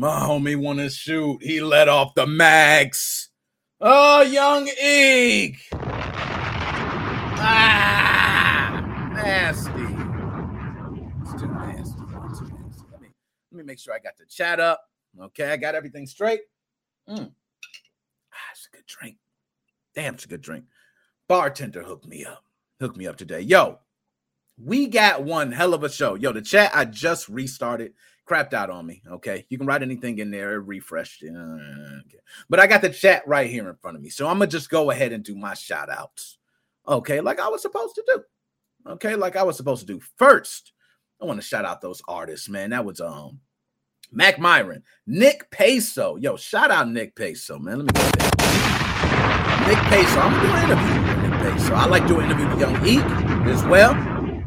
My homie want to shoot. He let off the max. Oh, young Eek. Ah, nasty. It's too nasty. Too nasty. Let me, let me make sure I got the chat up. Okay, I got everything straight. Mm. Ah, it's a good drink. Damn, it's a good drink. Bartender hooked me up. Hooked me up today. Yo, we got one hell of a show. Yo, the chat I just restarted crapped out on me. Okay. You can write anything in there, it refreshed. Okay. But I got the chat right here in front of me. So I'm going to just go ahead and do my shout outs. Okay. Like I was supposed to do. Okay. Like I was supposed to do. First, I want to shout out those artists, man. That was um Mac Myron, Nick Peso. Yo, shout out Nick Peso, man. Let me get that. Nick Peso. I'm gonna do an interview with Nick Peso. I like doing interview with Young Eek as well.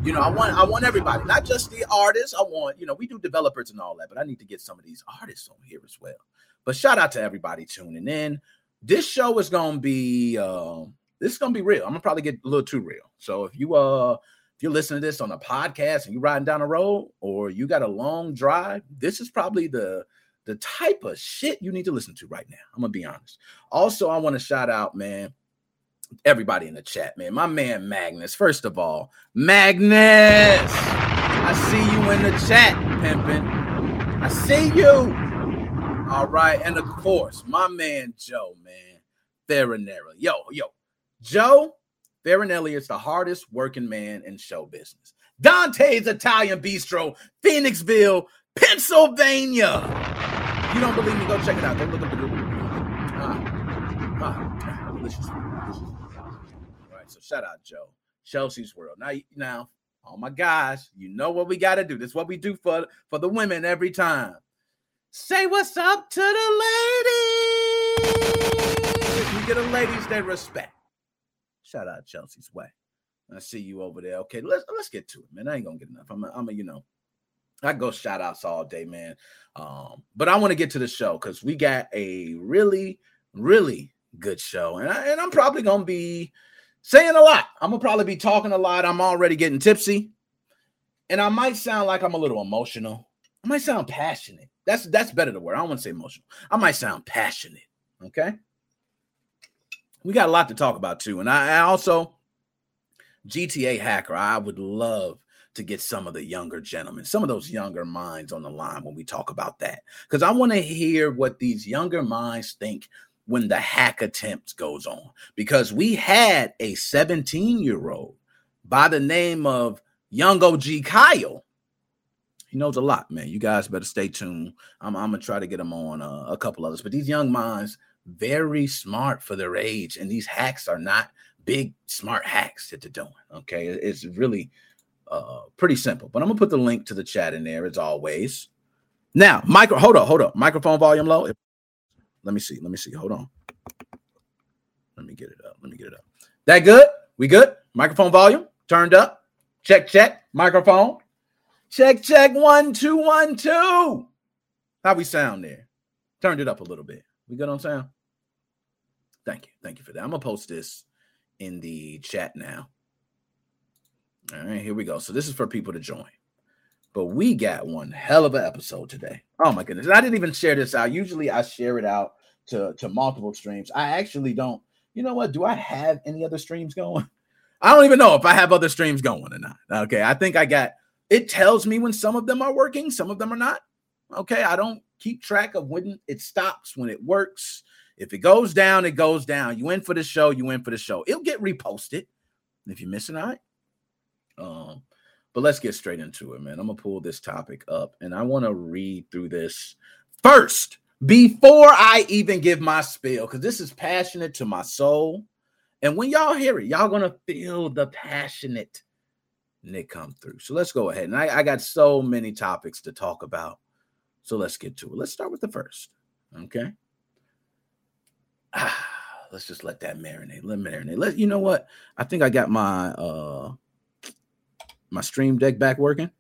You know, I want I want everybody, not just the artists. I want, you know, we do developers and all that, but I need to get some of these artists on here as well. But shout out to everybody tuning in. This show is gonna be uh, this is gonna be real. I'm gonna probably get a little too real. So if you uh if you're listening to this on a podcast and you're riding down the road or you got a long drive, this is probably the the type of shit you need to listen to right now. I'm gonna be honest. Also, I want to shout out, man, everybody in the chat, man. My man Magnus. First of all, Magnus, I see you in the chat, pimpin'. I see you. All right, and of course, my man Joe, man, Farinelli. Yo, yo, Joe Farinelli is the hardest working man in show business. Dante's Italian Bistro, Phoenixville, Pennsylvania. You don't believe me? Go check it out. Go look up the Google. Ah, ah, delicious, shout out Joe, Chelsea's World. Now, now, all my gosh, you know what we got to do. This is what we do for for the women every time. Say what's up to the ladies. We get the ladies they respect. Shout out Chelsea's way. I see you over there. Okay, let's let's get to it, man. I ain't gonna get enough. I'm a, I'm a you know, I go shout outs all day, man. Um, but I want to get to the show because we got a really, really good show, and I, and I'm probably gonna be saying a lot. I'm gonna probably be talking a lot. I'm already getting tipsy, and I might sound like I'm a little emotional. I might sound passionate. That's that's better the word. I don't want to say emotional. I might sound passionate. Okay. We got a lot to talk about too, and I, I also GTA hacker. I would love to get some of the younger gentlemen, some of those younger minds on the line when we talk about that, because I want to hear what these younger minds think when the hack attempt goes on because we had a 17 year old by the name of Young OG Kyle. He knows a lot, man. You guys better stay tuned. I'm, I'm gonna try to get him on uh, a couple others, but these young minds, very smart for their age, and these hacks are not big smart hacks that they're doing. Okay, it's really uh, pretty simple. But I'm gonna put the link to the chat in there as always. Now, micro, hold up, hold up, microphone volume low. Let me see. Let me see. Hold on. Let me get it up. Let me get it up. That good? We good? Microphone volume turned up. Check, check. Microphone. Check, check. One, two, one, two. How we sound there? Turned it up a little bit. We good on sound? Thank you. Thank you for that. I'm gonna post this in the chat now. All right, here we go. So this is for people to join. But we got one hell of an episode today. Oh my goodness. And I didn't even share this out. Usually I share it out to, to multiple streams. I actually don't. You know what? Do I have any other streams going? I don't even know if I have other streams going or not. Okay. I think I got it tells me when some of them are working, some of them are not. Okay. I don't keep track of when it stops, when it works. If it goes down, it goes down. You in for the show, you in for the show. It'll get reposted. If you're missing out. Um, but let's get straight into it, man. I'm gonna pull this topic up and I want to read through this first before I even give my spiel because this is passionate to my soul. And when y'all hear it, y'all gonna feel the passionate Nick come through. So let's go ahead. And I, I got so many topics to talk about. So let's get to it. Let's start with the first. Okay. Ah, let's just let that marinate. Let marinate. Let you know what? I think I got my uh my stream deck back working?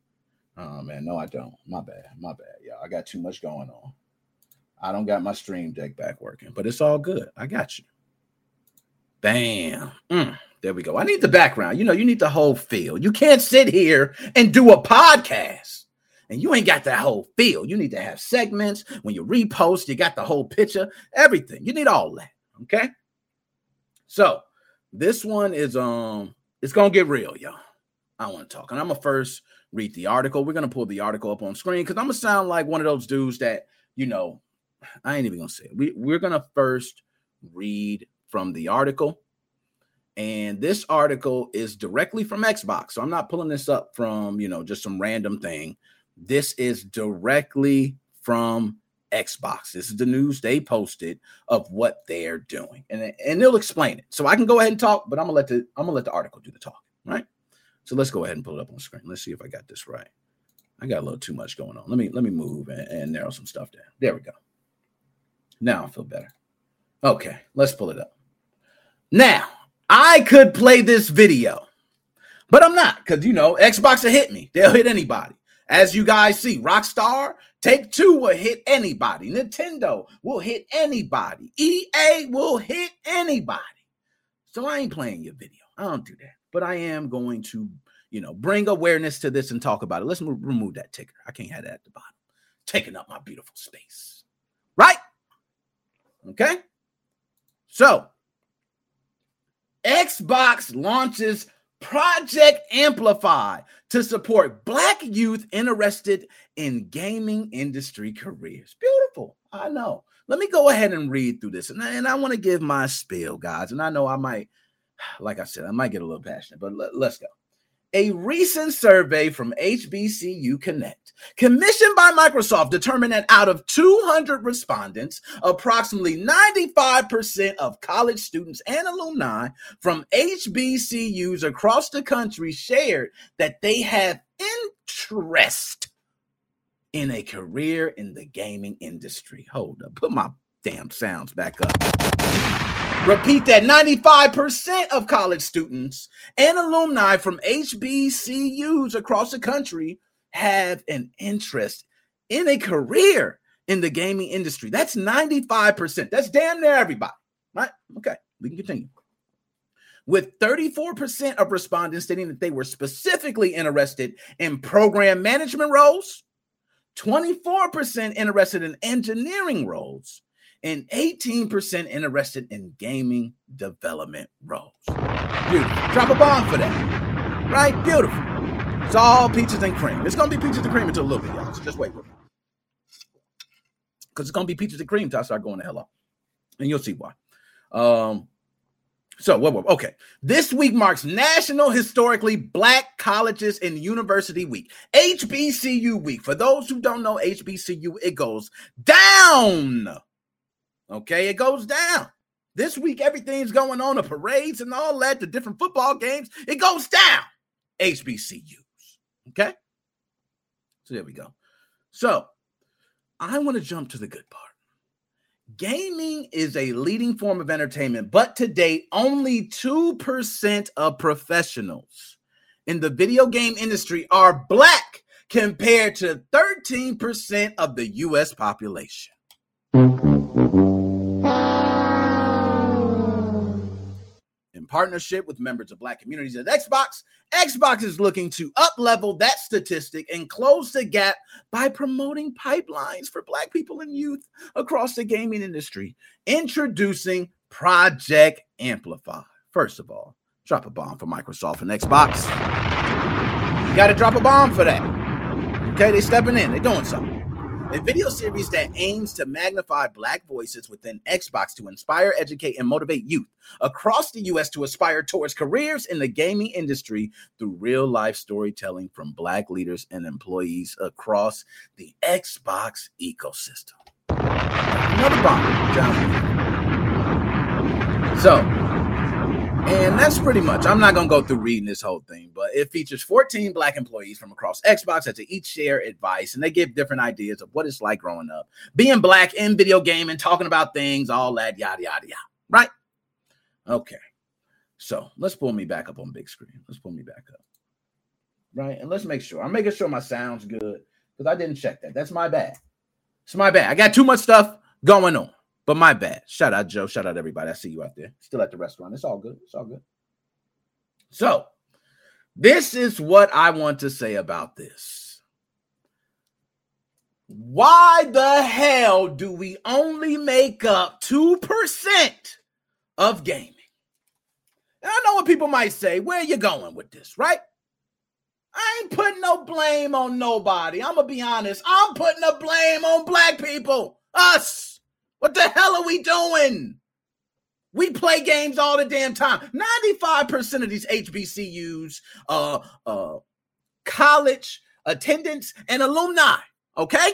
Oh man, no, I don't. My bad. My bad. Yeah, I got too much going on. I don't got my stream deck back working, but it's all good. I got you. Bam. Mm, there we go. I need the background. You know, you need the whole feel. You can't sit here and do a podcast And you ain't got that whole feel. You need to have segments. When you repost, you got the whole picture, everything. You need all that. Okay. So this one is um it's gonna get real, y'all. I want to talk. And I'm gonna first read the article. We're gonna pull the article up on screen because I'm gonna sound like one of those dudes that, you know, I ain't even gonna say it. We, we're gonna first read from the article. And this article is directly from Xbox. So I'm not pulling this up from, you know, just some random thing. This is directly from Xbox. This is the news they posted of what they're doing. And, and they'll explain it. So I can go ahead and talk, but I'm gonna let the I'm gonna let the article do the talk, right? So let's go ahead and pull it up on the screen. Let's see if I got this right. I got a little too much going on. Let me let me move and, and narrow some stuff down. There we go. Now I feel better. Okay, let's pull it up. Now, I could play this video, but I'm not because you know Xbox will hit me. They'll hit anybody. As you guys see, Rockstar, Take Two will hit anybody. Nintendo will hit anybody. EA will hit anybody. So I ain't playing your video. I don't do that. But I am going to, you know, bring awareness to this and talk about it. Let's remove that ticker. I can't have that at the bottom. Taking up my beautiful space. Right? Okay. So Xbox launches Project Amplify to support Black youth interested in gaming industry careers. Beautiful. I know. Let me go ahead and read through this. And I, and I want to give my spiel, guys. And I know I might, like I said, I might get a little passionate, but let, let's go. A recent survey from HBCU Connect, commissioned by Microsoft, determined that out of 200 respondents, approximately 95% of college students and alumni from HBCUs across the country shared that they have interest in a career in the gaming industry. Hold up, put my damn sounds back up. Repeat that 95% of college students and alumni from HBCUs across the country have an interest in a career in the gaming industry. That's 95%. That's damn near everybody, right? Okay, we can continue. With 34% of respondents stating that they were specifically interested in program management roles, 24% interested in engineering roles, and 18% interested in gaming development roles. Beautiful. Drop a bomb for that. Right? Beautiful. It's all peaches and cream. It's gonna be peaches and cream until a little bit, y'all. So just wait. With me. Because it's gonna be peaches and cream until I start going to hell off. And you'll see why. Um, so, what, what, okay. This week marks National Historically Black Colleges and University Week, HBCU Week. For those who don't know HBCU, it goes down Okay, it goes down. This week, everything's going on, the parades and all that, the different football games, it goes down. HBCUs. Okay. So there we go. So I want to jump to the good part. Gaming is a leading form of entertainment, but to date, only 2% of professionals in the video game industry are black compared to 13% of the US population. Partnership with members of Black communities at Xbox, Xbox is looking to uplevel that statistic and close the gap by promoting pipelines for Black people and youth across the gaming industry. Introducing Project Amplify. First of all, drop a bomb for Microsoft and Xbox. You got to drop a bomb for that. Okay, they stepping in, they doing something a video series that aims to magnify Black voices within Xbox to inspire, educate, and motivate youth across the U.S. to aspire towards careers in the gaming industry through real life storytelling from Black leaders and employees across the Xbox ecosystem. Another bomb, John. So, and that's pretty much. I'm not going to go through reading this whole thing, but it features 14 black employees from across Xbox that to each share advice and they give different ideas of what it's like growing up, being black in video gaming, talking about things, all that, yada, yada, yada. Right? Okay. So let's pull me back up on big screen. Let's pull me back up. Right. And let's make sure I'm making sure my sound's good because I didn't check that. That's my bad. It's my bad. I got too much stuff going on. But my bad. Shout out Joe. Shout out everybody. I see you out there. Still at the restaurant. It's all good. It's all good. So, this is what I want to say about this. why the hell do we only make up 2% of gaming? And I know what people might say. Where you going with this, right? I ain't putting no blame on nobody. I'm going to be honest. I'm putting the blame on black people. Us. What the hell are we doing? We play games all the damn time. 95% of these HBCUs, uh, uh, college attendance and alumni, okay?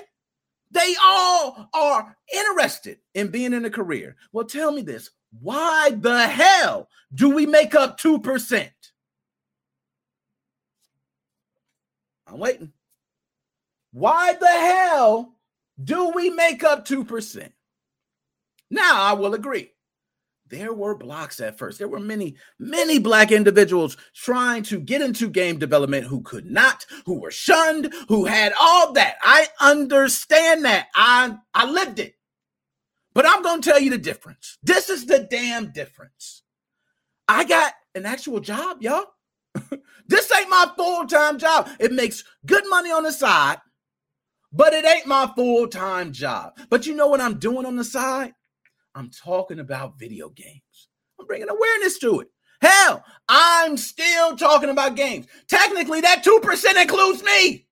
They all are interested in being in a career. Well, tell me this why the hell do we make up 2%? I'm waiting. Why the hell do we make up 2%? Now, I will agree there were blocks at first. There were many, many black individuals trying to get into game development who could not, who were shunned, who had all that. I understand that. I I lived it. But I'm going to tell you the difference. This is the damn difference. I got an actual job, y'all. this ain't my full-time job. It makes good money on the side, but it ain't my full-time job. But you know what I'm doing on the side? I'm talking about video games. I'm bringing awareness to it. Hell, I'm still talking about games. Technically, that 2% includes me.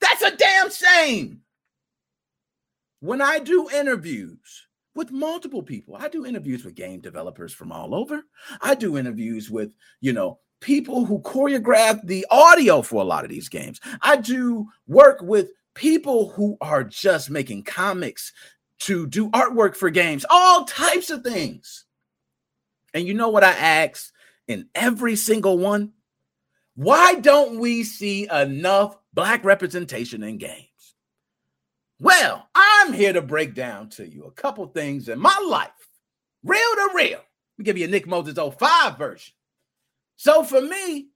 That's a damn shame. When I do interviews with multiple people, I do interviews with game developers from all over. I do interviews with, you know, people who choreograph the audio for a lot of these games. I do work with people who are just making comics to do artwork for games, all types of things. And you know what I ask in every single one? Why don't we see enough black representation in games? Well, I'm here to break down to you a couple things in my life, real to real. Let me give you a Nick Moses 05 version. So for me,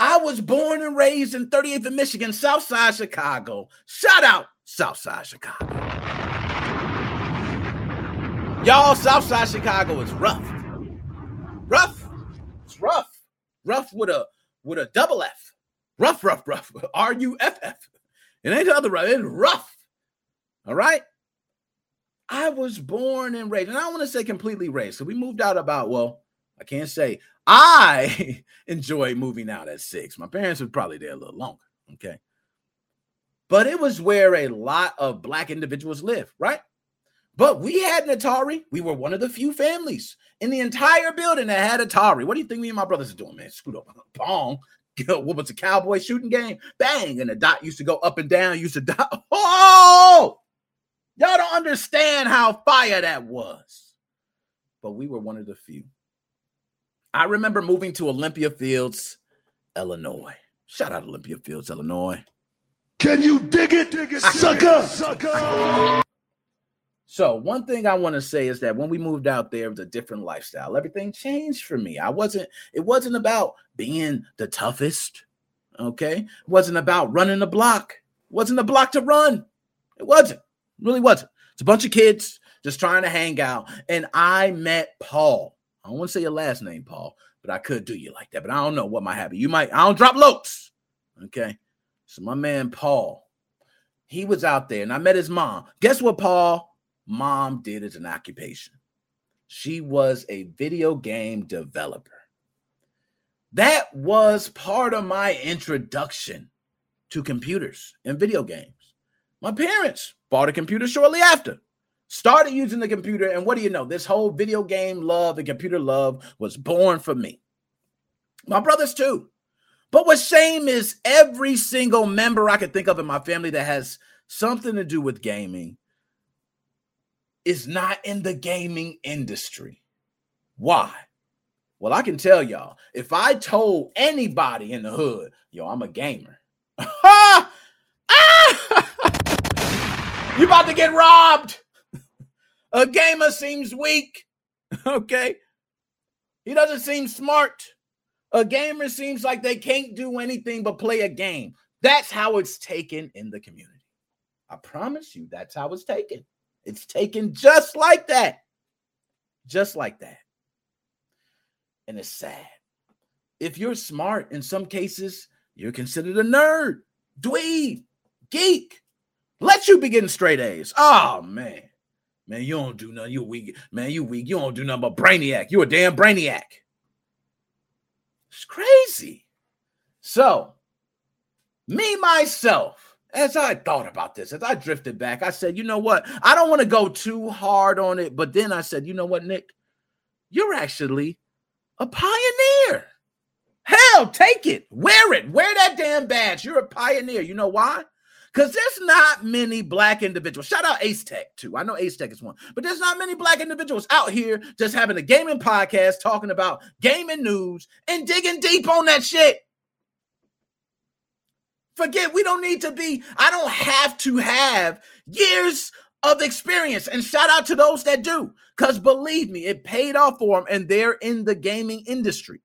I was born and raised in 38th and Michigan, Southside Chicago. Shout out Southside Chicago. Y'all, Southside Chicago is rough. Rough. It's rough. Rough with a with a double F. Rough, rough, rough. R U F F. It ain't the other rough. It's rough. All right. I was born and raised, and I don't want to say completely raised. So we moved out about, well, I can't say I enjoyed moving out at six. My parents were probably there a little longer. Okay. But it was where a lot of black individuals live, right? But we had an Atari. We were one of the few families in the entire building that had Atari. What do you think me and my brothers are doing, man? Scoot up, bong. What was a cowboy shooting game? Bang. And the dot used to go up and down, used to dot. Oh, y'all don't understand how fire that was. But we were one of the few. I remember moving to Olympia Fields, Illinois. Shout out Olympia Fields, Illinois. Can you dig it, dig it, sucker, sucker? So one thing I want to say is that when we moved out there, it was a different lifestyle. Everything changed for me. I wasn't, it wasn't about being the toughest. Okay. It wasn't about running the block. It wasn't a block to run. It wasn't. It really wasn't. It's a bunch of kids just trying to hang out. And I met Paul. I don't want to say your last name, Paul, but I could do you like that. But I don't know what might happen. You might, I don't drop loads. Okay. So my man Paul, he was out there and I met his mom. Guess what, Paul? Mom did as an occupation. She was a video game developer. That was part of my introduction to computers and video games. My parents bought a computer shortly after, started using the computer, and what do you know? This whole video game love and computer love was born for me. My brothers, too. But what's shame is every single member I could think of in my family that has something to do with gaming is not in the gaming industry. Why? Well, I can tell y'all, if I told anybody in the hood, yo, I'm a gamer, you about to get robbed. A gamer seems weak. Okay. He doesn't seem smart. A gamer seems like they can't do anything but play a game. That's how it's taken in the community. I promise you, that's how it's taken. It's taken just like that. Just like that. And it's sad. If you're smart, in some cases, you're considered a nerd, dweeb, geek. Let you be getting straight A's. Oh man. Man, you don't do nothing. You weak. Man, you weak. You don't do nothing but brainiac. You a damn brainiac. It's crazy. So, me myself, as I thought about this, as I drifted back, I said, you know what? I don't want to go too hard on it. But then I said, you know what, Nick? You're actually a pioneer. Hell, take it. Wear it. Wear that damn badge. You're a pioneer. You know why? Because there's not many black individuals. Shout out Ace Tech, too. I know Ace Tech is one, but there's not many black individuals out here just having a gaming podcast talking about gaming news and digging deep on that shit. Forget, we don't need to be, I don't have to have years of experience. And shout out to those that do, because believe me, it paid off for them and they're in the gaming industry.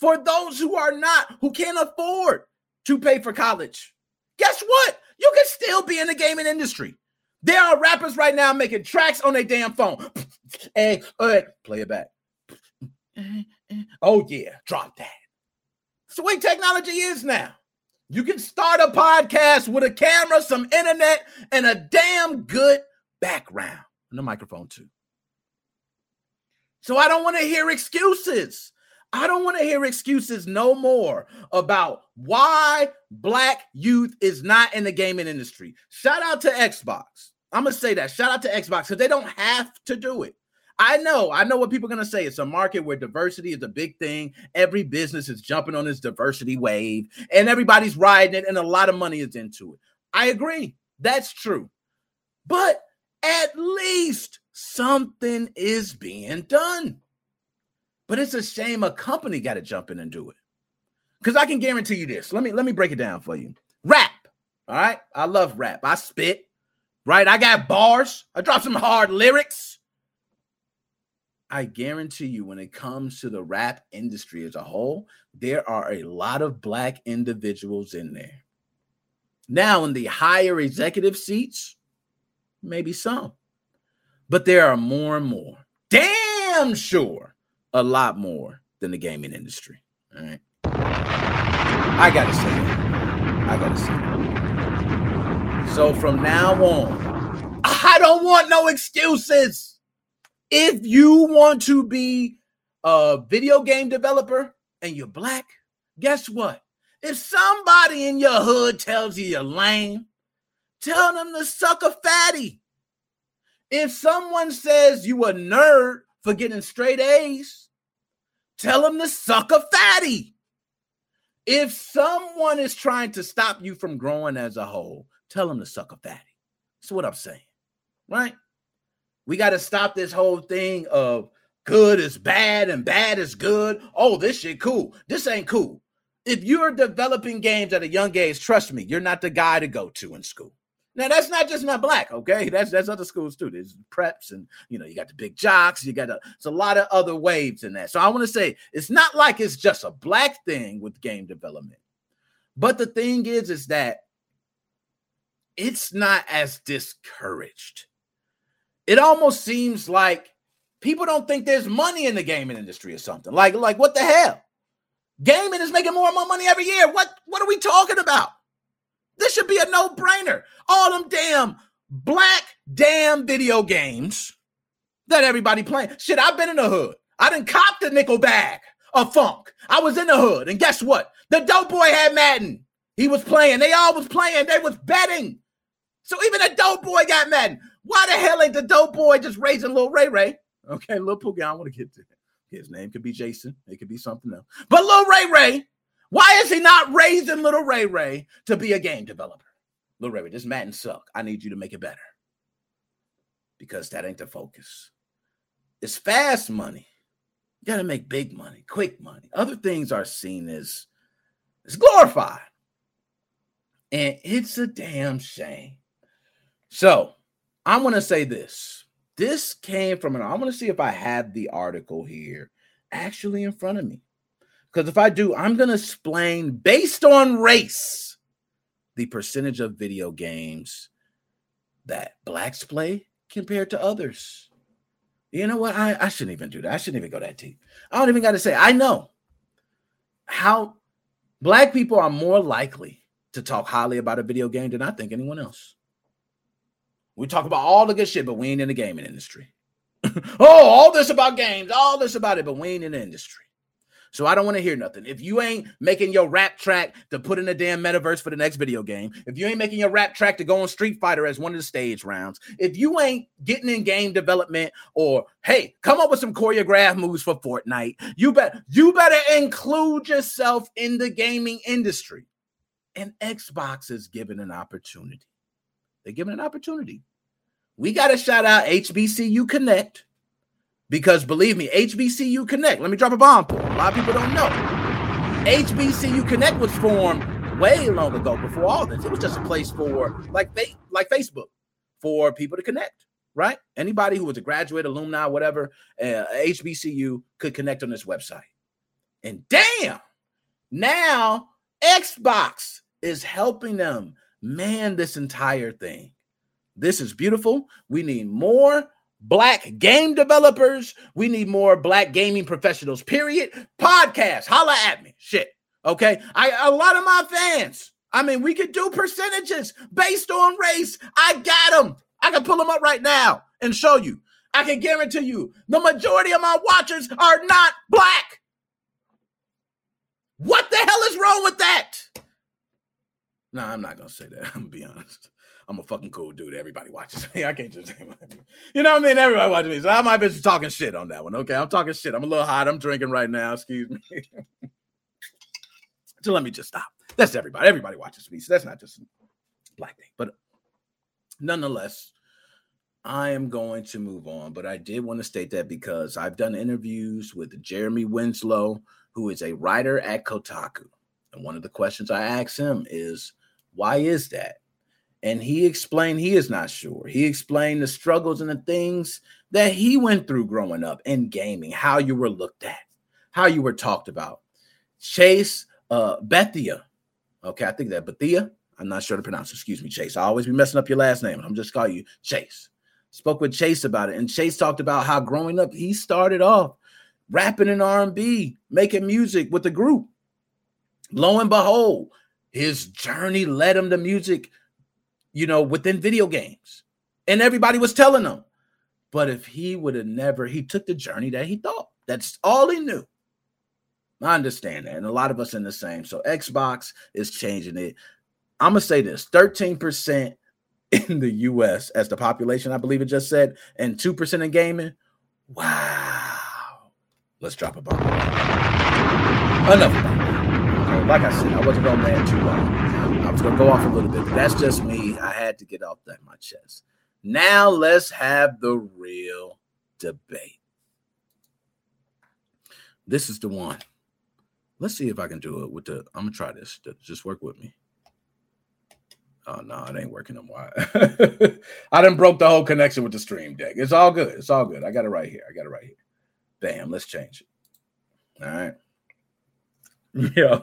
For those who are not, who can't afford to pay for college, guess what? You can still be in the gaming industry. There are rappers right now making tracks on their damn phone. hey, hey, uh, play it back. Mm-hmm. Oh, yeah, drop that. It's the way technology is now. You can start a podcast with a camera, some internet, and a damn good background. And a microphone, too. So I don't want to hear excuses. I don't want to hear excuses no more about why black youth is not in the gaming industry. Shout out to Xbox. I'm going to say that. Shout out to Xbox because they don't have to do it. I know, I know what people are to say. It's a market where diversity is a big thing. Every business is jumping on this diversity wave and everybody's riding it, and a lot of money is into it. I agree. That's true. But at least something is being done. But it's a shame a company got to jump in and do it. Because I can guarantee you this. Let me let me break it down for you. Rap. All right. I love rap. I spit. Right. I got bars. I drop some hard lyrics. I guarantee you, when it comes to the rap industry as a whole, there are a lot of black individuals in there. Now, in the higher executive seats, maybe some, but there are more and more. Damn sure a lot more than the gaming industry. All right. I gotta say it. I gotta say it. So from now on, I don't want no excuses. If you want to be a video game developer and you're black, guess what? If somebody in your hood tells you you're lame, tell them to suck a fatty. If someone says you a nerd for getting straight A's, tell them to suck a fatty. If someone is trying to stop you from growing as a whole, tell them to suck a fatty. That's what I'm saying, right? We got to stop this whole thing of good is bad and bad is good. Oh, this shit cool. This ain't cool. If you're developing games at a young age, trust me, you're not the guy to go to in school. Now that's not just not black, okay? That's that's other schools too. There's preps and you know you got the big jocks. You got a it's a lot of other waves in that. So I want to say it's not like it's just a black thing with game development, but the thing is, is that it's not as discouraged. It almost seems like people don't think there's money in the gaming industry or something. Like like what the hell? Gaming is making more and more money every year. What what are we talking about? This should be a no brainer. All them damn black damn video games that everybody playing. Shit, I've been in the hood. I didn't cop the nickel bag of funk. I was in the hood. And guess what? The dope boy had Madden. He was playing. They all was playing. They was betting. So even a dope boy got Madden. Why the hell ain't the dope boy just raising little Ray Ray? Okay, little Poogie, I want to get to him. his name could be Jason. It could be something else. But little Ray Ray why is he not raising little Ray Ray to be a game developer? Little Ray Ray, this Madden suck. I need you to make it better. Because that ain't the focus. It's fast money. You got to make big money, quick money. Other things are seen as it's glorified. And it's a damn shame. So I want to say this. This came from an, I want to see if I have the article here actually in front of me. Because if I do, I'm going to explain based on race the percentage of video games that blacks play compared to others. You know what? I, I shouldn't even do that. I shouldn't even go that deep. I don't even got to say, I know how black people are more likely to talk highly about a video game than I think anyone else. We talk about all the good shit, but we ain't in the gaming industry. oh, all this about games, all this about it, but we ain't in the industry. So I don't want to hear nothing. If you ain't making your rap track to put in the damn metaverse for the next video game, if you ain't making your rap track to go on Street Fighter as one of the stage rounds, if you ain't getting in game development or hey, come up with some choreographed moves for Fortnite, you bet you better include yourself in the gaming industry. And Xbox is given an opportunity. They're given an opportunity. We got to shout out HBCU Connect because believe me, HBCU Connect, let me drop a bomb. A lot of people don't know. HBCU Connect was formed way long ago before all this. It was just a place for like they like Facebook for people to connect, right? Anybody who was a graduate, alumni, whatever, uh, HBCU could connect on this website. And damn, now Xbox is helping them man this entire thing. This is beautiful. We need more black game developers. We need more black gaming professionals, period. Podcast, holla at me. Shit. Okay. I a lot of my fans. I mean, we could do percentages based on race. I got them. I can pull them up right now and show you. I can guarantee you the majority of my watchers are not black. What the hell is wrong with that? No, I'm not gonna say that. I'm gonna be honest. I'm a fucking cool dude. Everybody watches me. I can't just, say you know what I mean? Everybody watches me. So I might be talking shit on that one. Okay, I'm talking shit. I'm a little hot. I'm drinking right now. Excuse me. so let me just stop. That's everybody. Everybody watches me. So that's not just black thing. But nonetheless, I am going to move on. But I did want to state that because I've done interviews with Jeremy Winslow, who is a writer at Kotaku. And one of the questions I asked him is, why is that? And he explained he is not sure. He explained the struggles and the things that he went through growing up in gaming, how you were looked at, how you were talked about. Chase uh, Bethia, okay, I think that Bethia. I'm not sure to pronounce. Excuse me, Chase. I always be messing up your last name. I'm just call you Chase. Spoke with Chase about it, and Chase talked about how growing up he started off rapping in R&B, making music with the group. Lo and behold, his journey led him to music you know, within video games. And everybody was telling him. But if he would have never, he took the journey that he thought. That's all he knew. I understand that. And a lot of us in the same. So Xbox is changing it. I'm going to say this 13% in the US as the population, I believe it just said, and 2% in gaming. Wow. Let's drop a bomb. Enough. Like I said, I wasn't going to man too long. I was gonna go off a little bit, that's just me. I had to get off that my chest. Now let's have the real debate. This is the one. Let's see if I can do it with the. I'm gonna try this. Just work with me. Oh no, it ain't working no more. I done broke the whole connection with the stream deck. It's all good. It's all good. I got it right here. I got it right here. Bam. Let's change it. All right. Yeah.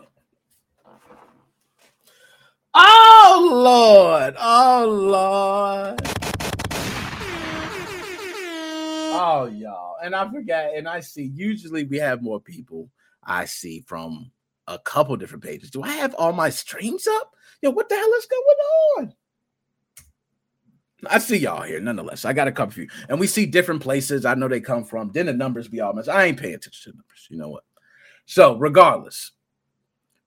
Oh Lord. Oh Lord. Oh y'all. And I forgot, and I see usually we have more people I see from a couple different pages. Do I have all my streams up? Yo, what the hell is going on? I see y'all here nonetheless. I got a couple of you, and we see different places. I know they come from. Then the numbers be all messed. I ain't paying attention to numbers. You know what? So, regardless,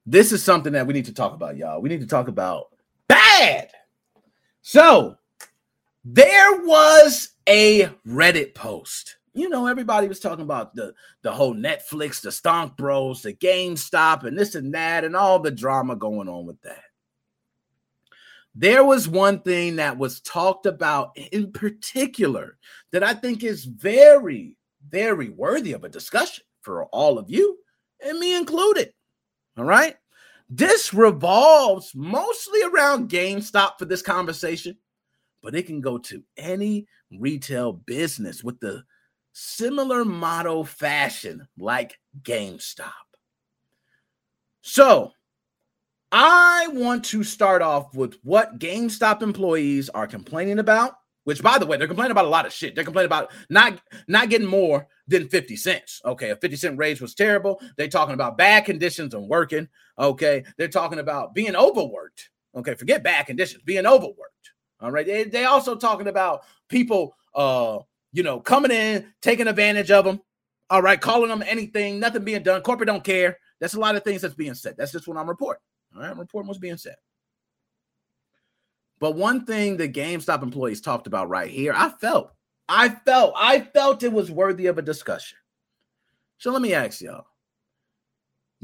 this is something that we need to talk about, y'all. We need to talk about bad. So there was a Reddit post. You know, everybody was talking about the, the whole Netflix, the Stonk Bros, the GameStop, and this and that, and all the drama going on with that. There was one thing that was talked about in particular that I think is very, very worthy of a discussion for all of you and me included. All right. This revolves mostly around GameStop for this conversation, but it can go to any retail business with the similar motto fashion like GameStop. So, I want to start off with what GameStop employees are complaining about which, by the way, they're complaining about a lot of shit. They're complaining about not not getting more than 50 cents. Okay, a 50 cent raise was terrible. They're talking about bad conditions and working. Okay, they're talking about being overworked. Okay, forget bad conditions, being overworked. All right. They, they also talking about people uh, you know, coming in, taking advantage of them. All right, calling them anything, nothing being done. Corporate don't care. That's a lot of things that's being said. That's just what I'm reporting. All right, I'm reporting what's being said. But one thing the GameStop employees talked about right here, I felt, I felt, I felt it was worthy of a discussion. So let me ask y'all.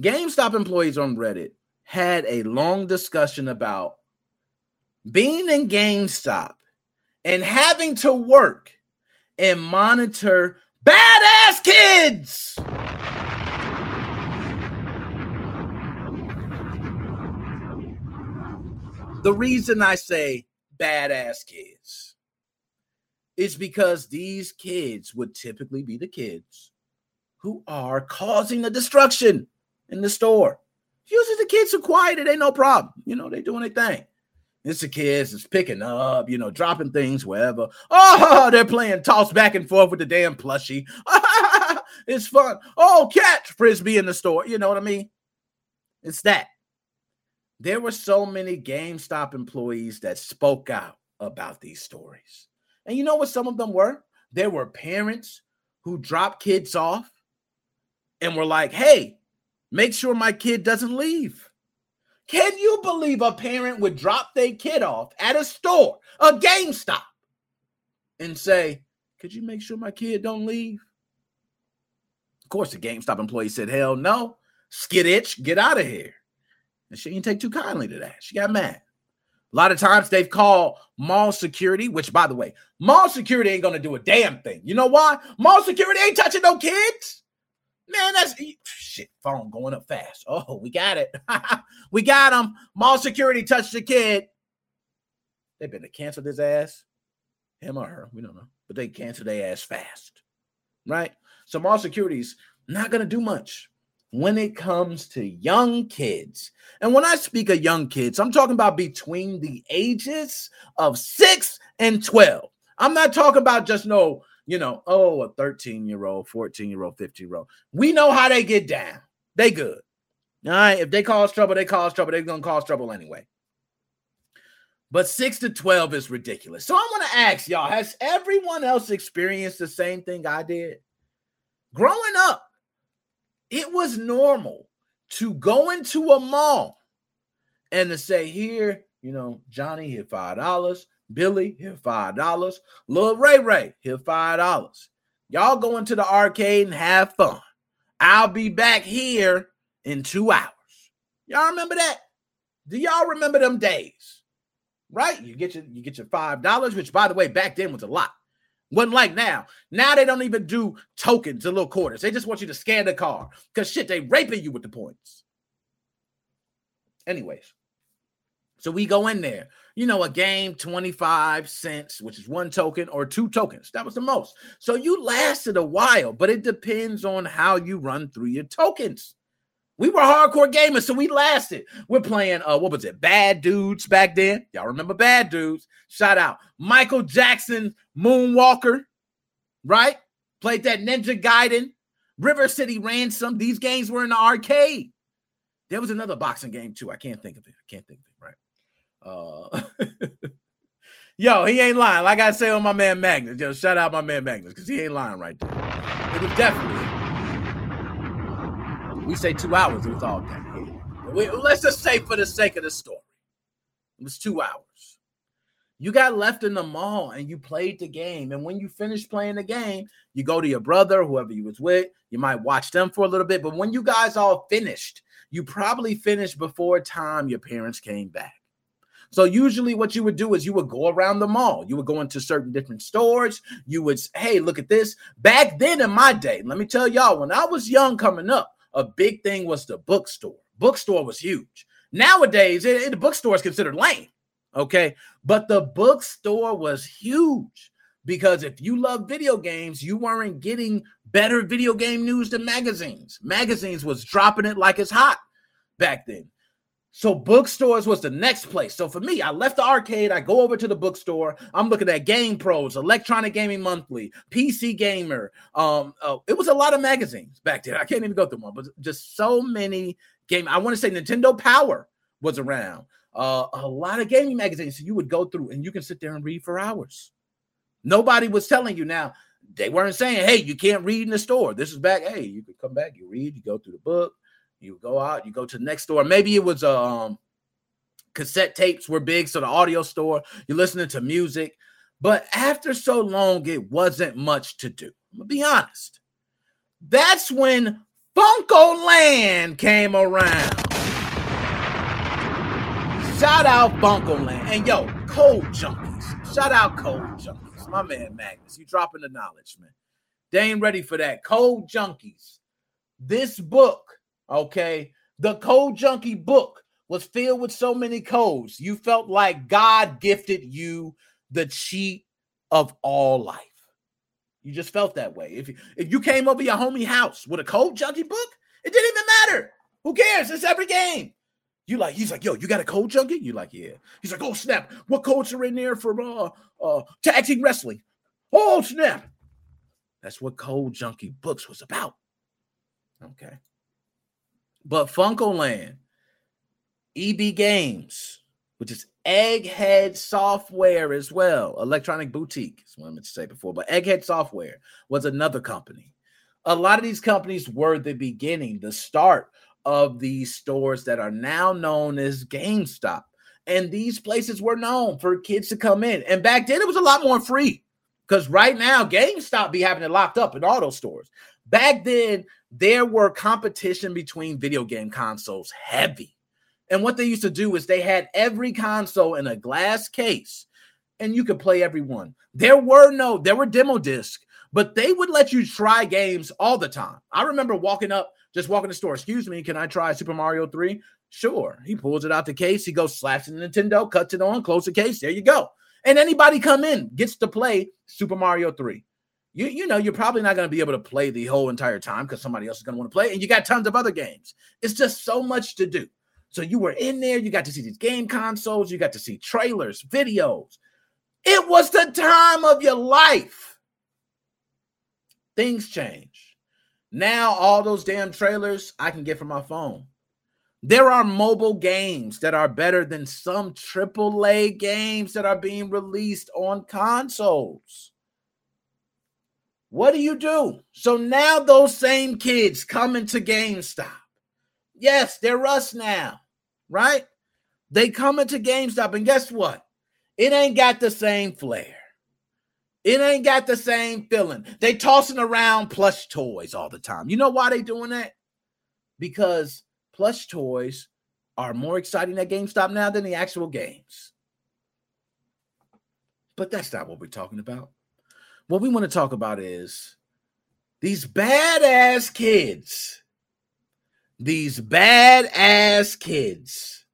GameStop employees on Reddit had a long discussion about being in GameStop and having to work and monitor badass kids. The reason I say badass kids is because these kids would typically be the kids who are causing the destruction in the store. Usually the kids are quiet, it ain't no problem. You know, they doing their thing. It's the kids is picking up, you know, dropping things wherever. Oh, they're playing toss back and forth with the damn plushie. it's fun. Oh, catch frisbee in the store. You know what I mean? It's that. There were so many GameStop employees that spoke out about these stories. And you know what some of them were? There were parents who dropped kids off and were like, hey, make sure my kid doesn't leave. Can you believe a parent would drop their kid off at a store, a GameStop, and say, Could you make sure my kid don't leave? Of course, the GameStop employee said, Hell no. Skid itch, get out of here. And she didn't take too kindly to that. She got mad. A lot of times they've called mall security, which, by the way, mall security ain't to do a damn thing. You know why? Mall security ain't touching no kids. Man, that's shit. Phone going up fast. Oh, we got it. we got him. Mall security touched the kid. They better cancel this ass. Him or her. We don't know. But they cancel their ass fast. Right? So mall security's not gonna do much when it comes to young kids. And when I speak of young kids, I'm talking about between the ages of six and 12. I'm not talking about just no you know, oh, a 13 year old, 14 year old, 15 year old. We know how they get down. They good. All right. If they cause trouble, they cause trouble. They're going to cause trouble anyway. But six to 12 is ridiculous. So I want to ask y'all has everyone else experienced the same thing I did? Growing up, it was normal to go into a mall and to say, here, you know, Johnny hit $5. Billy, here five dollars. Lil Ray Ray, here five dollars. Y'all go into the arcade and have fun. I'll be back here in two hours. Y'all remember that? Do y'all remember them days? Right? You get your you get your five dollars, which by the way, back then was a lot. Wasn't like now. Now they don't even do tokens and little quarters. They just want you to scan the car because shit, they raping you with the points. Anyways, so we go in there you know, a game 25 cents, which is one token or two tokens. That was the most. So you lasted a while, but it depends on how you run through your tokens. We were hardcore gamers, so we lasted. We're playing, uh, what was it? Bad Dudes back then. Y'all remember Bad Dudes? Shout out. Michael Jackson, Moonwalker, right? Played that Ninja Gaiden, River City Ransom. These games were in the arcade. There was another boxing game too. I can't think of it. I can't think of it, right? Uh, yo, he ain't lying. Like I say on my man Magnus, yo, shout out my man Magnus because he ain't lying right there. It was definitely. We say two hours. It was all day. We, let's just say for the sake of the story, it was two hours. You got left in the mall and you played the game. And when you finish playing the game, you go to your brother, whoever you was with. You might watch them for a little bit. But when you guys all finished, you probably finished before time your parents came back. So usually what you would do is you would go around the mall. You would go into certain different stores. You would, hey, look at this. Back then in my day, let me tell y'all, when I was young coming up, a big thing was the bookstore. Bookstore was huge. Nowadays, it, it, the bookstore is considered lame. Okay. But the bookstore was huge because if you love video games, you weren't getting better video game news than magazines. Magazines was dropping it like it's hot back then. So bookstores was the next place. So for me, I left the arcade. I go over to the bookstore. I'm looking at GamePros, Electronic Gaming Monthly, PC Gamer. Um, uh, it was a lot of magazines back then. I can't even go through one, but just so many game. I want to say Nintendo Power was around. uh, a lot of gaming magazines. So you would go through and you can sit there and read for hours. Nobody was telling you now. They weren't saying, "Hey, you can't read in the store." This is back. Hey, you could come back, you read, you go through the book, you go out, you go to the next store. Maybe it was um cassette tapes were big, so the audio store. You're listening to music, but after so long, it wasn't much to do. I'm gonna be honest. That's when Funco Land came around. Shout out Funco Land. And yo, Code Junkies. Shout out Code Junkies. My man Magnus. You dropping the knowledge, man. They ain't ready for that. Code Junkies. This book, okay, the Code Junkie book was filled with so many codes. You felt like God gifted you the cheat of all life. You just felt that way. If you, if you came over your homie house with a code junkie book, it didn't even matter. Who cares? It's every game. You like, he's like, yo, you got a code junkie? You like, yeah. He's like, oh snap, what codes are in there for uh uh tag team wrestling? Oh snap. That's what Code Junkie Books was about. Okay. But Funco Land, EB Games, which is Egghead Software as well, Electronic Boutique, is what I meant to say before, but Egghead Software was another company. A lot of these companies were the beginning, the start of these stores that are now known as GameStop. And these places were known for kids to come in. And back then, it was a lot more free because right now, GameStop be having it locked up in those stores. Back then, there were competition between video game consoles heavy. And what they used to do is they had every console in a glass case and you could play every one. There were no, there were demo discs, but they would let you try games all the time. I remember walking up, just walking the store. Excuse me, can I try Super Mario 3? Sure. He pulls it out the case. He goes, slaps the Nintendo, cuts it on, close the case. There you go. And anybody come in gets to play Super Mario 3. You, you know, you're probably not going to be able to play the whole entire time because somebody else is going to want to play. And you got tons of other games. It's just so much to do. So you were in there, you got to see these game consoles, you got to see trailers, videos. It was the time of your life. Things change. Now, all those damn trailers I can get from my phone. There are mobile games that are better than some AAA games that are being released on consoles. What do you do? So now those same kids come into GameStop. Yes, they're us now right? They come into GameStop, and guess what? It ain't got the same flair. It ain't got the same feeling. They tossing around plush toys all the time. You know why they doing that? Because plush toys are more exciting at GameStop now than the actual games. But that's not what we're talking about. What we want to talk about is these badass kids these badass kids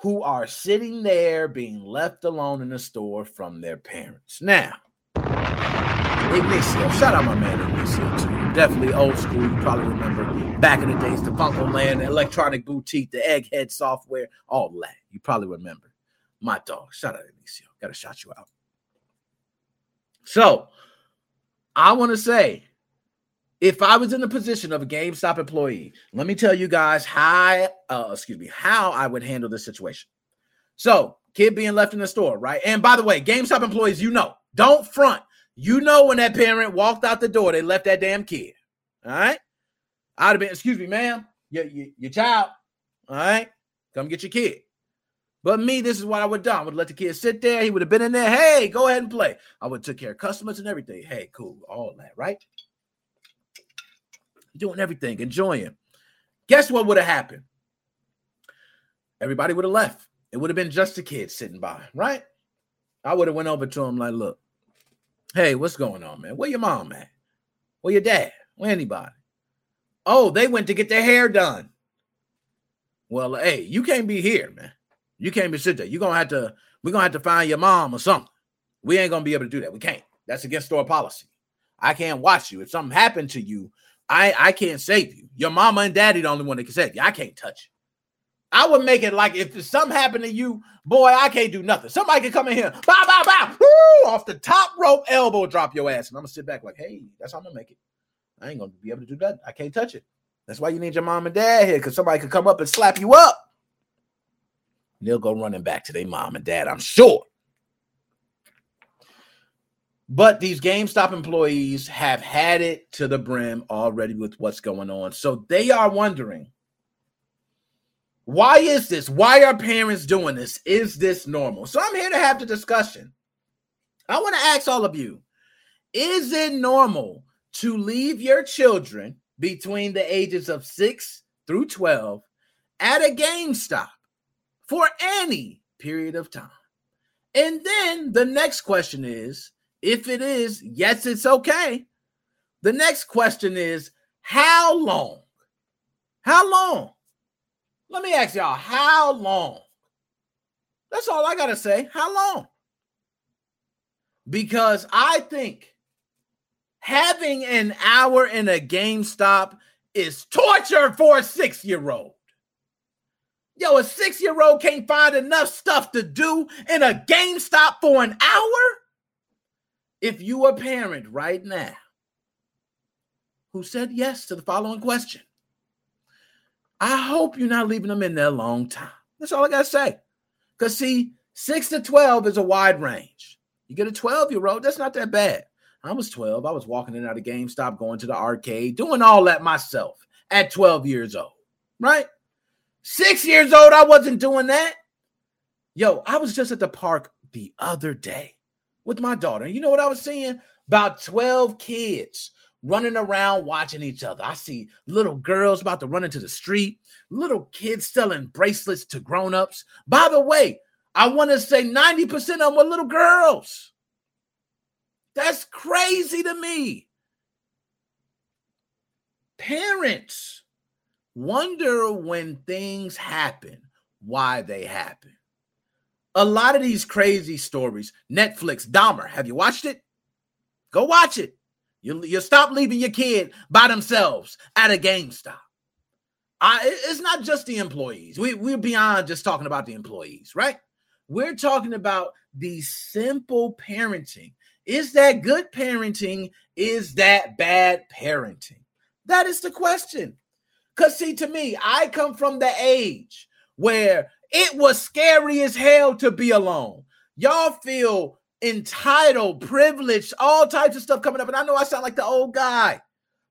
who are sitting there being left alone in the store from their parents. Now, Ignacio, shout out my man Ignacio too. Definitely old school. You probably remember back in the days, the Funco Land, Electronic Boutique, the Egghead software, all that. You probably remember. My dog. Shout out Ignacio. Gotta shout you out. So I want to say if I was in the position of a GameStop employee, let me tell you guys how, uh, excuse me, how I would handle this situation. So, kid being left in the store, right? And by the way, GameStop employees, you know, don't front. You know when that parent walked out the door, they left that damn kid. All right. I'd have been, excuse me, ma'am, your, your, your child. All right. Come get your kid. But me, this is what I would have done. I would let the kid sit there. He would have been in there. Hey, go ahead and play. I would have took care of customers and everything. Hey, cool. All that, right? doing everything, enjoying. Guess what would have happened? Everybody would have left. It would have been just the kids sitting by, right? I would have went over to him like, look, hey, what's going on, man? Where your mom at? Where your dad? Where anybody? Oh, they went to get their hair done. Well, hey, you can't be here, man. You can't be sit there. You're gonna have to, we're gonna have to find your mom or something. We ain't gonna be able to do that. We can't. That's against store policy. I can't watch you. If something happened to you, I I can't save you. Your mama and daddy the only one that can save you. I can't touch you. I would make it like if something happened to you, boy, I can't do nothing. Somebody can come in here, bow, bow, bow, woo, off the top rope, elbow drop your ass. And I'm gonna sit back like, hey, that's how I'm gonna make it. I ain't gonna be able to do that. I can't touch it. That's why you need your mom and dad here, because somebody could come up and slap you up. And they'll go running back to their mom and dad, I'm sure. But these GameStop employees have had it to the brim already with what's going on. So they are wondering why is this? Why are parents doing this? Is this normal? So I'm here to have the discussion. I want to ask all of you is it normal to leave your children between the ages of 6 through 12 at a GameStop for any period of time? And then the next question is if it is, yes, it's okay. The next question is how long? How long? Let me ask y'all, how long? That's all I got to say. How long? Because I think having an hour in a GameStop is torture for a six year old. Yo, a six year old can't find enough stuff to do in a GameStop for an hour? If you a parent right now who said yes to the following question, I hope you're not leaving them in there a long time. That's all I got to say. Because, see, 6 to 12 is a wide range. You get a 12 year old, that's not that bad. I was 12. I was walking in out of GameStop, going to the arcade, doing all that myself at 12 years old, right? Six years old, I wasn't doing that. Yo, I was just at the park the other day with my daughter. You know what I was seeing? About 12 kids running around watching each other. I see little girls about to run into the street, little kids selling bracelets to grown-ups. By the way, I want to say 90% of them were little girls. That's crazy to me. Parents wonder when things happen, why they happen a lot of these crazy stories. Netflix, Dahmer, have you watched it? Go watch it. You you stop leaving your kid by themselves at a GameStop. I, it's not just the employees. We we're beyond just talking about the employees, right? We're talking about the simple parenting. Is that good parenting? Is that bad parenting? That is the question. Because, see, to me, I come from the age where it was scary as hell to be alone. Y'all feel entitled, privileged, all types of stuff coming up. And I know I sound like the old guy,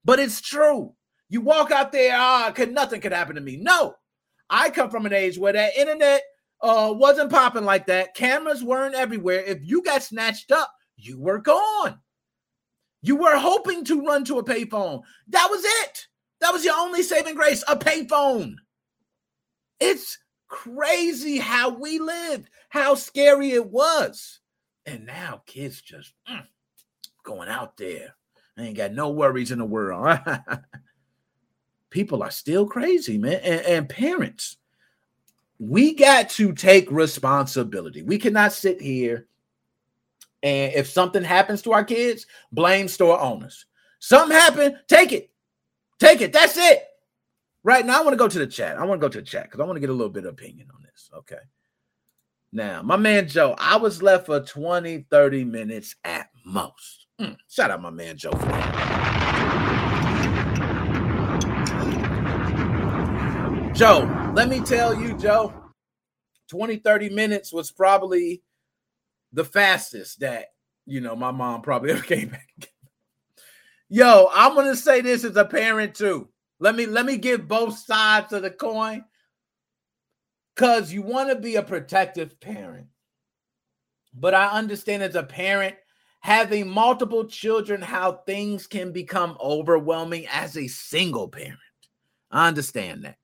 but it's true. You walk out there, ah, could nothing could happen to me. No, I come from an age where that internet uh wasn't popping like that. Cameras weren't everywhere. If you got snatched up, you were gone. You were hoping to run to a payphone. That was it. That was your only saving grace, a payphone. It's crazy how we lived, how scary it was. And now kids just mm, going out there. They ain't got no worries in the world. People are still crazy, man. And, and parents, we got to take responsibility. We cannot sit here and if something happens to our kids, blame store owners. Something happened, take it. Take it. That's it. Right now, I want to go to the chat. I want to go to the chat because I want to get a little bit of opinion on this. Okay. Now, my man Joe, I was left for 20, 30 minutes at most. Mm, shout out my man Joe for that. Joe, let me tell you, Joe, 20, 30 minutes was probably the fastest that, you know, my mom probably ever came back. Yo, I'm to say this as a parent too. Let me let me give both sides of the coin. Cause you want to be a protective parent. But I understand as a parent having multiple children how things can become overwhelming as a single parent. I understand that.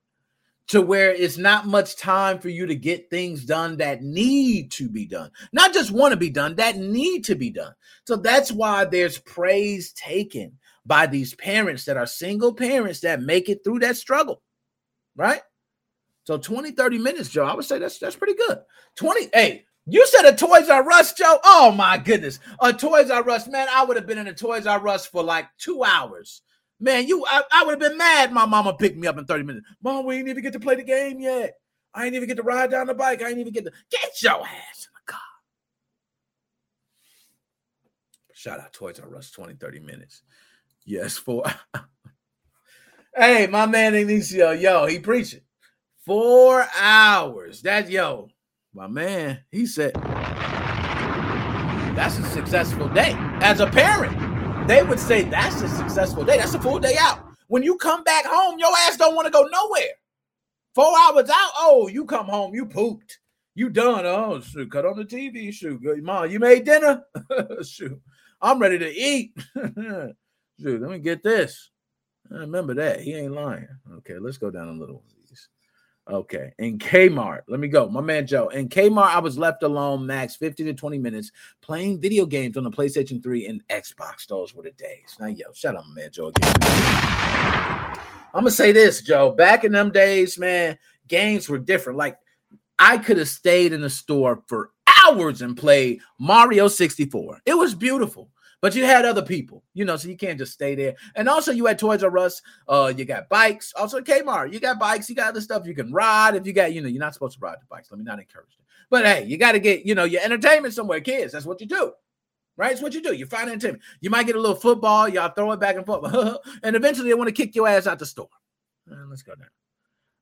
To where it's not much time for you to get things done that need to be done. Not just want to be done, that need to be done. So that's why there's praise taken by these parents that are single parents that make it through that struggle, right? So 20, 30 minutes, Joe, I would say that's that's pretty good. 20, hey, you said a Toys R Us, Joe? Oh my goodness. A Toys R Us, man, I would have been in a Toys R Us for like two hours. Man, you I, I would have been mad my mama picked me up in 30 minutes. Mom, we ain't even get to play the game yet. I ain't even get to ride down the bike. I ain't even get to get your ass in the car. Shout out Toys R Us 20, 30 minutes. Yes, for hey, my man Ignacio, yo, he preaching four hours. That yo, My man, he said that's a successful day. As a parent, they would say that's a successful day. That's a full day out. When you come back home, your ass don't want to go nowhere. Four hours out, oh, you come home, you pooped. You done. Oh, shoot, cut on the TV. Shoot, mom, you made dinner. shoot, I'm ready to eat. shoot, let me get this. I remember that. He ain't lying. Okay, let's go down a little. Okay. In Kmart, let me go. My man Joe. In Kmart, I was left alone max 15 to 20 minutes playing video games on the PlayStation 3 and Xbox. Those were the days. Now, yo, shut up, man, Joe. Again. I'm gonna say this, Joe. Back in them days, man, games were different. Like I could have stayed in the store for hours and played Mario 64. It was beautiful. But you had other people, you know, so you can't just stay there. And also, you had Toys R Us. Uh, you got bikes. Also, Kmart. You got bikes. You got other stuff you can ride. If you got, you know, you're not supposed to ride the bikes. Let me not encourage it. But hey, you got to get, you know, your entertainment somewhere, kids. That's what you do right? It's what you do. You find entertainment. You might get a little football, y'all throw it back and forth, and eventually they want to kick your ass out the store. Uh, let's go down.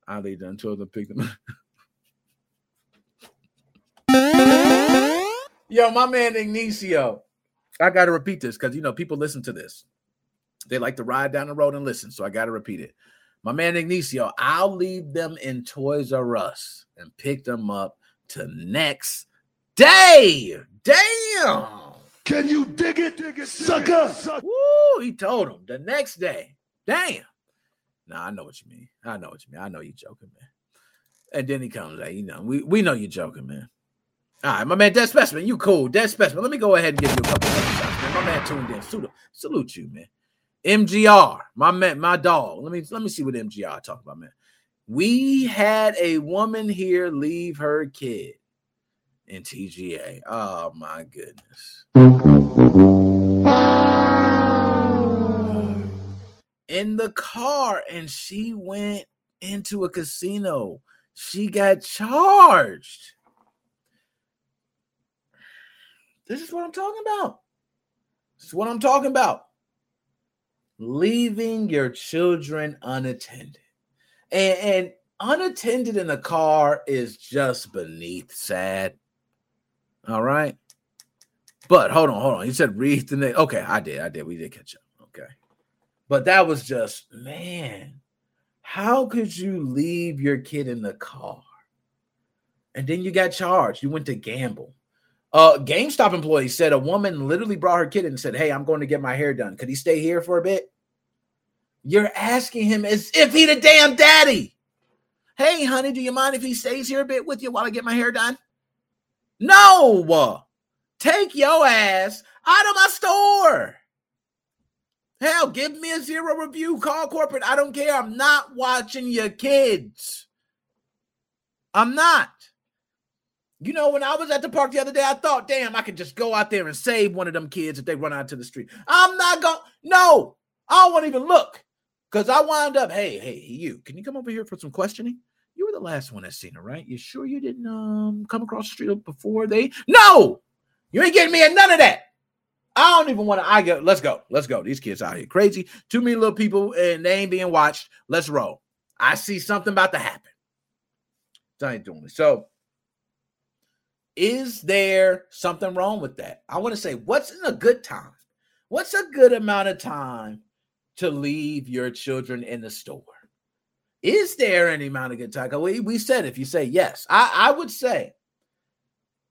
I'll leave them until they pick them. Yo, my man Ignacio. I got to repeat this because you know people listen to this. They like to ride down the road and listen, so I got to repeat it. My man Ignacio, I'll leave them in Toys R Us and pick them up to next day. Damn. Can you dig it, dig it, sucker? Woo, he told him the next day. Damn. Nah, I know what you mean. I know what you mean. I know you're joking, man. And then he comes like, you know, we, we know you're joking, man. All right, my man, Dead Specimen, you cool. Dead Specimen. Let me go ahead and give you a couple of shots, man. My man tuned in. Salute, salute you, man. MGR, my man, my dog. Let me let me see what MGR talk about, man. We had a woman here leave her kid in TGA. Oh my goodness. In the car, and she went into a casino. She got charged. This is what I'm talking about. This is what I'm talking about. Leaving your children unattended. And, and unattended in a car is just beneath sad. All right. But hold on, hold on. You said read the name. Okay, I did. I did. We did catch up. Okay. But that was just, man, how could you leave your kid in the car? And then you got charged. You went to gamble. Uh, GameStop employee said a woman literally brought her kid and said, Hey, I'm going to get my hair done. Could he stay here for a bit? You're asking him as if he the damn daddy. Hey, honey, do you mind if he stays here a bit with you while I get my hair done? No, take your ass out of my store. Hell, give me a zero review. Call corporate. I don't care. I'm not watching your kids. I'm not. You know, when I was at the park the other day, I thought, damn, I could just go out there and save one of them kids if they run out to the street. I'm not going, no, I don't want to even look because I wind up, hey, hey, you, can you come over here for some questioning? You were the last one that seen her, right? You sure you didn't um come across the street before they? No, you ain't getting me at none of that. I don't even want to. I go. Let's go. Let's go. These kids out here crazy. Too many little people, and they ain't being watched. Let's roll. I see something about to happen. I ain't doing it. So is there something wrong with that? I want to say, what's in a good time? What's a good amount of time to leave your children in the store? Is there any amount of good time? We, we said if you say yes, I, I would say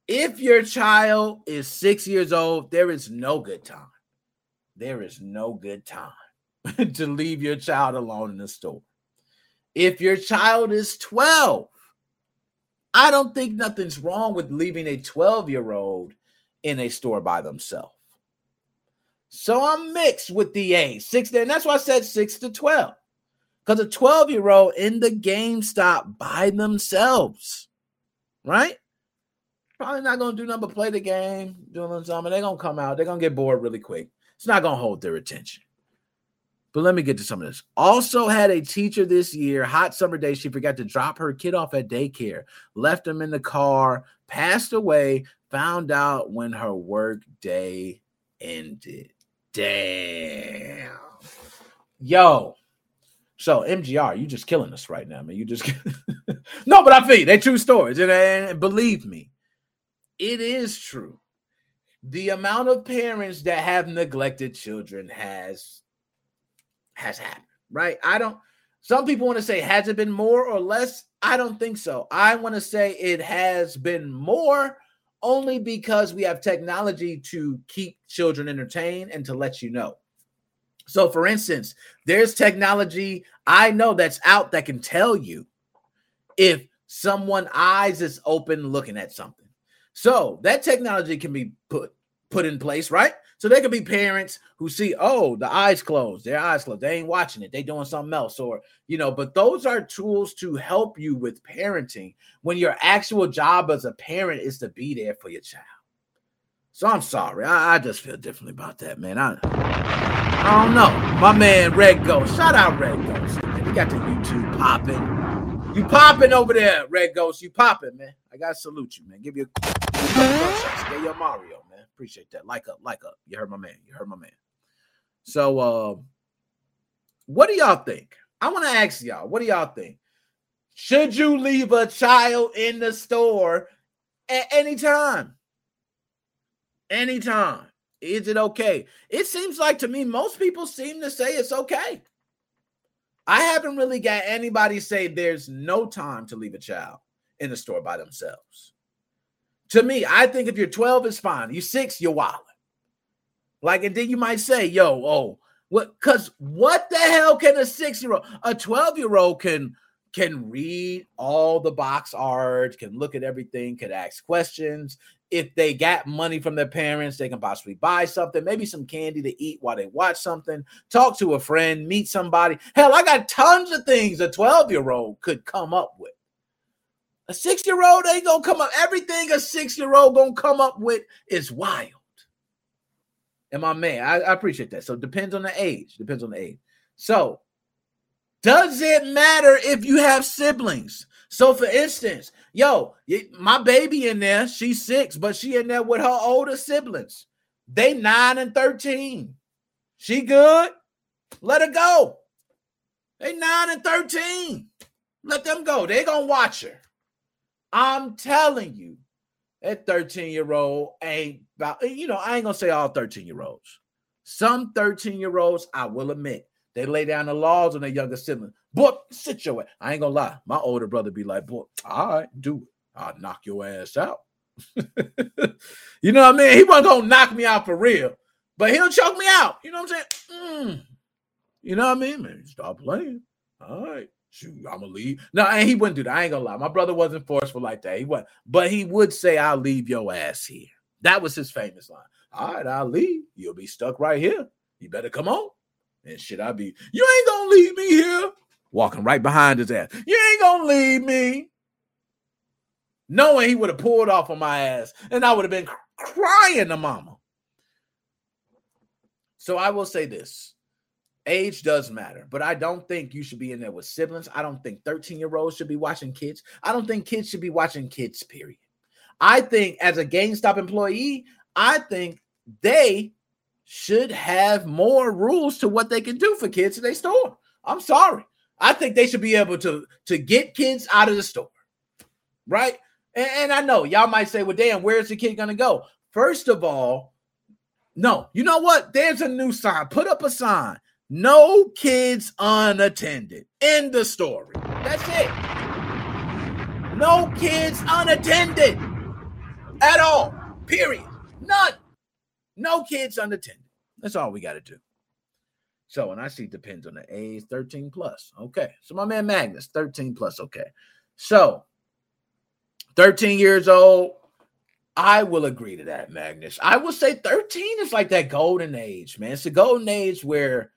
if your child is six years old, there is no good time. There is no good time to leave your child alone in the store. If your child is 12, I don't think nothing's wrong with leaving a 12 year old in a store by themselves. So I'm mixed with the age, six, and that's why I said six to 12. Because a 12 year old in the GameStop by themselves, right? Probably not going to do nothing but play the game, doing something. They're going to come out, they're going to get bored really quick. It's not going to hold their attention. But let me get to some of this. Also had a teacher this year, hot summer day, she forgot to drop her kid off at daycare, left him in the car, passed away, found out when her work day ended. Damn. Yo, So MGR, you just killing us right now, man. You just no, but I feel you. They true stories, and, and believe me, it is true. The amount of parents that have neglected children has has happened, right? I don't. Some people want to say has it been more or less? I don't think so. I want to say it has been more only because we have technology to keep children entertained and to let you know. So, for instance, there's technology I know that's out that can tell you if someone eyes is open looking at something. So that technology can be put put in place, right? So they could be parents who see, oh, the eyes closed, their eyes closed, they ain't watching it, they doing something else, or you know. But those are tools to help you with parenting when your actual job as a parent is to be there for your child. So I'm sorry, I, I just feel differently about that, man. I I don't know. My man Red Ghost. Shout out Red Ghost. He got the YouTube popping. You popping over there, Red Ghost. You popping, man. I gotta salute you, man. Give you a your Mario, man. Appreciate that. Like up, like up. You heard my man. You heard my man. So uh what do y'all think? I want to ask y'all, what do y'all think? Should you leave a child in the store at any time? Anytime. Is it okay? It seems like to me, most people seem to say it's okay. I haven't really got anybody say there's no time to leave a child in the store by themselves. To me, I think if you're 12, it's fine. You're six, you're wild. Like, and then you might say, yo, oh, what because what the hell can a six-year-old, a 12-year-old can can read all the box art, can look at everything, can ask questions, if they got money from their parents, they can possibly buy something, maybe some candy to eat while they watch something, talk to a friend, meet somebody. Hell, I got tons of things a 12 year old could come up with. A six year old ain't gonna come up. Everything a six year old gonna come up with is wild. And my man, I, I appreciate that. So depends on the age. Depends on the age. So does it matter if you have siblings? So, for instance, yo, my baby in there, she's six, but she in there with her older siblings. They nine and 13. She good? Let her go. They nine and 13. Let them go. They gonna watch her. I'm telling you, that 13 year old ain't about, you know, I ain't gonna say all 13 year olds. Some 13 year olds, I will admit, they lay down the laws on their younger siblings. Boy, sit your way. I ain't gonna lie. My older brother be like, boy, all right, do it. I'll knock your ass out. you know what I mean? He wasn't gonna knock me out for real, but he'll choke me out. You know what I'm saying? Mm. You know what I mean? Man, stop playing. All right. Shoot, I'm gonna leave. No, and he wouldn't do that. I ain't gonna lie. My brother wasn't forceful like that. He wasn't, but he would say, I'll leave your ass here. That was his famous line. All right, I'll leave. You'll be stuck right here. You better come on. And shit, I be, you ain't gonna leave me here walking right behind his ass. You ain't gonna leave me. Knowing he would have pulled off on my ass, and I would have been crying to mama. So I will say this age does matter, but I don't think you should be in there with siblings. I don't think 13 year olds should be watching kids. I don't think kids should be watching kids, period. I think as a GameStop employee, I think they should have more rules to what they can do for kids in their store. I'm sorry. I think they should be able to to get kids out of the store, right? And, and I know y'all might say, "Well, damn, where's the kid gonna go?" First of all, no. You know what? There's a new sign. Put up a sign. No kids unattended. In the story. That's it. No kids unattended at all. Period. None. No kids unattended. That's all we got to do. So, and I see depends on the age 13 plus. Okay. So, my man Magnus, 13 plus. Okay. So, 13 years old, I will agree to that, Magnus. I will say 13 is like that golden age, man. It's a golden age where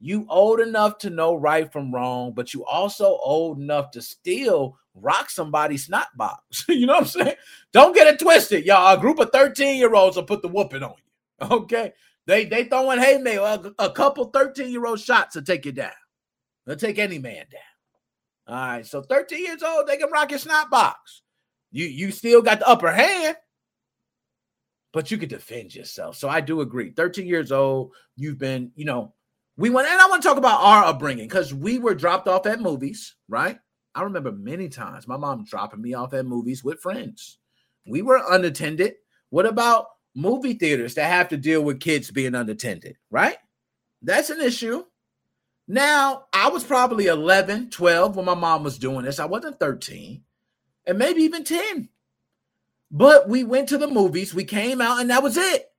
you old enough to know right from wrong, but you also old enough to still rock somebody's snot box. you know what I'm saying? Don't get it twisted, y'all. A group of 13 year olds will put the whooping on you. Okay. They they throwing haymaker a, a couple 13 year old shots to take you down. They'll take any man down. All right, so 13 years old, they can rock your snot box. You you still got the upper hand, but you can defend yourself. So I do agree. 13 years old, you've been, you know, we went, and I want to talk about our upbringing because we were dropped off at movies, right? I remember many times my mom dropping me off at movies with friends. We were unattended. What about movie theaters that have to deal with kids being unattended, right? That's an issue. Now, I was probably 11, 12 when my mom was doing this. I wasn't 13 and maybe even 10. But we went to the movies, we came out, and that was it.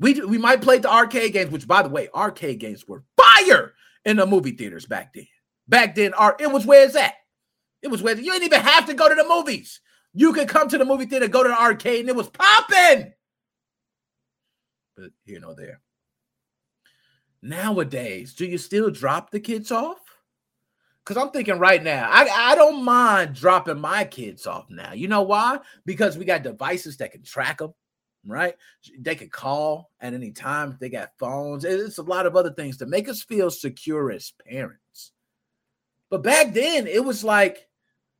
We, we might play the arcade games, which, by the way, arcade games were fire in the movie theaters back then. Back then, art it was where it's at. It was where you didn't even have to go to the movies. You could come to the movie theater, go to the arcade, and it was popping. But here no there. Nowadays, do you still drop the kids off? Because I'm thinking right now, I, I don't mind dropping my kids off now. You know why? Because we got devices that can track them, right? They could call at any time. They got phones. It's a lot of other things to make us feel secure as parents. But back then, it was like,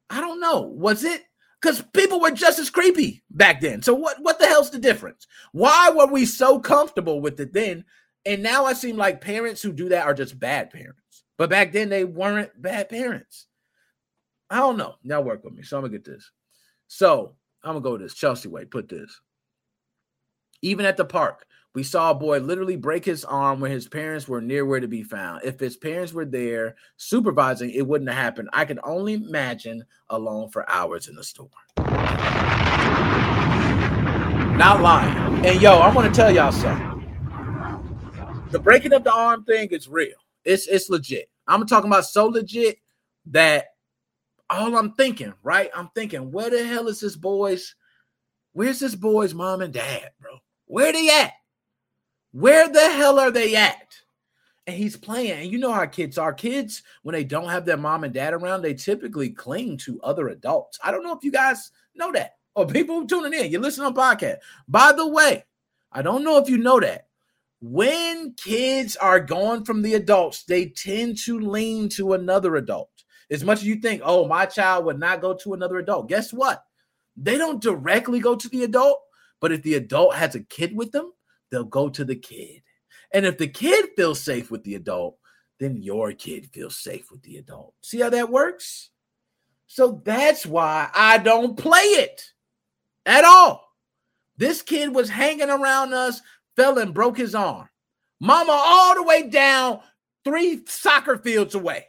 I don't know. Was it because people were just as creepy back then. So what what the hell's the difference? Why were we so comfortable with it then? And now I seem like parents who do that are just bad parents. But back then they weren't bad parents. I don't know. Now work with me. So I'm gonna get this. So I'm gonna go this. Chelsea Way, put this. Even at the park, we saw a boy literally break his arm when his parents were nowhere to be found. If his parents were there supervising, it wouldn't have happened. I can only imagine alone for hours in the store. Not lying. And yo, I want to tell y'all something. The breaking of the arm thing is real. It's it's legit. I'm talking about so legit that all I'm thinking, right? I'm thinking, where the hell is this boy's? Where's this boy's mom and dad, bro? Where they at? Where the hell are they at? And he's playing. And you know how kids are. Kids, when they don't have their mom and dad around, they typically cling to other adults. I don't know if you guys know that or people tuning in. You listen on podcast. By the way, I don't know if you know that. When kids are gone from the adults, they tend to lean to another adult. As much as you think, oh, my child would not go to another adult. Guess what? They don't directly go to the adult, but if the adult has a kid with them, they'll go to the kid. And if the kid feels safe with the adult, then your kid feels safe with the adult. See how that works? So that's why I don't play it at all. This kid was hanging around us, fell and broke his arm. Mama, all the way down three soccer fields away,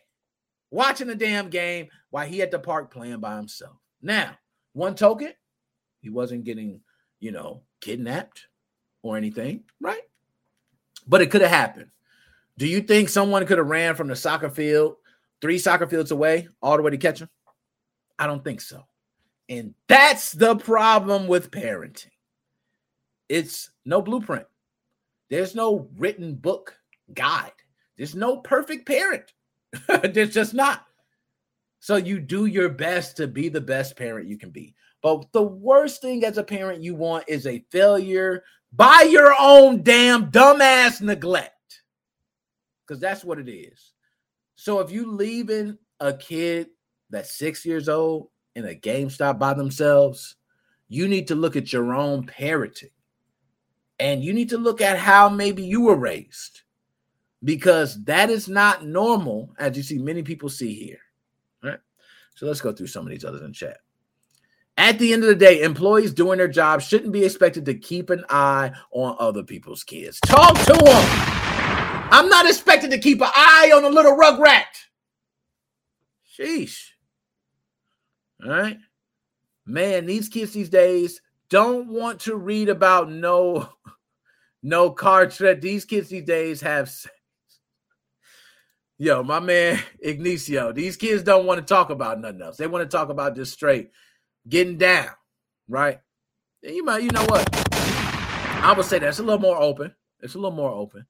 watching the damn game while he at the park playing by himself. Now, one token, he wasn't getting, you know, kidnapped or anything, right? But it could have happened. Do you think someone could have ran from the soccer field, three soccer fields away, all the way to catch him? I don't think so. And that's the problem with parenting. It's no blueprint. There's no written book guide. There's no perfect parent. There's just not. So you do your best to be the best parent you can be. But the worst thing as a parent you want is a failure by your own damn dumbass neglect. Because that's what it is. So if you leaving a kid that's six years old in a GameStop by themselves, you need to look at your own parenting. And you need to look at how maybe you were raised. Because that is not normal, as you see many people see here. All right. So let's go through some of these others in chat. At the end of the day, employees doing their job shouldn't be expected to keep an eye on other people's kids. Talk to them. I'm not expected to keep an eye on a little rugrat. Sheesh. All right. Man, these kids these days don't want to read about no no car tread. These kids these days have Yo, my man Ignacio, these kids don't want to talk about nothing else. They want to talk about just straight getting down, right? And you might, you know what? I would say that's a little more open. It's a little more open.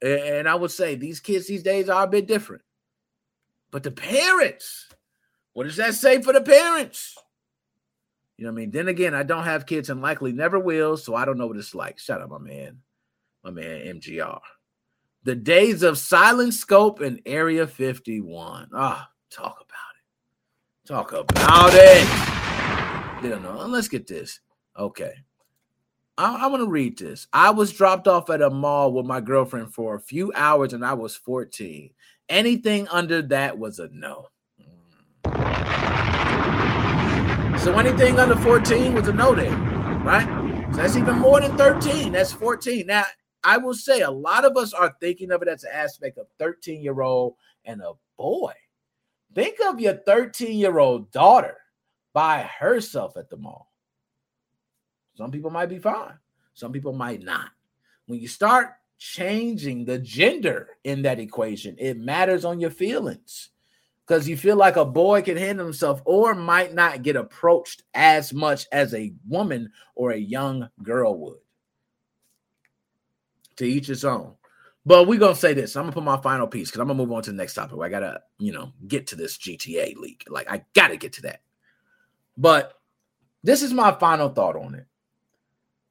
And I would say these kids these days are a bit different. But the parents, what does that say for the parents? You know what I mean? Then again, I don't have kids and likely never will, so I don't know what it's like. Shout out my man, my man MGR. The days of silent scope in Area 51. Ah, talk about it. Talk about it. They don't know. Uh, let's get this. Okay. I, I want to read this. I was dropped off at a mall with my girlfriend for a few hours and I was 14. Anything under that was a no. Mm. So anything under 14 was a no then, right? So that's even more than 13. That's 14. Now, I will say a lot of us are thinking of it as an aspect of 13 year old and a boy. Think of your 13 year old daughter by herself at the mall. Some people might be fine, some people might not. When you start changing the gender in that equation, it matters on your feelings because you feel like a boy can handle himself or might not get approached as much as a woman or a young girl would. To each his own. But we're gonna say this. I'm gonna put my final piece because I'm gonna move on to the next topic. I gotta, you know, get to this GTA leak. Like I gotta get to that. But this is my final thought on it.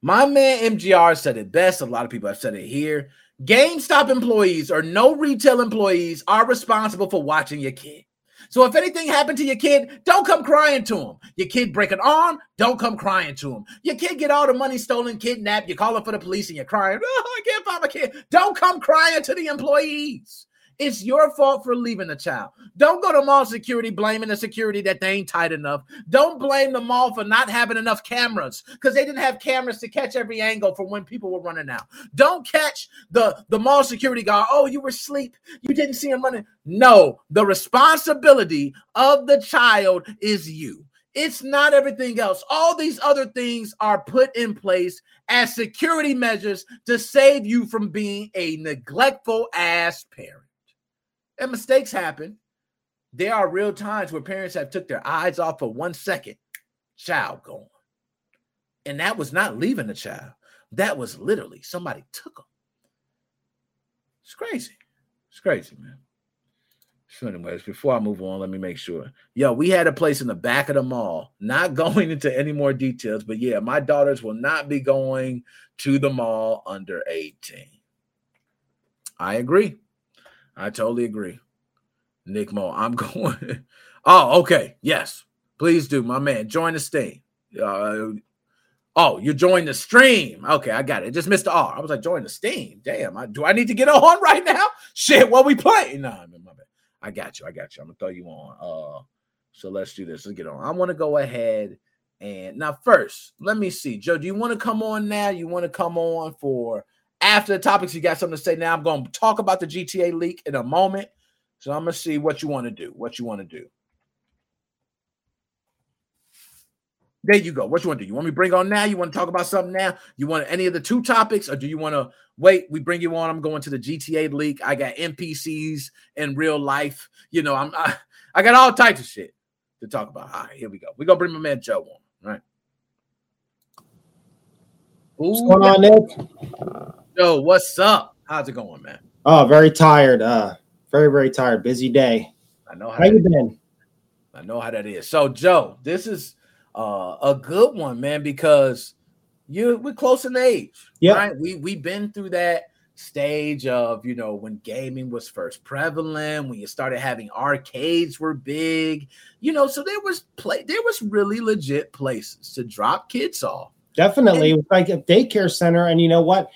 My man MGR said it best. A lot of people have said it here. GameStop employees or no retail employees are responsible for watching your kid. So if anything happened to your kid, don't come crying to him. Your kid break an arm, don't come crying to him. Your kid get all the money stolen, kidnapped, you're calling for the police and you're crying, oh, I can't find my kid. Don't come crying to the employees. It's your fault for leaving the child. Don't go to mall security blaming the security that they ain't tight enough. Don't blame the mall for not having enough cameras because they didn't have cameras to catch every angle from when people were running out. Don't catch the, the mall security guard. Oh, you were asleep. You didn't see him running. No, the responsibility of the child is you. It's not everything else. All these other things are put in place as security measures to save you from being a neglectful ass parent and mistakes happen. There are real times where parents have took their eyes off for one second, child gone. And that was not leaving the child. That was literally somebody took them. It's crazy. It's crazy, man. So, anyways, before I move on, let me make sure. Yo, we had a place in the back of the mall. Not going into any more details, but yeah, my daughters will not be going to the mall under 18. I agree. I totally agree. Nick Mo, I'm going. oh, okay. Yes. Please do, my man. Join the stream. Uh, oh, you join the stream. Okay, I got it. Just missed the R. I was like, join the steam. Damn. I, do I need to get on right now? Shit, what we playing? Nah, in my. I got you. I got you. I'm gonna throw you on. Uh, so let's do this. Let's get on. I want to go ahead and now first, let me see. Joe, do you want to come on now? You want to come on for after the topics, you got something to say now. I'm going to talk about the GTA leak in a moment. So I'm going to see what you want to do. What you want to do. There you go. What you want to do? You want me to bring on now? You want to talk about something now? You want any of the two topics, or do you want to wait? We bring you on. I'm going to the GTA leak. I got NPCs in real life. You know, I'm I, I got all types of shit to talk about. All right, here we go. We're gonna bring my man Joe on. Right. What's going on, Nick? Yo, what's up? How's it going, man? Oh, very tired. Uh, very, very tired. Busy day. I know how, how you been. I know how that is. So, Joe, this is uh, a good one, man, because you we're close in age. Yeah, right? we we've been through that stage of you know when gaming was first prevalent when you started having arcades were big you know so there was play there was really legit places to drop kids off definitely and, like a daycare center and you know what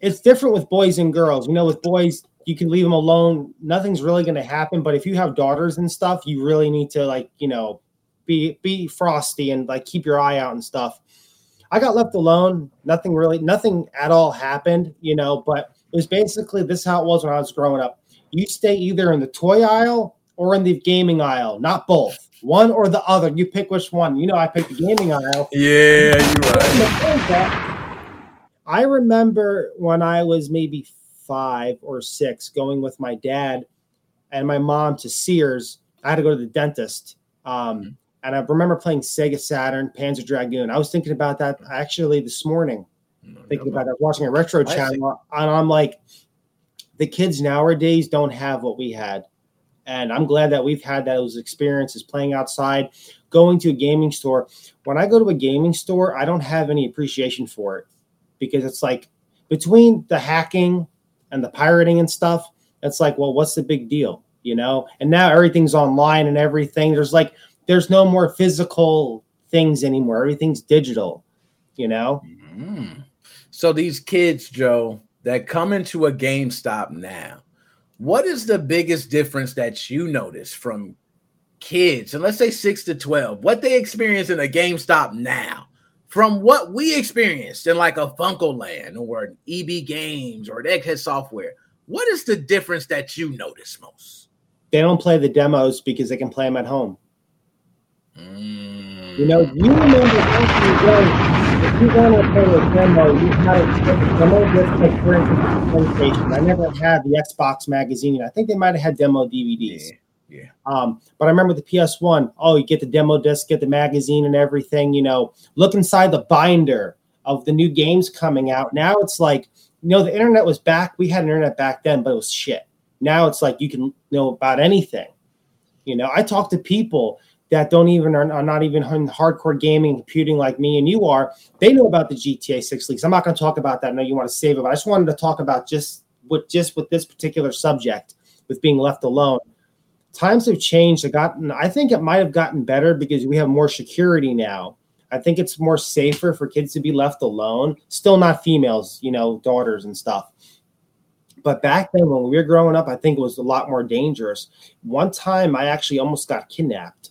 it's different with boys and girls. You know, with boys, you can leave them alone. Nothing's really going to happen. But if you have daughters and stuff, you really need to like, you know, be be frosty and like keep your eye out and stuff. I got left alone. Nothing really, nothing at all happened, you know, but it was basically this how it was when I was growing up. You stay either in the toy aisle or in the gaming aisle, not both. One or the other. You pick which one. You know, I picked the gaming aisle. Yeah, you're right. I remember when I was maybe five or six going with my dad and my mom to Sears. I had to go to the dentist. Um, mm-hmm. and I remember playing Sega Saturn, Panzer Dragoon. I was thinking about that actually this morning, thinking about that, watching a retro channel. And I'm like, the kids nowadays don't have what we had. And I'm glad that we've had those experiences playing outside, going to a gaming store. When I go to a gaming store, I don't have any appreciation for it because it's like between the hacking and the pirating and stuff, it's like, well, what's the big deal? You know? And now everything's online and everything. There's like, there's no more physical things anymore. Everything's digital. You know. Mm. So these kids, Joe, that come into a GameStop now, what is the biggest difference that you notice from kids, and let's say six to 12, what they experience in a GameStop now from what we experienced in like a Funco Land or an EB Games or an Egghead Software? What is the difference that you notice most? They don't play the demos because they can play them at home. Mm. You know, you remember back in the if you want to play a demo, you had to demo disc, like for instance, the PlayStation. I never had the Xbox magazine. I think they might have had demo DVDs. Yeah. Yeah. Um, but I remember the PS1. Oh, you get the demo disc, get the magazine and everything. You know, look inside the binder of the new games coming out. Now it's like, you know, the internet was back. We had internet back then, but it was shit. Now it's like you can know about anything. You know, I talk to people that don't even are, are not even in hardcore gaming computing like me and you are. They know about the GTA 6 leaks. I'm not going to talk about that. I know you want to save it, but I just wanted to talk about just with just with this particular subject with being left alone times have changed. It gotten, I think it might have gotten better because we have more security now. I think it's more safer for kids to be left alone. Still not females, you know, daughters and stuff. But back then, when we were growing up, I think it was a lot more dangerous. One time, I actually almost got kidnapped.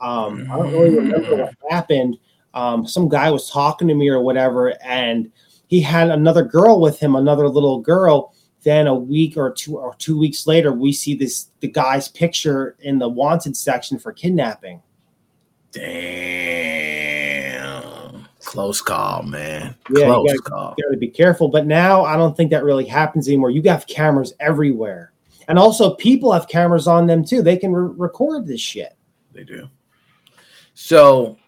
Um, I don't really remember what happened. Um, some guy was talking to me or whatever, and he had another girl with him, another little girl then a week or two or two weeks later, we see this the guy's picture in the wanted section for kidnapping. Damn. Close call, man. Yeah, Close you gotta, call. You gotta be careful. But now I don't think that really happens anymore. You got cameras everywhere. And also people have cameras on them too. They can re- record this shit. They do. So,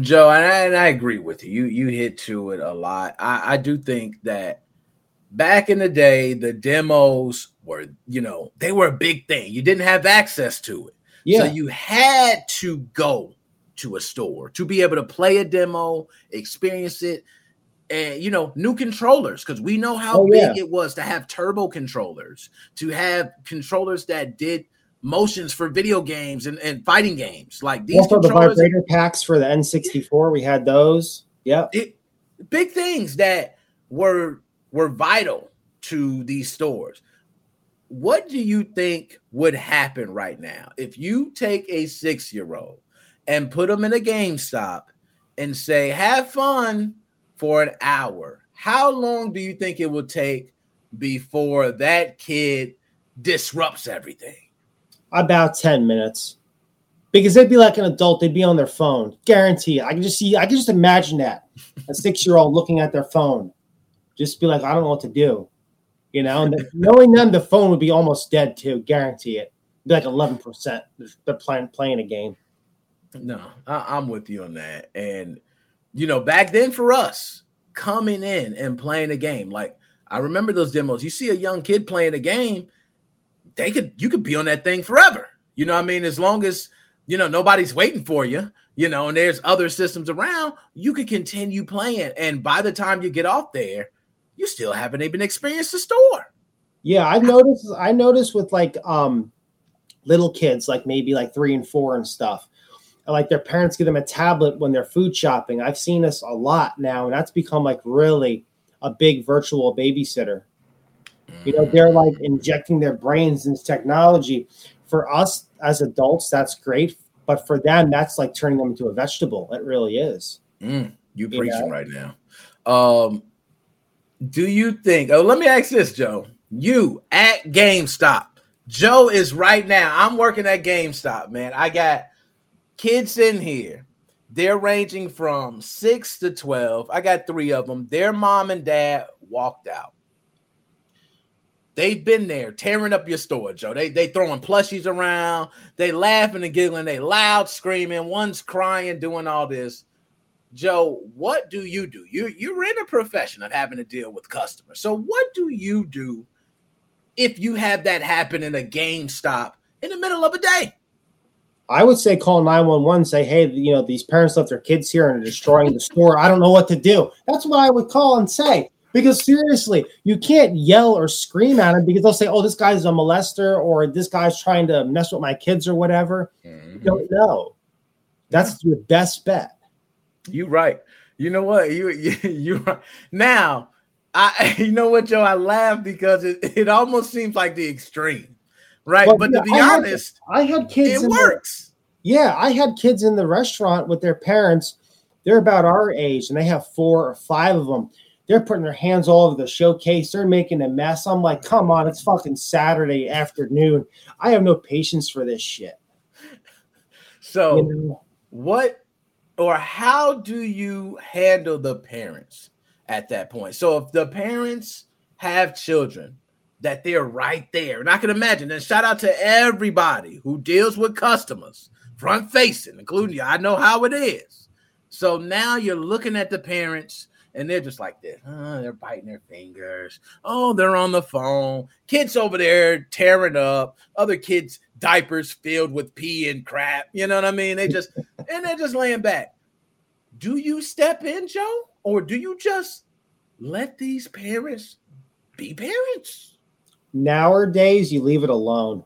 Joe, and I, and I agree with you. You you hit to it a lot. I, I do think that back in the day, the demos were, you know, they were a big thing. You didn't have access to it. Yeah. So you had to go to a store to be able to play a demo, experience it, and you know, new controllers because we know how Oh, big yeah. it was to have turbo controllers, to have controllers that did motions for video games and, and fighting games. Like these also the vibrator packs for the N64. We had those. Yep. it, big things that were were vital to these stores. What do you think would happen right now if you take a six year old and put them in a GameStop and say, have fun for an hour? How long do you think it will take before that kid disrupts everything? About 10 minutes. Because they'd be like an adult, they'd be on their phone. Guarantee. I can just see, I can just imagine that. A six year old looking at their phone. Just be like, I don't know what to do. You know, and knowing them, the phone would be almost dead too. Guarantee it. Be like 11%. They're playing, playing a game. No, I, I'm with you on that. And you know, back then for us, coming in and playing a game, like I remember those demos. You see a young kid playing a game, they could you could be on that thing forever. You know I mean? As long as you know nobody's waiting for you, you know, and there's other systems around, you could continue playing. And by the time you get off there, you still haven't even experienced the store. Yeah, I noticed. I noticed with like um little kids, like maybe like three and four and stuff. and, Like their parents give them a tablet when they're food shopping. I've seen this a lot now, and that's become like really a big virtual babysitter. You know, they're like injecting their brains into technology. For us as adults, that's great, but for them, that's like turning them into a vegetable. It really is. Mm, you You preaching know? right now. Um, do you think? Oh, let me ask this, Joe. You at GameStop. Joe is right now. I'm working at GameStop, man. I got kids in here. They're ranging from six to 12. I got three of them. Their mom and dad walked out. They've been there tearing up your store, Joe. They they throwing plushies around. They laughing and giggling. They loud screaming. One's crying, doing all this. Joe, what do you do? You you're in a profession of having to deal with customers. So what do you do if you have that happen in a GameStop in the middle of a day? I would say call 911, say, hey, you know, these parents left their kids here and are destroying the store. I don't know what to do. That's what I would call and say. Because seriously, you can't yell or scream at them because they'll say, oh, this guy's a molester or this guy's trying to mess with my kids or whatever. Mm-hmm. You don't know. That's your best bet. You right. You know what? You you, you now. I you know what, Joe? I laugh because it, it almost seems like the extreme, right? But, but yeah, to be I honest, had, I had kids. It works. The, yeah, I had kids in the restaurant with their parents. They're about our age, and they have four or five of them. They're putting their hands all over the showcase. They're making a mess. I'm like, come on, it's fucking Saturday afternoon. I have no patience for this shit. So, you know? what or how do you handle the parents at that point? So, if the parents have children that they're right there, and I can imagine, and shout out to everybody who deals with customers front facing, including you. I know how it is. So now you're looking at the parents and they're just like this. Oh, they're biting their fingers. Oh, they're on the phone. Kids over there tearing up. Other kids diapers filled with pee and crap. You know what I mean? They just and they're just laying back. Do you step in, Joe, or do you just let these parents be parents? Nowadays, you leave it alone.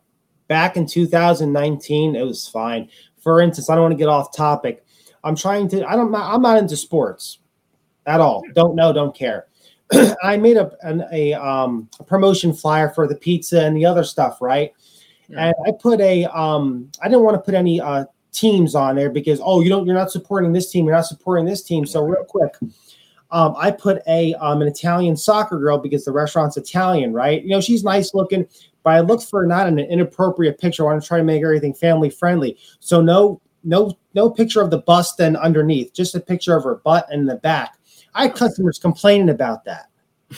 Back in 2019, it was fine. For instance, I don't want to get off topic. I'm trying to. I don't. I'm not into sports at all. Don't know, don't care. I made a an, a um a promotion flyer for the pizza and the other stuff, right? Yeah. And I put a um I didn't want to put any uh teams on there because oh you don't you're not supporting this team, you're not supporting this team. So real quick, um I put a um an Italian soccer girl because the restaurant's Italian, right? You know, she's nice looking, but I looked for not an inappropriate picture. I want to try to make everything family friendly. So no no no picture of the bust and underneath, just a picture of her butt and the back. I had customers complaining about that.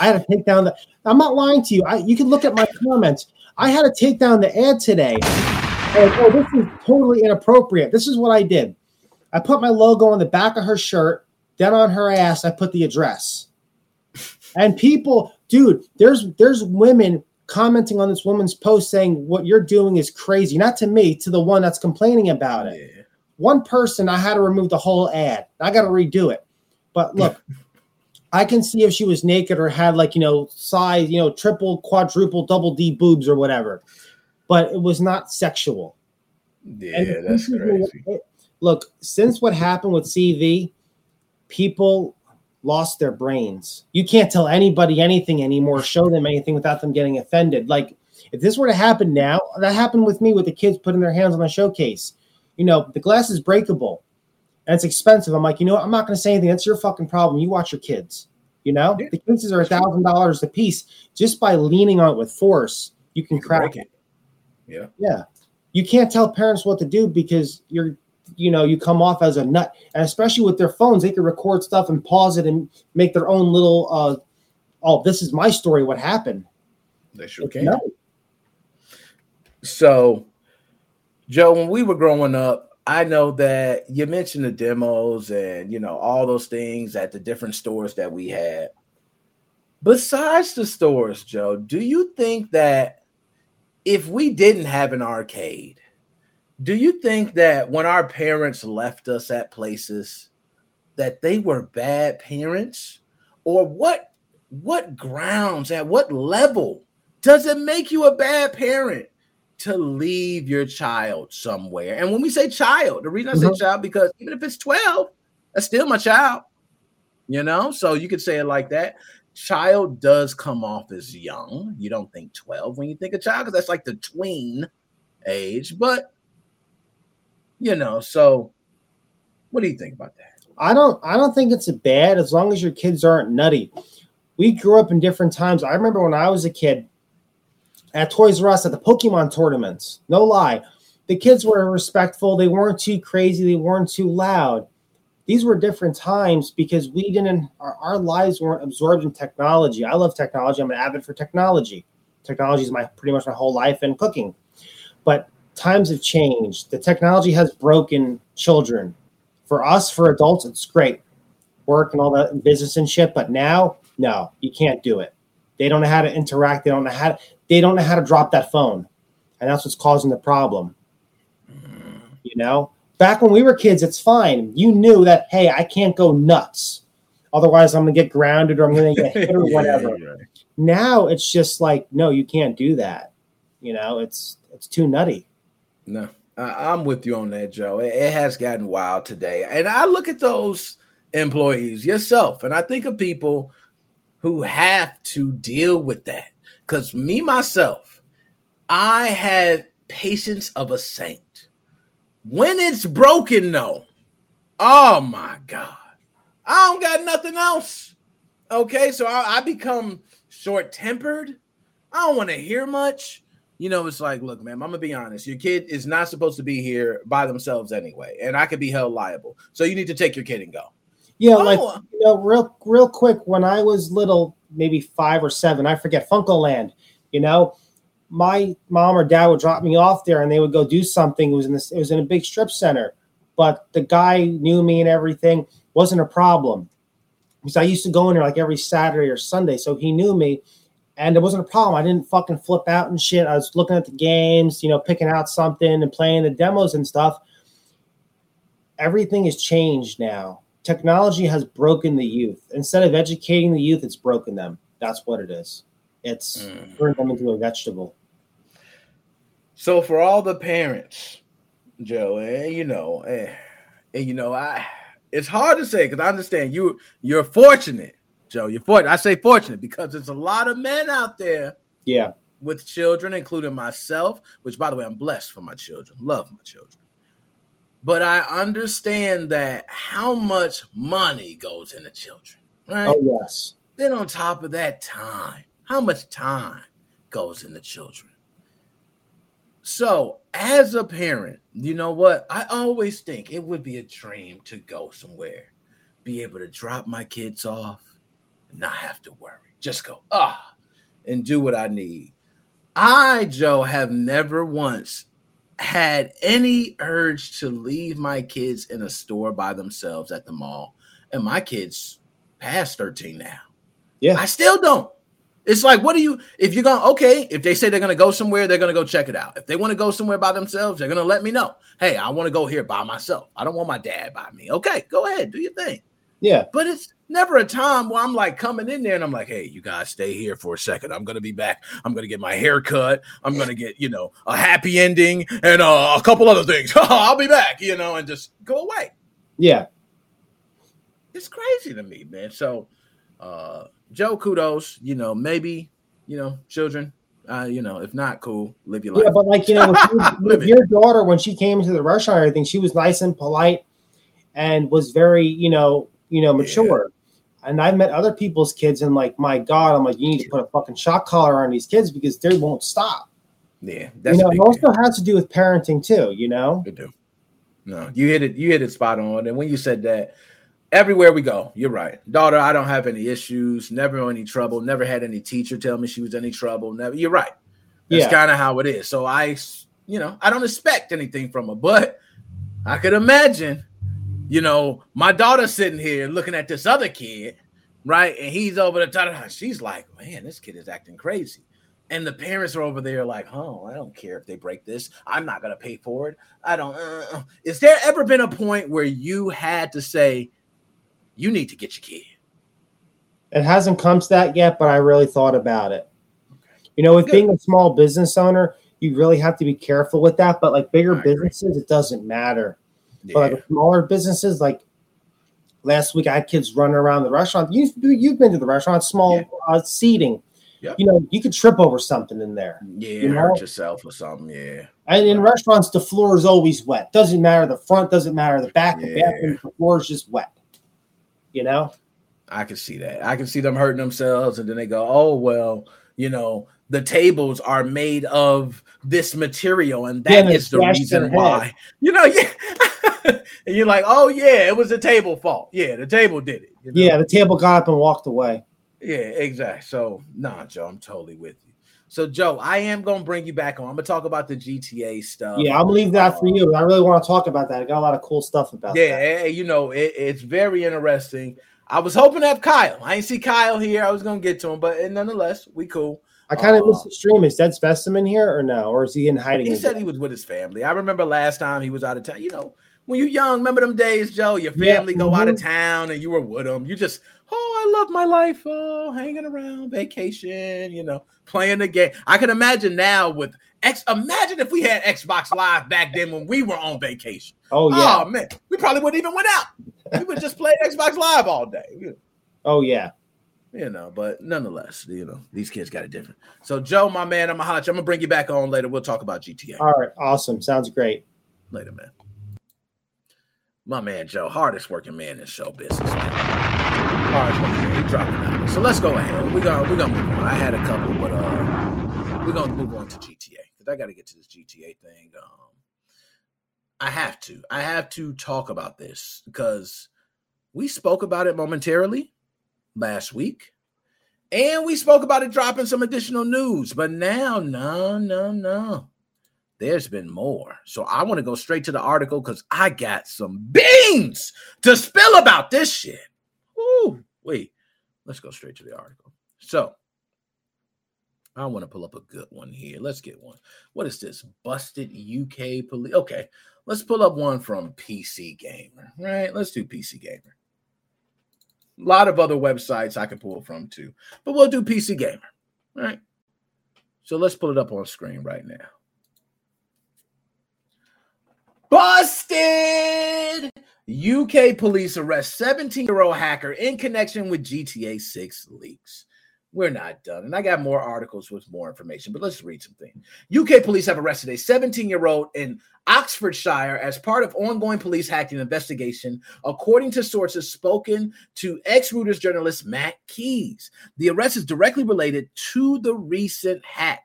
I had to take down the. I'm not lying to you. I, you can look at my comments. I had to take down the ad today. And, oh, this is totally inappropriate. This is what I did. I put my logo on the back of her shirt. Then on her ass, I put the address. And people, dude, there's there's women commenting on this woman's post saying what you're doing is crazy. Not to me, to the one that's complaining about it. Yeah. One person, I had to remove the whole ad. I got to redo it. But look, I can see if she was naked or had like, you know, size, you know, triple, quadruple, double D boobs or whatever. But it was not sexual. Yeah, that's crazy. Look, since what happened with CV, people lost their brains. You can't tell anybody anything anymore, show them anything without them getting offended. Like if this were to happen now, that happened with me with the kids putting their hands on the showcase. You know, the glass is breakable and it's expensive. I'm like, you know what? I'm not going to say anything. That's your fucking problem. You watch your kids. You know, yeah. the cases are a thousand dollars a piece. Just by leaning on it with force, you can, you can crack it. Yeah, yeah. You can't tell parents what to do because you're, you know, you come off as a nut. And especially with their phones, they can record stuff and pause it and make their own little. uh Oh, this is my story. What happened? They sure can. No. So, Joe, when we were growing up, I know that you mentioned the demos and you know all those things at the different stores that we had. Besides the stores, Joe, do you think that if we didn't have an arcade, do you think that when our parents left us at places that they were bad parents? Or what what grounds at what level does it make you a bad parent? To leave your child somewhere. And when we say child, the reason I say mm-hmm. child, because even if it's 12, that's still my child. You know, so you could say it like that. Child does come off as young. You don't think 12 when you think of child, because that's like the tween age. But you know, so what do you think about that? I don't I don't think it's a bad as long as your kids aren't nutty. We grew up in different times. I remember when I was a kid, at Toys R Us at the Pokemon tournaments. No lie. The kids were respectful. They weren't too crazy. They weren't too loud. These were different times because we didn't, our, our lives weren't absorbed in technology. I love technology. I'm an avid for technology. Technology is my pretty much my whole life and cooking. But times have changed. The technology has broken children. For us, for adults, it's great. Work and all that business and shit. But now, no, you can't do it. They don't know how to interact. They don't know how to, they don't know how to drop that phone. And that's what's causing the problem. You know, back when we were kids, it's fine. You knew that, hey, I can't go nuts. Otherwise, I'm going to get grounded or I'm going to get hit or whatever. yeah. Now it's just like, no, you can't do that. You know, it's it's too nutty. No, I, am with you on that, Joe. It, it has gotten wild today. And I look at those employees, yourself. And I think of people who have to deal with that. Because me, myself, I had patience of a saint. When it's broken, though, oh my God, I don't got nothing else. Okay, so I, I become short tempered. I don't want to hear much. You know, it's like, look, man, I'm gonna be honest. Your kid is not supposed to be here by themselves anyway, and I could be held liable. So you need to take your kid and go. Yeah, oh. like you know, real real quick, when I was little, maybe five or seven, I forget Funco Land, you know, my mom or dad would drop me off there and they would go do something. It was in this, it was in a big strip center, but the guy knew me and everything wasn't a problem because I used to go in there like every Saturday or Sunday, so he knew me, and it wasn't a problem. I didn't fucking flip out and shit. I was looking at the games, you know, picking out something and playing the demos and stuff. Everything has changed now technology has broken the youth. Instead of educating the youth, it's broken them. That's what it is. It's mm. turned them into a vegetable. So for all the parents, Joe, and eh, you know, and, eh, and you know, I it's hard to say because I understand you you're fortunate, Joe. You're fortunate. I say fortunate because there's a lot of men out there. Yeah. With children, including myself, which by the way, I'm blessed for my children. Love my children but I understand that how much money goes into children, right? Oh, yes. Then on top of that, time. How much time goes into children? So, as a parent, you know what? I always think it would be a dream to go somewhere, be able to drop my kids off, and not have to worry. Just go, ah, and do what I need. I, Joe, have never once had any urge to leave my kids in a store by themselves at the mall. And my kids past 13 now. Yeah. I still don't. It's like, what do you, if you're going, to okay, if they say they're going to go somewhere, they're going to go check it out. If they want to go somewhere by themselves, they're going to let me know. Hey, I want to go here by myself. I don't want my dad by me. Okay, go ahead, do your thing. Yeah. But it's never a time where I'm like coming in there and I'm like, hey, you guys stay here for a second. I'm gonna be back. I'm gonna get my hair cut. I'm gonna get, you know, a happy ending and uh, a couple other things. I'll be back, you know, and just go away. Yeah. It's crazy to me, man. So uh Joe, kudos, you know, maybe, you know, children, uh, you know, if not cool, live your life. Yeah, but like you know, your daughter when she came into the restaurant, I think she was nice and polite and was very, you know, you know, mature. And I've met other people's kids and like, my God, I'm like, you need to put a fucking shock collar on these kids because they won't stop. Yeah, that's you know, it also has to do with parenting too. You know, it do. No, you hit it. You hit it spot on. And when you said that, everywhere we go, you're right, daughter. I don't have any issues. Never any trouble. Never had any teacher tell me she was any trouble. Never. You're right. That's yeah. kind of how it is. So I, you know, I don't expect anything from her, but I could imagine you know, my daughter's sitting here looking at this other kid, right? And he's over the top. She's like, man, this kid is acting crazy. And the parents are over there like, oh, I don't care if they break this. I'm not going to pay for it. I don't. Uh, uh. Is there ever been a point where you had to say, you need to get your kid? It hasn't come to that yet, but I really thought about it. You know, with Good. being a small business owner, you really have to be careful with that. But like bigger businesses, it doesn't matter. Yeah. But like smaller businesses, like last week, I had kids running around the restaurant. You, you've been to the restaurant, small yeah. uh, seating. Yep. You know, you could trip over something in there. Yeah, you know? hurt yourself or something. Yeah. And in restaurants, the floor is always wet. Doesn't matter the front, doesn't matter the back. Yeah. The bathroom, the floor is just wet. You know. I can see that. I can see them hurting themselves, and then they go, "Oh well, you know, the tables are made of this material, and that yeah, is the reason why." You know, yeah. and you're like, oh yeah, it was the table fault. Yeah, the table did it. You know? Yeah, the table got up and walked away. Yeah, exactly. So nah, Joe, I'm totally with you. So Joe, I am gonna bring you back on. I'm gonna talk about the GTA stuff. Yeah, I'm gonna leave that for you. I really want to talk about that. I got a lot of cool stuff about yeah, that. Yeah, you know, it, it's very interesting. I was hoping to have Kyle. I didn't see Kyle here. I was gonna get to him, but nonetheless, we cool. I kind of uh, missed the stream. Is Dead Specimen here or no? Or is he in hiding? He said he was with his family. I remember last time he was out of town. You know, when you're young, remember them days, Joe? Your family yeah. go out of mm-hmm. town and you were with them. You just, oh, I love my life. Oh, hanging around, vacation, you know, playing the game. I can imagine now with X. Imagine if we had Xbox Live back then when we were on vacation. Oh, yeah. Oh, man. We probably wouldn't even went out. we would just play Xbox Live all day. Oh yeah. You know, but nonetheless, you know, these kids got it different. So, Joe, my man, I'm a hot. I'm gonna bring you back on later. We'll talk about GTA. All right, awesome. Sounds great. Later, man. My man Joe, hardest working man in show business. Hardest working man. He dropping out. So let's go ahead. We're gonna we're gonna move on. I had a couple, but uh we're gonna move on to GTA. Because I gotta get to this GTA thing. Um I have to. I have to talk about this because we spoke about it momentarily last week. And we spoke about it dropping some additional news, but now, no, no, no. There's been more. So I want to go straight to the article because I got some beans to spill about this shit. Ooh, wait. Let's go straight to the article. So I want to pull up a good one here. Let's get one. What is this? Busted UK police. Okay, let's pull up one from PC Gamer. Right? Let's do PC Gamer. A lot of other websites I can pull from too, but we'll do PC Gamer. Right. So let's pull it up on screen right now. Busted! UK police arrest 17 year old hacker in connection with GTA 6 leaks we're not done. And I got more articles with more information, but let's read something. UK police have arrested a 17 year old in Oxfordshire as part of ongoing police hacking investigation, according to sources spoken to ex Reuters journalist Matt Keys. The arrest is directly related to the recent hack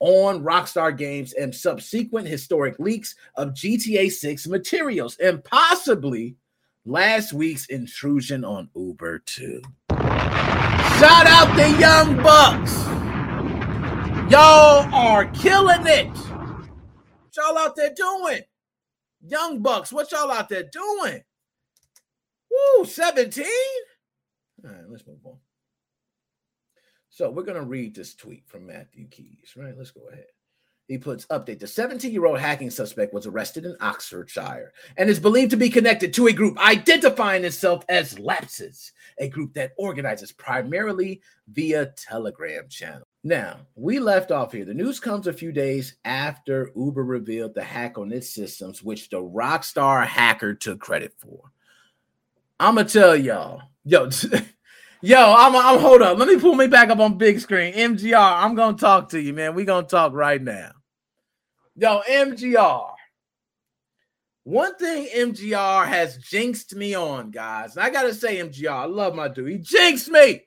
on Rockstar Games and subsequent historic leaks of GTA 6 materials and possibly last week's intrusion on Uber 2. Shout out the Young Bucks. Y'all are killing it. What y'all out there doing? Young Bucks, what y'all out there doing? Woo, 17? All right, let's move on. So we're going to read this tweet from Matthew Keys, right? Let's go ahead. He puts update. The 17 year old hacking suspect was arrested in Oxfordshire and is believed to be connected to a group identifying itself as Lapsus, a group that organizes primarily via Telegram channel. Now, we left off here. The news comes a few days after Uber revealed the hack on its systems, which the Rockstar hacker took credit for. I'm gonna tell y'all, yo, yo, I'm, I'm hold up. Let me pull me back up on big screen. MGR, I'm gonna talk to you, man. We gonna talk right now. Yo, MGR. One thing MGR has jinxed me on, guys. And I gotta say, MGR, I love my dude. He jinxed me.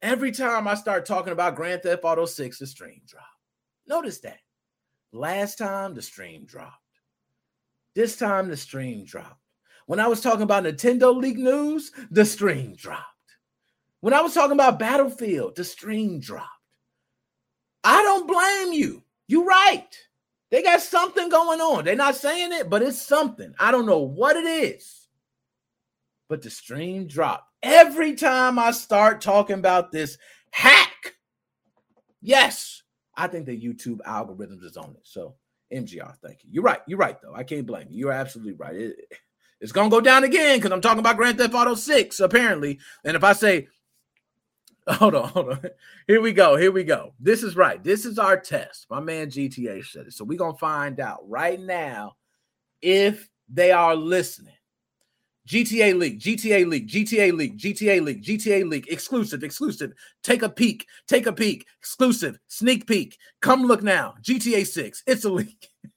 Every time I start talking about Grand Theft Auto 6, the stream dropped. Notice that. Last time the stream dropped. This time the stream dropped. When I was talking about Nintendo League news, the stream dropped. When I was talking about Battlefield, the stream dropped. I don't blame you. You're right. They got something going on. They're not saying it, but it's something. I don't know what it is. But the stream dropped. Every time I start talking about this hack, yes, I think the YouTube algorithms is on it. So, MGR, thank you. You're right. You're right, though. I can't blame you. You're absolutely right. It, it's to go down again because I'm talking about Grand Theft Auto 6, apparently. And if I say Hold on, hold on. Here we go. Here we go. This is right. This is our test. My man GTA said it. So we're to find out right now if they are listening. GTA League, GTA League, GTA League, GTA League, GTA League, exclusive, exclusive. Take a peek, take a peek, exclusive, sneak peek. Come look now. GTA 6, it's a leak.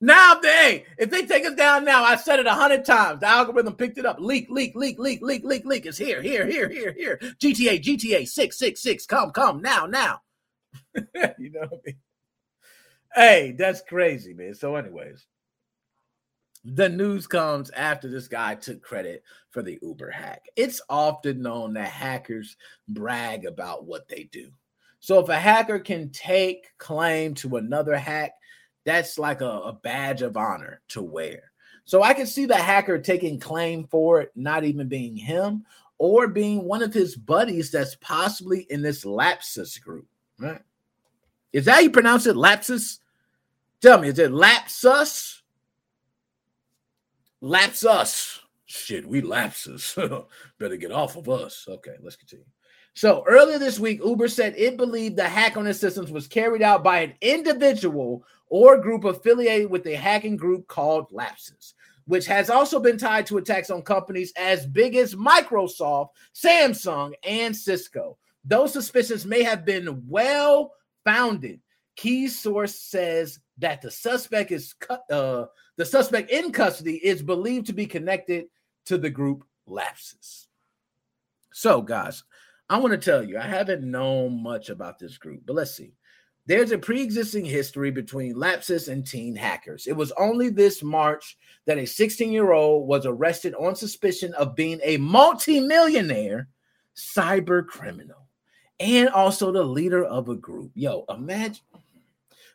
Now they, if they take us down now, I said it a hundred times. The algorithm picked it up. Leak, leak, leak, leak, leak, leak, leak. It's here, here, here, here, here. GTA, GTA, six, six, six. Come, come, now, now. you know what I mean? Hey, that's crazy, man. So, anyways, the news comes after this guy took credit for the Uber hack. It's often known that hackers brag about what they do. So, if a hacker can take claim to another hack, that's like a, a badge of honor to wear. So I can see the hacker taking claim for it, not even being him or being one of his buddies that's possibly in this lapsus group, right? Is that how you pronounce it? Lapsus? Tell me, is it lapsus? Lapsus. Shit, we lapsus. Better get off of us. Okay, let's continue. So earlier this week, Uber said it believed the hack on its systems was carried out by an individual or group affiliated with a hacking group called Lapsus. which has also been tied to attacks on companies as big as Microsoft, Samsung, and Cisco. Those suspicions may have been well founded. Key source says that the suspect is uh, the suspect in custody is believed to be connected to the group Lapsus. So, guys, I want to tell you, I haven't known much about this group, but let's see. There's a pre existing history between Lapsus and teen hackers. It was only this March that a 16 year old was arrested on suspicion of being a multimillionaire cyber criminal and also the leader of a group. Yo, imagine.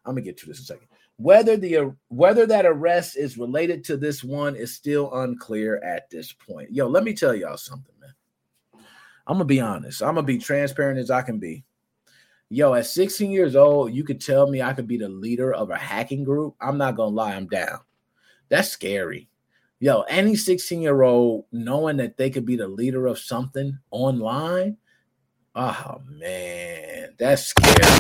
I'm gonna get to this in a second. Whether the whether that arrest is related to this one is still unclear at this point. Yo, let me tell y'all something, man. I'm gonna be honest. I'm gonna be transparent as I can be yo, at 16 years old, you could tell me I could be the leader of a hacking group. I'm not gonna lie, I'm down. That's scary. Yo, any 16 year old knowing that they could be the leader of something online. Oh man, that's scary.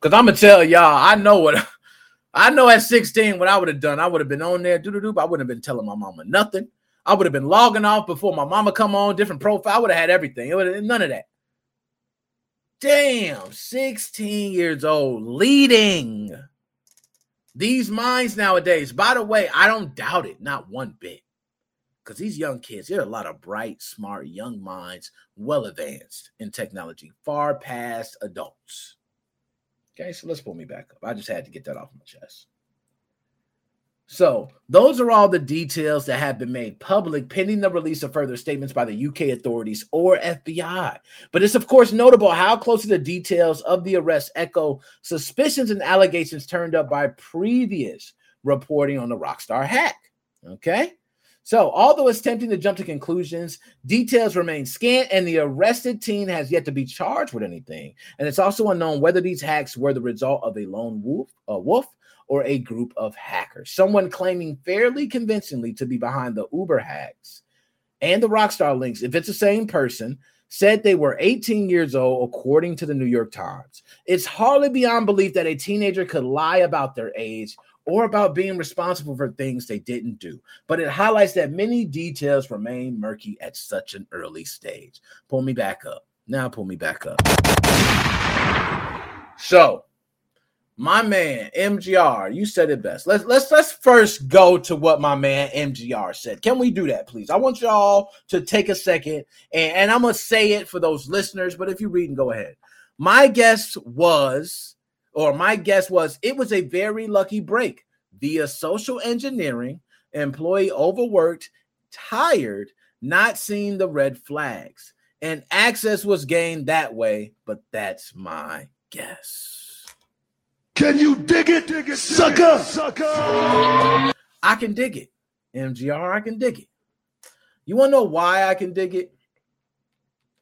Cause I'm gonna tell y'all, I know what I know at 16 what I would have done. I would have been on there, doo doo doo. I wouldn't have been telling my mama nothing. I would have been logging off before my mama come on, different profile. I would have had everything. It would have none of that. Damn, 16 years old, leading these minds nowadays. By the way, I don't doubt it, not one bit. Because these young kids, there are a lot of bright, smart, young minds, well advanced in technology, far past adults. Okay, so let's pull me back up. I just had to get that off my chest. So, those are all the details that have been made public pending the release of further statements by the UK authorities or FBI. But it's, of course, notable how closely the details of the arrest echo suspicions and allegations turned up by previous reporting on the Rockstar hack. Okay. So, although it's tempting to jump to conclusions, details remain scant, and the arrested teen has yet to be charged with anything. And it's also unknown whether these hacks were the result of a lone wolf, a wolf or a group of hackers. Someone claiming fairly convincingly to be behind the Uber hacks and the Rockstar links, if it's the same person, said they were 18 years old, according to the New York Times. It's hardly beyond belief that a teenager could lie about their age or about being responsible for things they didn't do. But it highlights that many details remain murky at such an early stage. Pull me back up. Now pull me back up. So, my man MGR, you said it best. Let's let's let's first go to what my man MGR said. Can we do that, please? I want y'all to take a second and, and I'm gonna say it for those listeners, but if you read and go ahead. My guess was, or my guess was, it was a very lucky break via social engineering, employee overworked, tired, not seeing the red flags, and access was gained that way. But that's my guess. Can you dig it, dig it sucker? sucker? I can dig it. MGR, I can dig it. You want to know why I can dig it?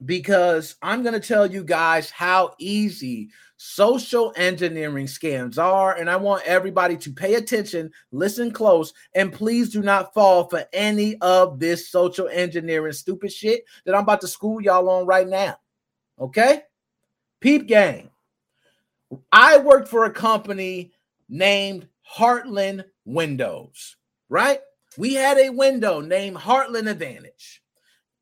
Because I'm going to tell you guys how easy social engineering scams are. And I want everybody to pay attention, listen close, and please do not fall for any of this social engineering stupid shit that I'm about to school y'all on right now. Okay? Peep gang. I worked for a company named Heartland Windows, right? We had a window named Heartland Advantage.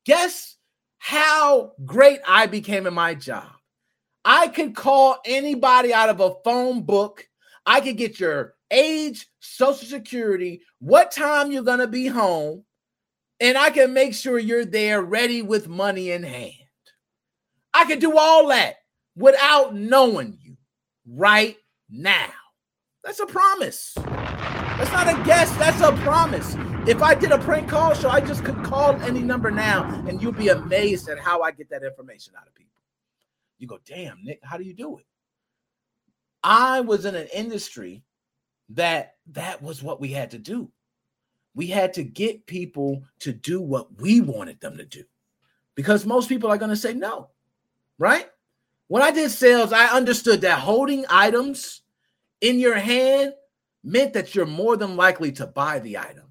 Guess how great I became in my job? I could call anybody out of a phone book. I could get your age, social security, what time you're going to be home, and I can make sure you're there ready with money in hand. I could do all that without knowing right now. That's a promise. That's not a guess. That's a promise. If I did a prank call show, I just could call any number now, and you'd be amazed at how I get that information out of people. You go, damn, Nick, how do you do it? I was in an industry that that was what we had to do. We had to get people to do what we wanted them to do because most people are going to say no, right? When I did sales, I understood that holding items in your hand meant that you're more than likely to buy the item.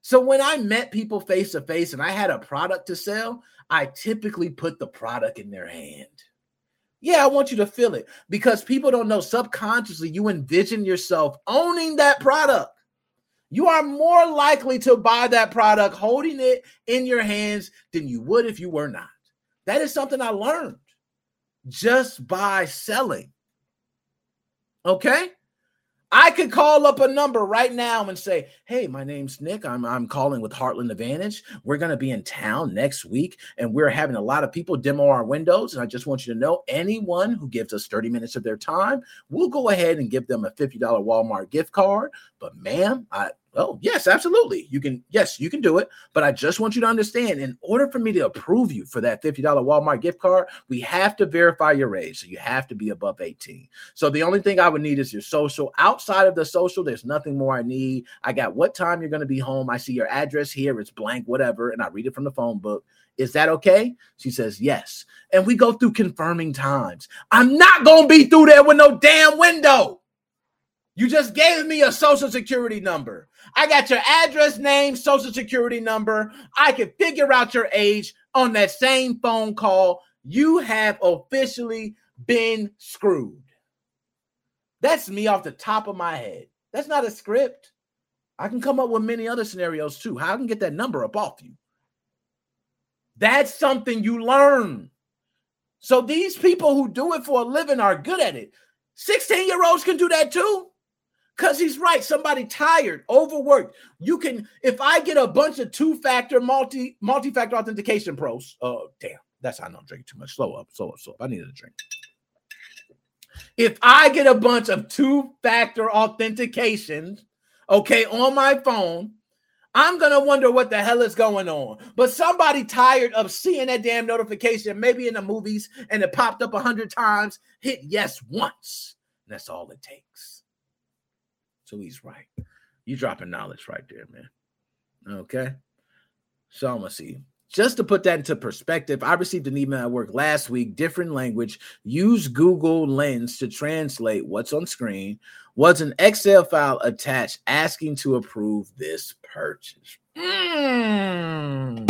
So when I met people face to face and I had a product to sell, I typically put the product in their hand. Yeah, I want you to feel it because people don't know subconsciously you envision yourself owning that product. You are more likely to buy that product holding it in your hands than you would if you were not. That is something I learned just by selling. Okay? I could call up a number right now and say, "Hey, my name's Nick. I'm I'm calling with Heartland Advantage. We're going to be in town next week and we're having a lot of people demo our windows and I just want you to know anyone who gives us 30 minutes of their time, we'll go ahead and give them a $50 Walmart gift card. But ma'am, I Oh, yes, absolutely. You can, yes, you can do it. But I just want you to understand in order for me to approve you for that $50 Walmart gift card, we have to verify your age. So you have to be above 18. So the only thing I would need is your social. Outside of the social, there's nothing more I need. I got what time you're going to be home. I see your address here. It's blank, whatever. And I read it from the phone book. Is that okay? She says, Yes. And we go through confirming times. I'm not going to be through there with no damn window. You just gave me a social security number. I got your address, name, social security number. I can figure out your age on that same phone call. You have officially been screwed. That's me off the top of my head. That's not a script. I can come up with many other scenarios too. How I can get that number up off you. That's something you learn. So these people who do it for a living are good at it. 16 year olds can do that too. Because he's right. Somebody tired, overworked. You can, if I get a bunch of two-factor multi multi-factor authentication pros. Oh, damn. That's how I know I'm drinking too much. Slow up, slow up, slow up. I needed a drink. If I get a bunch of two-factor authentication, okay, on my phone, I'm gonna wonder what the hell is going on. But somebody tired of seeing that damn notification, maybe in the movies, and it popped up a hundred times, hit yes once. that's all it takes. So he's right. You dropping knowledge right there, man. Okay. So I'm gonna see. Just to put that into perspective, I received an email at work last week, different language. Use Google Lens to translate what's on screen. Was an Excel file attached asking to approve this purchase? Mm.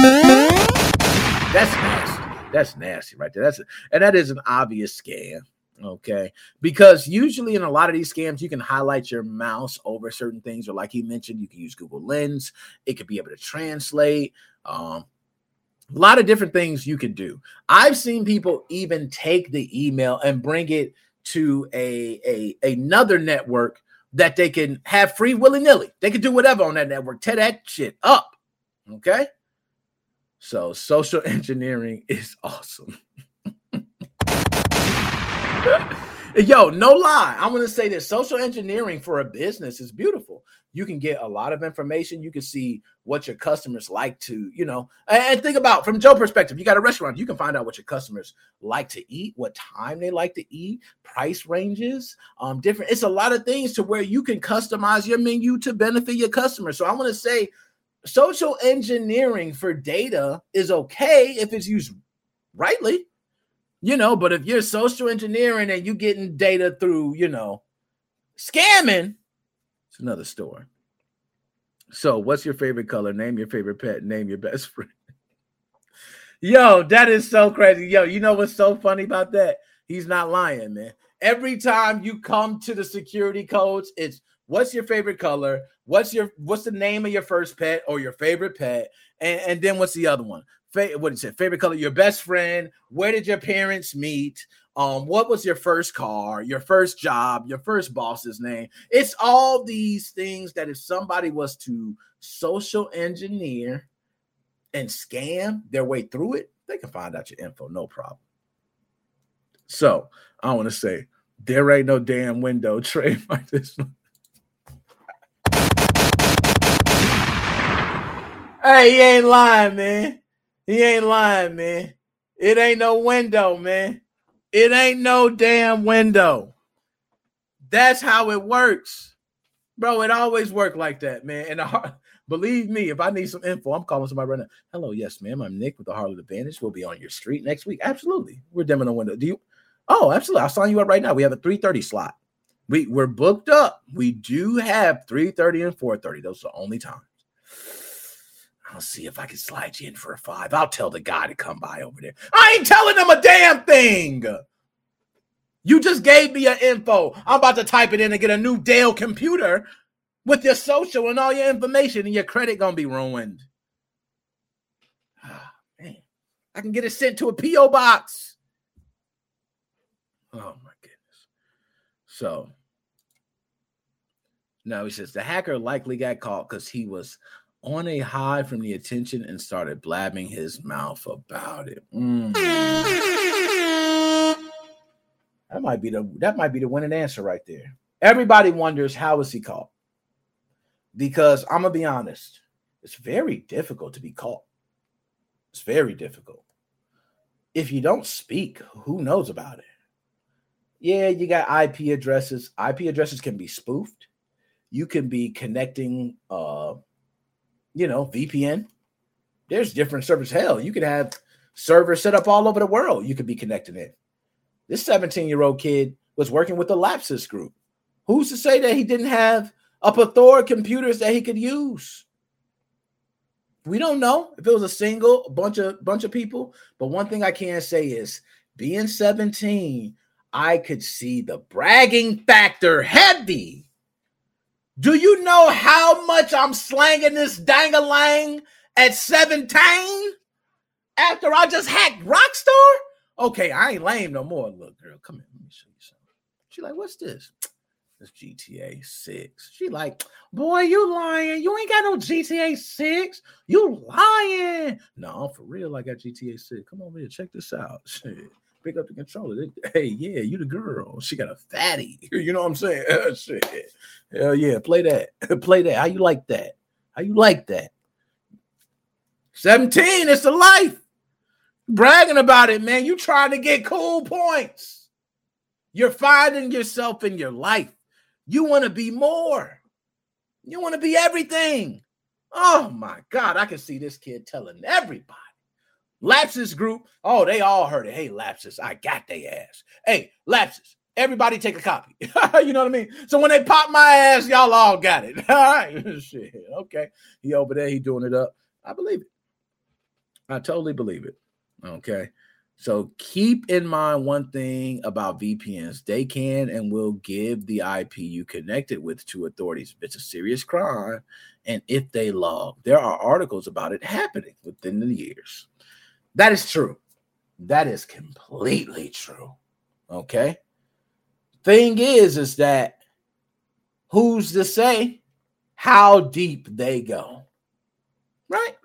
That's nasty. That's nasty right there. That's a, and that is an obvious scam. Okay. Because usually in a lot of these scams, you can highlight your mouse over certain things, or like he mentioned, you can use Google Lens. It could be able to translate. Um, a lot of different things you could do. I've seen people even take the email and bring it to a, a another network that they can have free willy nilly. They can do whatever on that network. Tear that shit up. Okay. So social engineering is awesome. Yo, no lie. I'm going to say this social engineering for a business is beautiful. You can get a lot of information. You can see what your customers like to, you know, and think about from Joe perspective, you got a restaurant, you can find out what your customers like to eat, what time they like to eat, price ranges, um, different. It's a lot of things to where you can customize your menu to benefit your customers. So I want to say social engineering for data is okay if it's used rightly you know, but if you're social engineering and you're getting data through, you know, scamming, it's another story. So, what's your favorite color? Name your favorite pet. Name your best friend. Yo, that is so crazy. Yo, you know what's so funny about that? He's not lying, man. Every time you come to the security codes, it's what's your favorite color? What's your what's the name of your first pet or your favorite pet? And, and then what's the other one? Fa- what is it? Favorite color? Your best friend? Where did your parents meet? Um, what was your first car? Your first job? Your first boss's name? It's all these things that if somebody was to social engineer and scam their way through it, they can find out your info, no problem. So I want to say there ain't no damn window trademark this one. Hey, he ain't lying, man. He ain't lying, man. It ain't no window, man. It ain't no damn window. That's how it works. Bro, it always worked like that, man. And the, believe me, if I need some info, I'm calling somebody right now. Hello, yes, ma'am. I'm Nick with the Heartland Advantage. We'll be on your street next week. Absolutely. We're dimming the window. Do you? Oh, absolutely. I'll sign you up right now. We have a 3:30 slot. We we're booked up. We do have 3:30 and 4:30. Those are the only times. I'll see if I can slide you in for a five. I'll tell the guy to come by over there. I ain't telling him a damn thing. You just gave me your info. I'm about to type it in and get a new Dell computer. with your social and all your information, and your credit gonna be ruined. Ah, man, I can get it sent to a PO box. Oh my goodness. So no, he says the hacker likely got caught because he was on a high from the attention and started blabbing his mouth about it. Mm. That might be the that might be the winning answer right there. Everybody wonders how is he caught? Because I'm gonna be honest, it's very difficult to be caught. It's very difficult. If you don't speak, who knows about it? Yeah, you got IP addresses. IP addresses can be spoofed. You can be connecting uh you know, VPN. There's different servers. Hell, you could have servers set up all over the world. You could be connected in. This 17 year old kid was working with the Lapsus group. Who's to say that he didn't have a plethora of computers that he could use? We don't know if it was a single bunch of bunch of people, but one thing I can say is being 17, I could see the bragging factor heavy do you know how much I'm slanging this dangalang at 17 after I just hacked Rockstar? Okay, I ain't lame no more. Look, girl, come here. Let me show you something. She like, what's this? This GTA 6. She like, boy, you lying. You ain't got no GTA 6. You lying. No, for real, I got GTA 6. Come over here, check this out. Shit pick up the controller. Hey, yeah, you the girl. She got a fatty. You know what I'm saying? Shit. Hell yeah, play that. play that. How you like that? How you like that? 17, it's the life. Bragging about it, man. You trying to get cool points. You're finding yourself in your life. You want to be more. You want to be everything. Oh my God, I can see this kid telling everybody. Lapsus group, oh, they all heard it. Hey, Lapsus, I got they ass. Hey, Lapsus, everybody take a copy. you know what I mean? So when they pop my ass, y'all all got it. all right. Shit. Okay. He over there, he doing it up. I believe it. I totally believe it. Okay. So keep in mind one thing about VPNs. They can and will give the IP you connected with to authorities if it's a serious crime and if they log. There are articles about it happening within the years. That is true. That is completely true. Okay. Thing is, is that who's to say how deep they go? Right?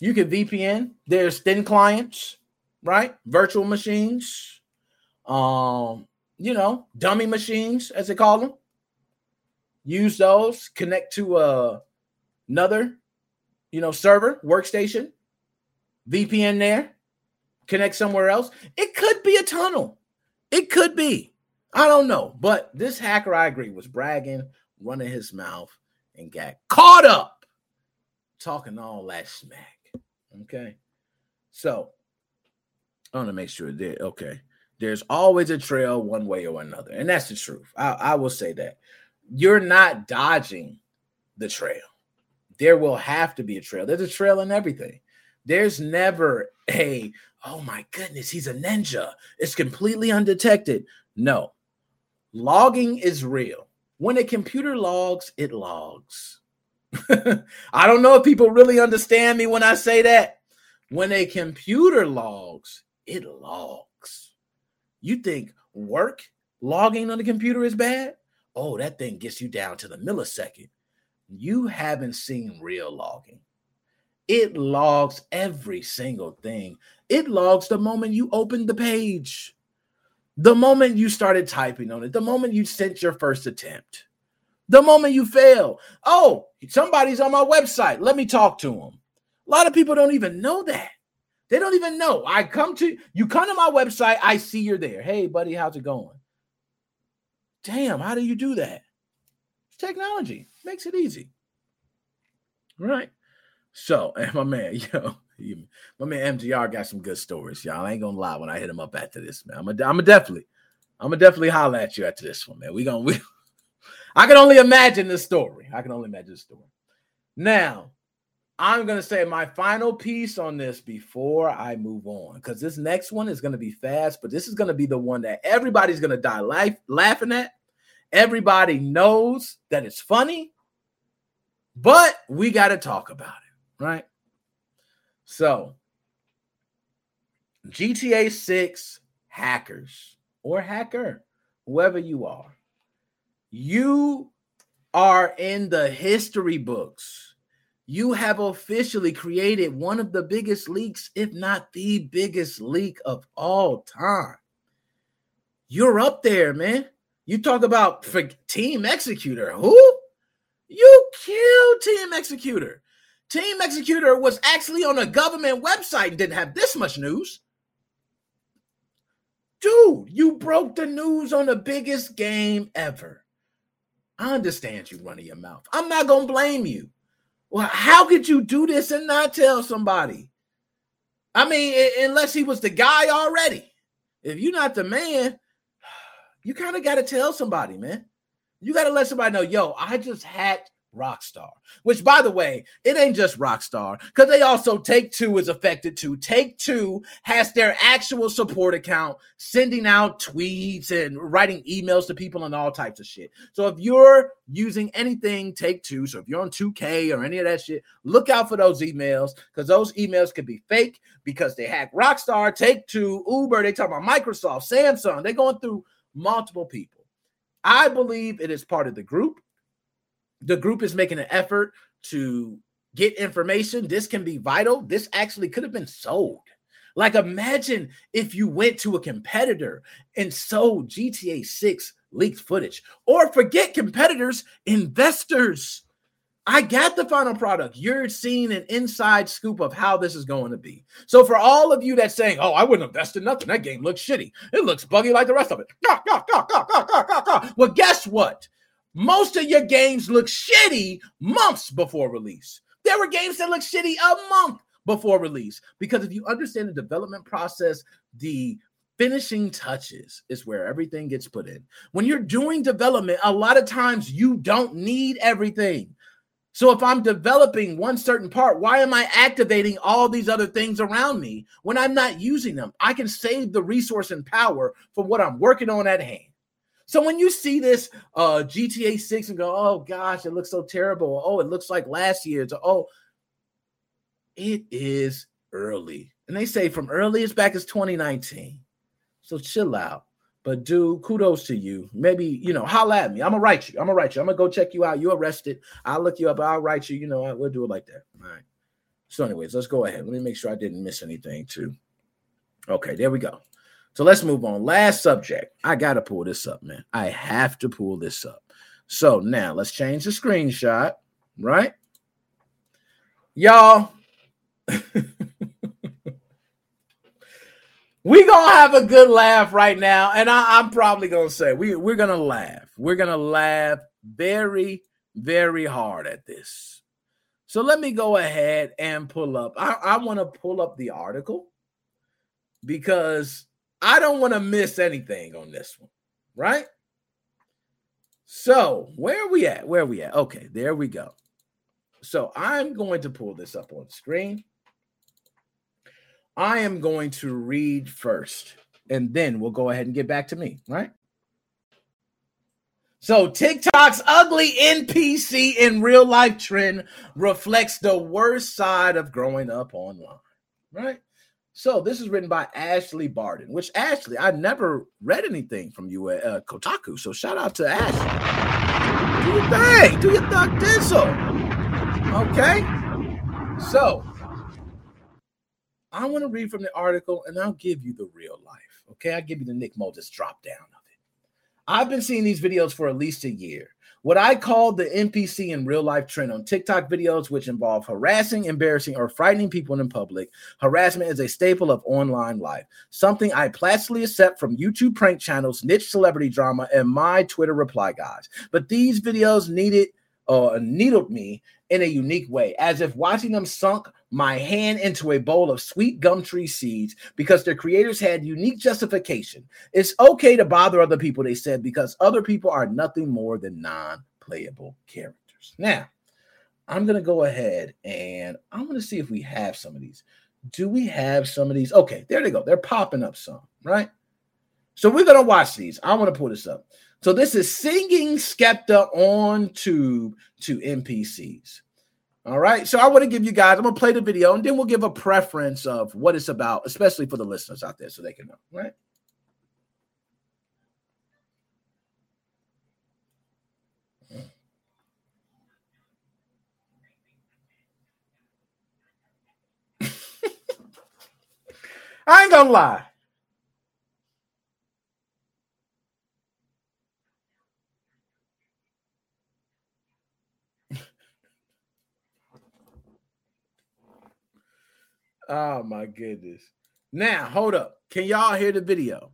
You can VPN. There's thin clients, right? Virtual machines, um, you know, dummy machines, as they call them. Use those, connect to a, another, you know, server, workstation, VPN there, connect somewhere else. It could be a tunnel. It could be. I don't know. But this hacker, I agree, was bragging, running his mouth, and got caught up talking all that smack. Okay. So I want to make sure that, okay, there's always a trail one way or another. And that's the truth. I, I will say that. You're not dodging the trail. There will have to be a trail. There's a trail in everything. There's never a, oh my goodness, he's a ninja. It's completely undetected. No, logging is real. When a computer logs, it logs. I don't know if people really understand me when I say that. When a computer logs, it logs. You think work logging on the computer is bad? Oh, that thing gets you down to the millisecond. You haven't seen real logging. It logs every single thing. It logs the moment you opened the page, the moment you started typing on it, the moment you sent your first attempt, the moment you fail. Oh, somebody's on my website. Let me talk to them. A lot of people don't even know that. They don't even know. I come to you, come to my website, I see you're there. Hey, buddy, how's it going? Damn, how do you do that? Technology makes it easy. Right. So, and my man, yo, my man MGR got some good stories, y'all. I ain't gonna lie when I hit him up after this, man. I'm a, I'm a definitely, I'm gonna definitely holler at you after this one, man. We gonna, we, I can only imagine the story. I can only imagine the story. Now, I'm gonna say my final piece on this before I move on, because this next one is gonna be fast, but this is gonna be the one that everybody's gonna die life laughing at. Everybody knows that it's funny, But we got to talk about it, right? So, GTA 6 hackers or hacker, whoever you are, you are in the history books. You have officially created one of the biggest leaks, if not the biggest leak of all time. You're up there, man. You talk about Team Xecuter. Who? You killed Team Xecuter. Team Xecuter was actually on a government website and didn't have this much news. Dude, you broke the news on the biggest game ever. I understand you running your mouth. I'm not going to blame you. Well, how could you do this and not tell somebody? I mean, unless he was the guy already. If you're not the man, you kind of got to tell somebody, man. You got to let somebody know, yo, I just hacked Rockstar, which by the way, it ain't just Rockstar because they also Take Two is affected too. Take Two has their actual support account sending out tweets and writing emails to people and all types of shit. So if you're using anything Take Two, so if you're on 2K or any of that shit, look out for those emails because those emails could be fake because they hack Rockstar, Take Two, Uber, they talk about Microsoft, Samsung, they're going through multiple people. I believe it is part of the group the group is making an effort to get information. This can be vital. This actually could have been sold. Like, imagine if you went to a competitor and sold GTA 6 leaked footage, or forget competitors, investors. I got the final product. You're seeing an inside scoop of how this is going to be. So, for all of you that saying, "Oh, I wouldn't invest in nothing. That game looks shitty. It looks buggy like the rest of it." Well, guess what? Most of your games look shitty months before release. There were games that look shitty a month before release because if you understand the development process, the finishing touches is where everything gets put in. When you're doing development, a lot of times you don't need everything. So if I'm developing one certain part, why am I activating all these other things around me when I'm not using them? I can save the resource and power for what I'm working on at hand. So when you see this uh, GTA 6 and go, oh gosh, it looks so terrible. Oh, it looks like last year's. Oh, it is early. And they say from early as back as 2019. So chill out. But dude, kudos to you. Maybe, you know, holla at me. I'm gonna write you. I'm gonna write you. I'm gonna go check you out. You're arrested. I'll look you up. I'll write you. You know, we'll do it like that. All right. So, anyways, let's go ahead. Let me make sure I didn't miss anything too. Okay, there we go. So let's move on. Last subject. I got to pull this up, man. I have to pull this up. So now let's change the screenshot, right? Y'all, we gonna have a good laugh right now, and I, am probably gonna say we we're gonna laugh. We're gonna laugh very very hard at this. So let me go ahead and pull up. I, I want to pull up the article because I don't want to miss anything on this one, right? So, where are we at? Where are we at? Okay, there we go. So, I'm going to pull this up on screen. I am going to read first, and then we'll go ahead and get back to me, right? So, TikTok's ugly NPC in real life trend reflects the worst side of growing up online, right? So this is written by Ashley Bardhan, which Ashley, I never read anything from you at uh, Kotaku. So shout out to Ashley. Do your thing. Do your thug dizzle. Okay. So I want to read from the article and I'll give you the real life. Okay. I'll give you the Nick Moses drop down of it. I've been seeing these videos for at least a year what I call the NPC in real life trend on TikTok videos, which involve harassing, embarrassing, or frightening people in public. Harassment is a staple of online life, something I placidly accept from YouTube prank channels, niche celebrity drama, and my Twitter reply guys. But these videos needed uh, needled me in a unique way, as if watching them sunk my hand into a bowl of sweet gum tree seeds because their creators had unique justification. It's okay to bother other people, they said, because other people are nothing more than non playable characters. Now, I'm going to go ahead and I'm going to see if we have some of these. Do we have some of these? Okay, there they go. They're popping up some, right? So we're going to watch these. I want to pull this up. So this is singing Skepta on tube to NPCs. All right. So I want to give you guys, I'm going to play the video and then we'll give a preference of what it's about, especially for the listeners out there so they can know. Right. I ain't gonna lie. Oh my goodness. Now, hold up. Can y'all hear the video?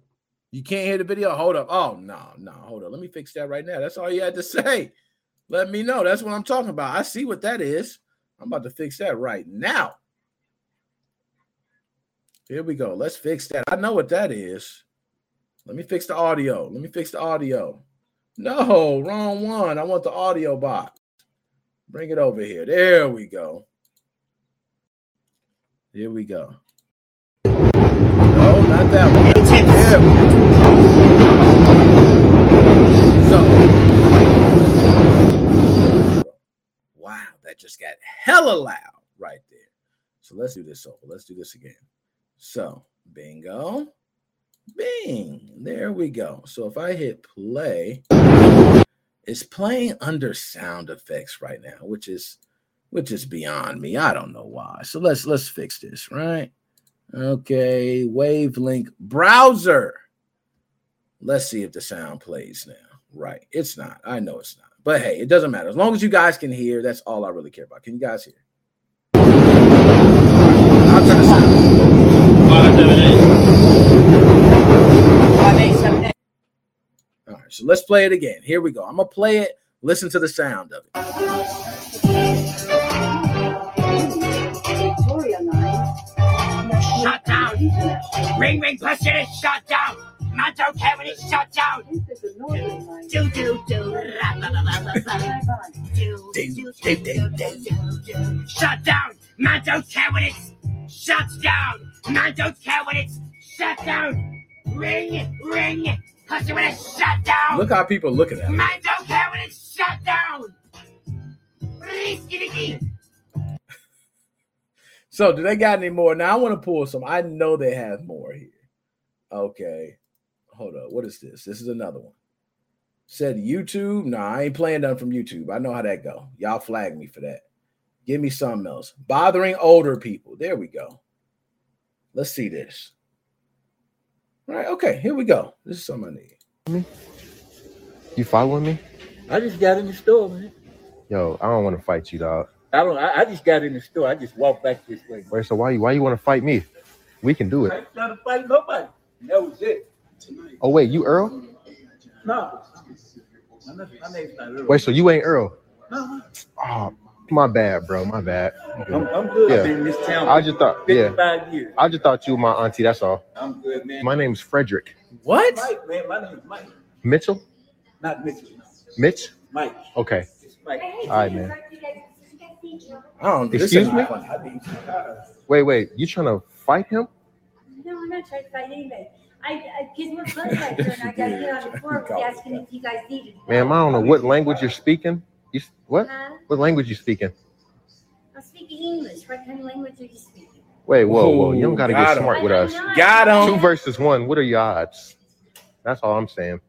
You can't hear the video? Hold up. Oh, no, no, hold up. Let me fix that right now. That's all you had to say. Let me know. That's what I'm talking about. I see what that is. I'm about to fix that right now. Here we go. Let's fix that. I know what that is. Let me fix the audio. Let me fix the audio. No, wrong one. I want the audio box. Bring it over here. There we go. Here we go. No, not that one. We. So, wow, that just got hella loud right there. So let's do this over. Let's do this again. So, bingo, bing. There we go. So if I hit play, it's playing under sound effects right now, which is which is beyond me. I don't know why. So let's let's fix this, right? Okay, Wavelink browser. Let's see if the sound plays now. Right. It's not. I know it's not. But hey, it doesn't matter. As long as you guys can hear, that's all I really care about. Can you guys hear? I'll turn the sound. All right, so let's play it again. Here we go. I'm gonna play it. Listen to the sound of it. Shut down. Ring ring pussy is shut down. Man don't care when it's shut down. Do do do. Do, do, do. Shut down. Man don't care when it's shut down. Man don't care when it's shut down. Ring ring pussy when it's shut down. Look how people looking at it. Man don't care when it's shut down. Risky So, do they got any more? Now, I want to pull some. I know they have more here. Okay. Hold up. What is this? This is another one. Said YouTube. Nah, I ain't playing none from YouTube. I know how that go. Y'all flag me for that. Give me something else. Bothering older people. There we go. Let's see this. All right. Okay. Here we go. This is something I need. You following me? I just got in the store, man. Yo, I don't want to fight you, dog. I don't. I, I just got in the store. I just walked back this way. Wait, so why you why you want to fight me? We can do it. I it. ain't trying to fight nobody. That was it. Oh wait, you Earl? No. My name's not Earl. Wait, so you ain't Earl? No, Oh, my bad, bro. My bad. I'm, I'm good. Yeah. I've been in this town. I just thought, yeah. 55 years. I just thought you were my auntie. That's all. I'm good, man. My name's Frederick What? Mike, man. My name's Mike. Mitchell. Not Mitchell. Mitch. Mike. Okay. Mike. All right, man. I don't. Excuse me? funny. I need- Wait, wait. You trying to fight him? No, I'm not trying to fight anybody. I, I, cause we're contractor and I gotta get on the floor with asking if you guys needed. Ma'am, I don't know what language you're speaking. You what? Huh? What language you speaking? I'm speaking English. What kind of language are you speaking? Wait, whoa, whoa. You don't gotta got get him. smart with I'm us. Got him. Two versus one. What are your odds? That's all I'm saying.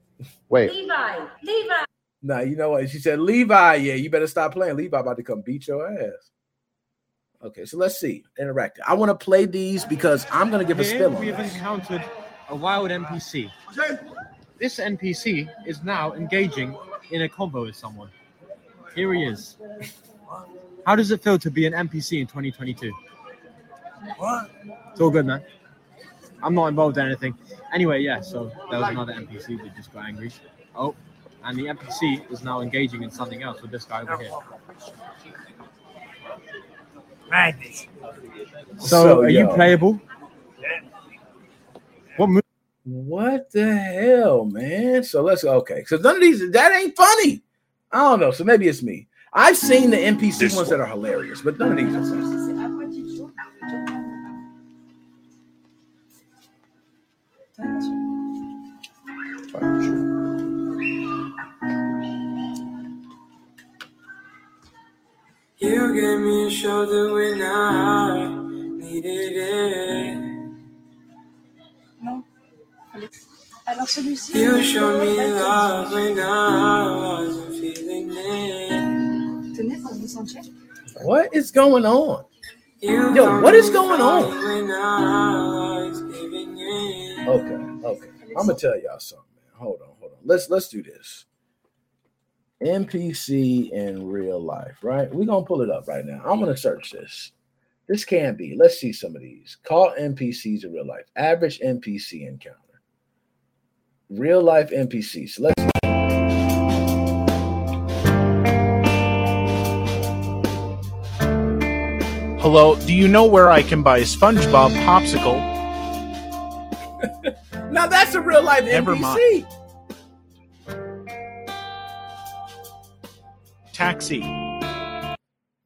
Wait. Levi, Levi. Nah, you know what? She said, Levi, yeah, you better stop playing. Levi about to come beat your ass. Okay, so let's see. Interactive. I want to play these because I'm gonna give a Here spin on we have encountered a wild NPC. This NPC is now engaging in a combo with someone. Here he is. How does it feel to be an NPC in 2022? What? It's all good, man. I'm not involved in anything. Anyway, yeah, so there was another NPC that just got angry. Oh, and the NPC is now engaging in something else with this guy over here. So, So, are you yo. playable? What move? What the hell, man? So let's go. okay. So none of these that ain't funny. I don't know. So maybe it's me. I've seen the NPC ones that are hilarious, but none of these are shoulder when I needed it. Non. Alors celui-ci. You showed me love when I wasn't feeling it. Tenez pour vous sentir. What is going on? You Yo, what is going on? on? When I was giving in. Okay, okay. I'm gonna tell y'all something, man. Hold on, hold on. Let's let's do this. NPC in real life, right? We're gonna pull it up right now. I'm gonna search this. This can be. Let's see some of these. Call NPCs in real life. Average NPC encounter. Real life NPCs. Let's Hello, do you know where I can buy SpongeBob popsicle? now that's a real life Never NPC. Taxi.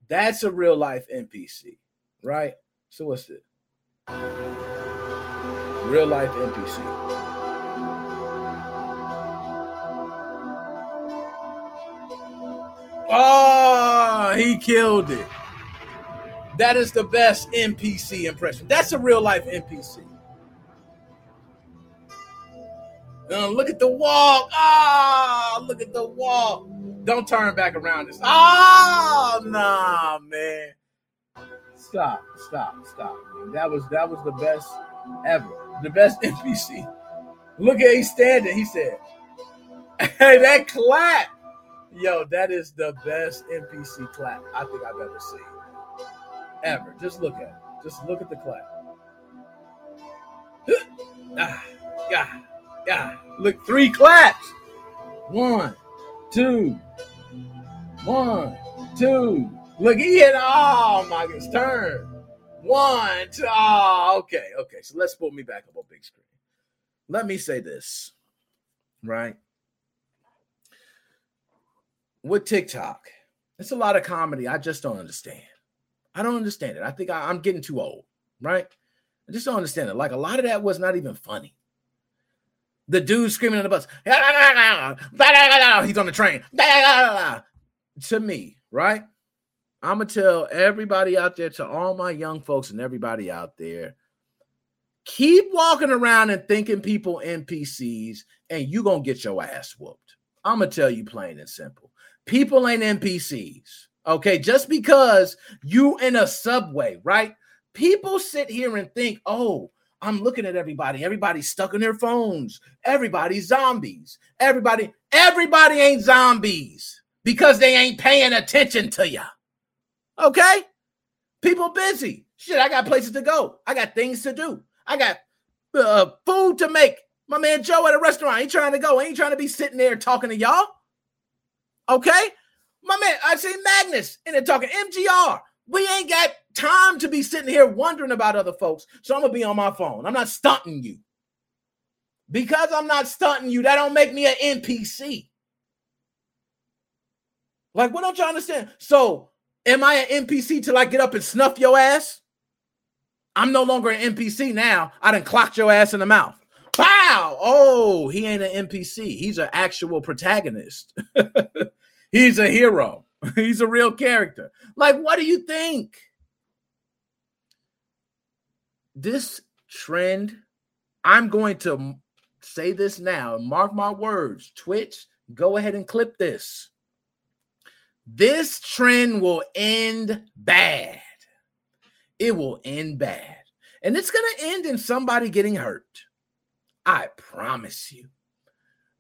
That's a real life NPC, right? So what's it? Real life NPC. Oh, he killed it. That is the best NPC impression. That's a real life NPC. Uh, look at the walk. Ah, look at the walk. Don't turn back around. This. Oh, nah, man. Stop, stop, stop. That was that was the best ever. The best NPC. Look at he's standing. He said, "Hey, that clap, yo, that is the best NPC clap I think I've ever seen, ever. Just look at it. Just look at the clap. Ah, yeah, yeah. Look, three claps. One, two, one, two. Look, he hit. Oh my goodness, turn. One, two. Oh, okay, okay. So let's pull me back up on big screen. Let me say this, right? With TikTok, it's a lot of comedy. I just don't understand. I don't understand it. I think I, I'm getting too old, right? I just don't understand it. Like a lot of that was not even funny. The dude screaming on the bus, he's on the train. To me, right? I'm gonna tell everybody out there, to all my young folks and everybody out there, keep walking around and thinking people NPCs, and you gonna get your ass whooped. I'm gonna tell you plain and simple. People ain't NPCs. Okay, just because you in a subway, right? People sit here and think, oh, I'm looking at everybody. Everybody's stuck in their phones. Everybody's zombies. Everybody, everybody ain't zombies because they ain't paying attention to you. Okay? People busy. Shit, I got places to go. I got things to do. I got uh, food to make. My man Joe at a restaurant ain't trying to go. Ain't trying to be sitting there talking to y'all. Okay? My man, I see Magnus in there talking MGR. We ain't got time to be sitting here wondering about other folks. So I'm gonna be on my phone. I'm not stunting you. Because I'm not stunting you, that don't make me an NPC. Like, what don't you understand? So, am I an NPC till I get up and snuff your ass? I'm no longer an NPC now. I done clocked your ass in the mouth. Wow! Oh, he ain't an NPC. He's an actual protagonist. He's a hero. He's a real character. Like, what do you think? This trend, I'm going to say this now. Mark my words. Twitch, go ahead and clip this. This trend will end bad. It will end bad. And it's going to end in somebody getting hurt. I promise you.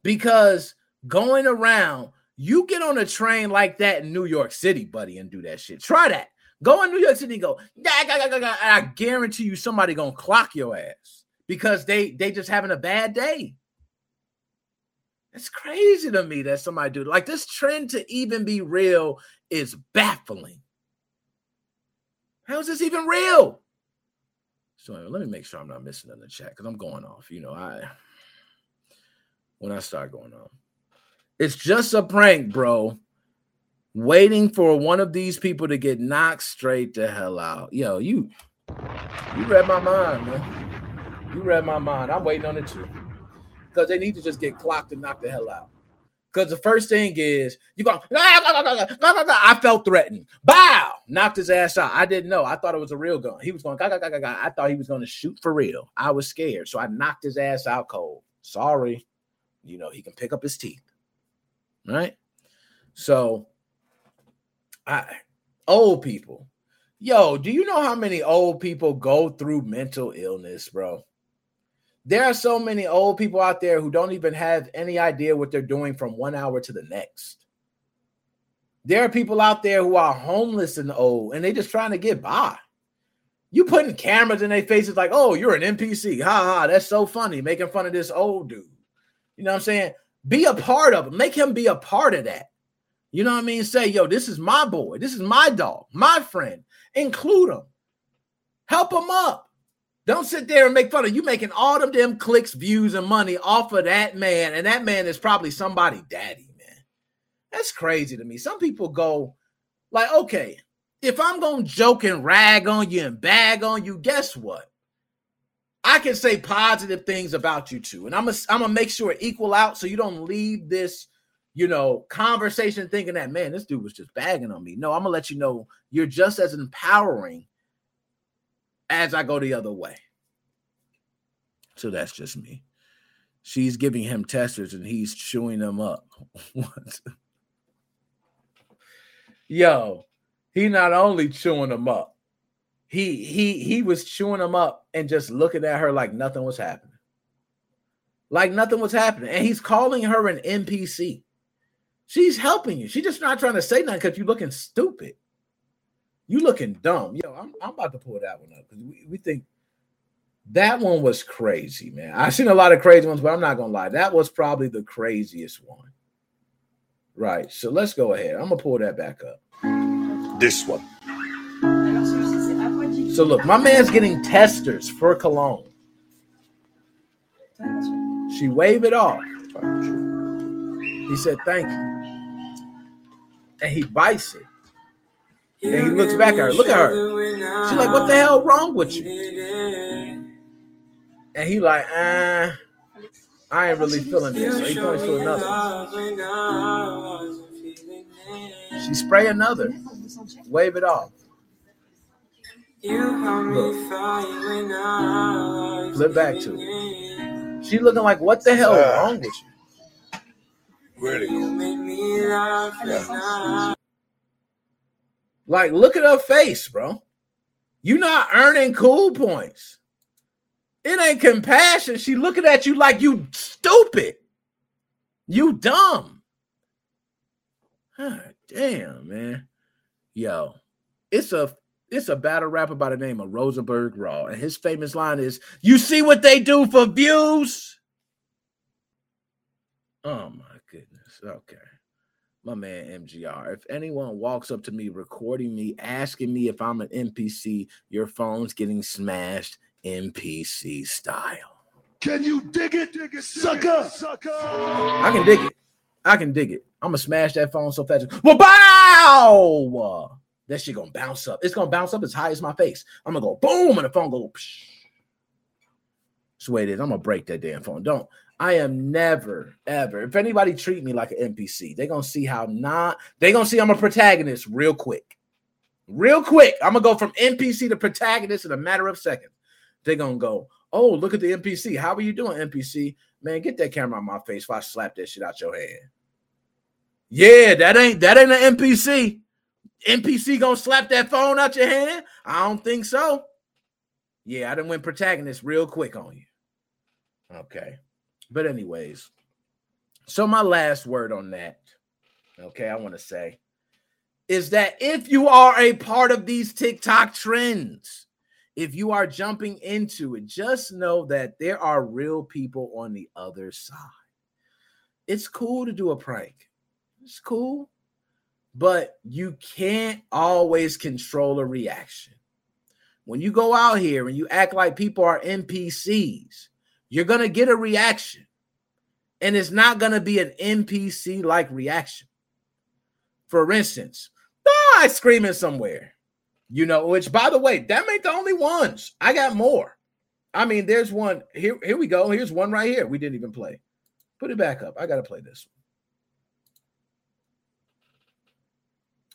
Because going around, you get on a train like that in New York City, buddy, and do that shit. Try that. Go in New York City and go, I guarantee you somebody gonna clock your ass because they they just having a bad day. It's crazy to me that somebody do like this trend to even be real is baffling. How is this even real? So let me make sure I'm not missing in the chat because I'm going off. You know, I when I start going off. It's just a prank, bro. Waiting for one of these people to get knocked straight the hell out. Yo, you you read my mind, man. You read my mind. I'm waiting on it too. Because they need to just get clocked and knock the hell out. Because the first thing is you go, I felt threatened. Bow. knocked his ass out. I didn't know. I thought it was a real gun. He was going, ga. I thought he was going to shoot for real. I was scared. So I knocked his ass out cold. Sorry. You know, he can pick up his teeth. Right? So I old people. Yo, do you know how many old people go through mental illness, bro? There are so many old people out there who don't even have any idea what they're doing from one hour to the next. There are people out there who are homeless and old and they just trying to get by. You putting cameras in their faces like, oh, you're an NPC. Ha ha, that's so funny, making fun of this old dude. You know what I'm saying? Be a part of it. Make him be a part of that. You know what I mean? Say, yo, this is my boy. This is my dog, my friend. Include him. Help him up. Don't sit there and make fun of you making all them clicks, views, and money off of that man. And that man is probably somebody daddy, man. That's crazy to me. Some people go like, okay, if I'm gonna joke and rag on you and bag on you, guess what? I can say positive things about you too. And I'm gonna I'm gonna make sure it equal out so you don't leave this, you know, conversation thinking that man, this dude was just bagging on me. No, I'm gonna let you know you're just as empowering as I go the other way. So that's just me. She's giving him testers and he's chewing them up. Yo, he not only chewing them up, he he he was chewing them up and just looking at her like nothing was happening. Like nothing was happening. And he's calling her an NPC. She's helping you. She's just not trying to say nothing because you're looking stupid. You looking dumb. Yo, I'm, I'm about to pull that one up because we, we think that one was crazy, man. I've seen a lot of crazy ones, but I'm not gonna lie. That was probably the craziest one. Right. So let's go ahead. I'm gonna pull that back up. This one. So look, my man's getting testers for cologne. She waved it off. He said, thank you. And he bites it. And he looks back at her. Look at her. She's like, what the hell wrong with you? And he like, uh, I ain't really feeling this. So he points to another. She spray another. Wave it off. Look. Flip back to it. She looking like, what the hell Ah. wrong with you? Really? Like, look at her face, bro. You not earning cool points. It ain't compassion. She looking at you like you stupid. You dumb. God damn, man. Yo, it's a it's a battle rapper by the name of Rosenberg Raw, and his famous line is, "You see what they do for views." Oh my goodness. Okay. My man MGR. If anyone walks up to me recording me, asking me if I'm an NPC, your phone's getting smashed NPC style. Can you dig it, sucker? Sucker. I can dig it. I can dig it. I'm gonna smash that phone so fast. Well, bow! That shit gonna bounce up. It's gonna bounce up as high as my face. I'm gonna go boom, and the phone go. Psh. That's the way it is. I'm gonna break that damn phone. Don't. I am never, ever. If anybody treat me like an NPC, they're gonna see how not. They're gonna see I'm a protagonist real quick. Real quick. I'm gonna go from NPC to protagonist in a matter of seconds. They're gonna go, oh, look at the NPC. How are you doing, NPC? Man, get that camera on my face if I slap that shit out your hand. Yeah, that ain't that ain't an NPC. NPC gonna slap that phone out your hand? I don't think so. Yeah, I done went protagonist real quick on you. Okay. But anyways, so my last word on that, okay, I want to say is that if you are a part of these TikTok trends, if you are jumping into it, just know that there are real people on the other side. It's cool to do a prank. It's cool, but you can't always control a reaction. When you go out here and you act like people are NPCs, you're going to get a reaction. And it's not going to be an NPC like reaction. For instance, ah, I screaming somewhere. You know, which by the way, that ain't the only ones. I got more. I mean, there's one here. Here we go. Here's one right here. We didn't even play. Put it back up. I gotta play this one.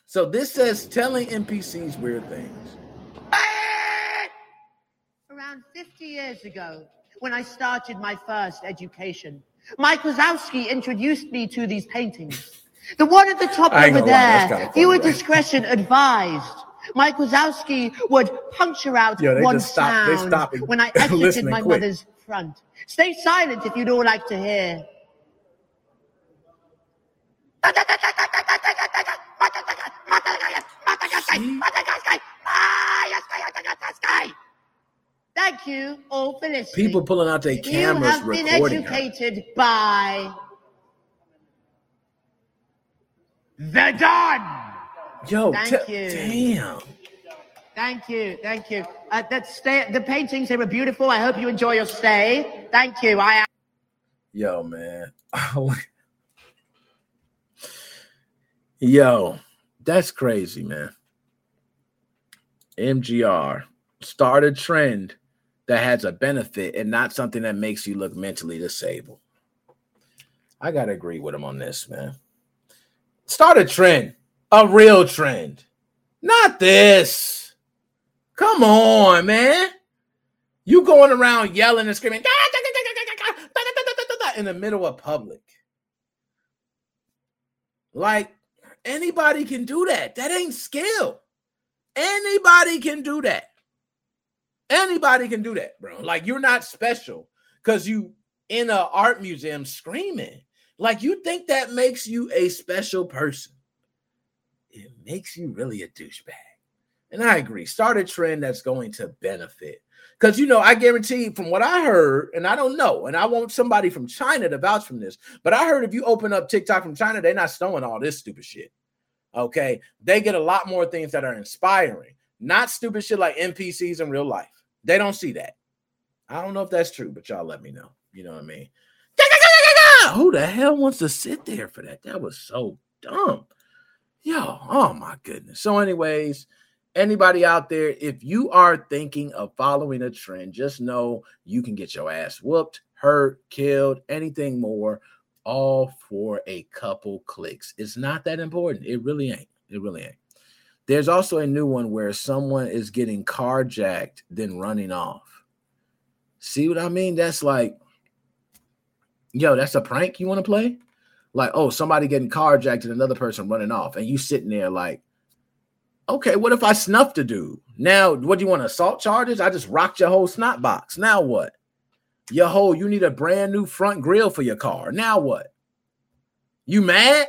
So this says telling NPCs weird things. Around 50 years ago, when I started my first education, Mike Wazowski introduced me to these paintings. The one at the top over gonna lie, that's there, viewer right? discretion advised. Mike Wazowski would puncture out Yo, one just stop- they sound stop when I exited my quick. mother's front. Stay silent if you don't like to hear. Thank you all for listening. People pulling out their cameras you have been recording. her. educated by The Don. Yo, Thank te- you. damn. Thank you, thank you. Uh, that stay, the paintings they were beautiful. I hope you enjoy your stay. Thank you. I Yo, man. Yo, that's crazy, man. MGR start a trend that has a benefit and not something that makes you look mentally disabled. I gotta agree with him on this, man. Start a trend, a real trend, not this. Come on, man. You going around yelling and screaming in the middle of public. Like anybody can do that. That ain't skill. Anybody can do that. Anybody can do that, bro. Like you're not special because you in a art museum screaming. Like you think that makes you a special person. It makes you really a douchebag. And I agree. Start a trend that's going to benefit. Because you know, I guarantee from what I heard, and I don't know, and I want somebody from China to vouch from this, but I heard if you open up TikTok from China, they're not snowing all this stupid shit. Okay. They get a lot more things that are inspiring, not stupid shit like NPCs in real life. They don't see that. I don't know if that's true, but y'all let me know. You know what I mean? Who the hell wants to sit there for that? That was so dumb. Yo, oh my goodness. So, anyways, anybody out there, if you are thinking of following a trend, just know you can get your ass whooped, hurt, killed, anything more, all for a couple clicks. It's not that important. It really ain't. It really ain't. There's also a new one where someone is getting carjacked, then running off. See what I mean? That's like, yo, that's a prank you want to play? Like, oh, somebody getting carjacked and another person running off, and you sitting there like, okay, what if I snuffed a dude? Now, what do you want? Assault charges? I just rocked your whole snot box. Now what? Your whole, you need a brand new front grill for your car. Now what? You mad?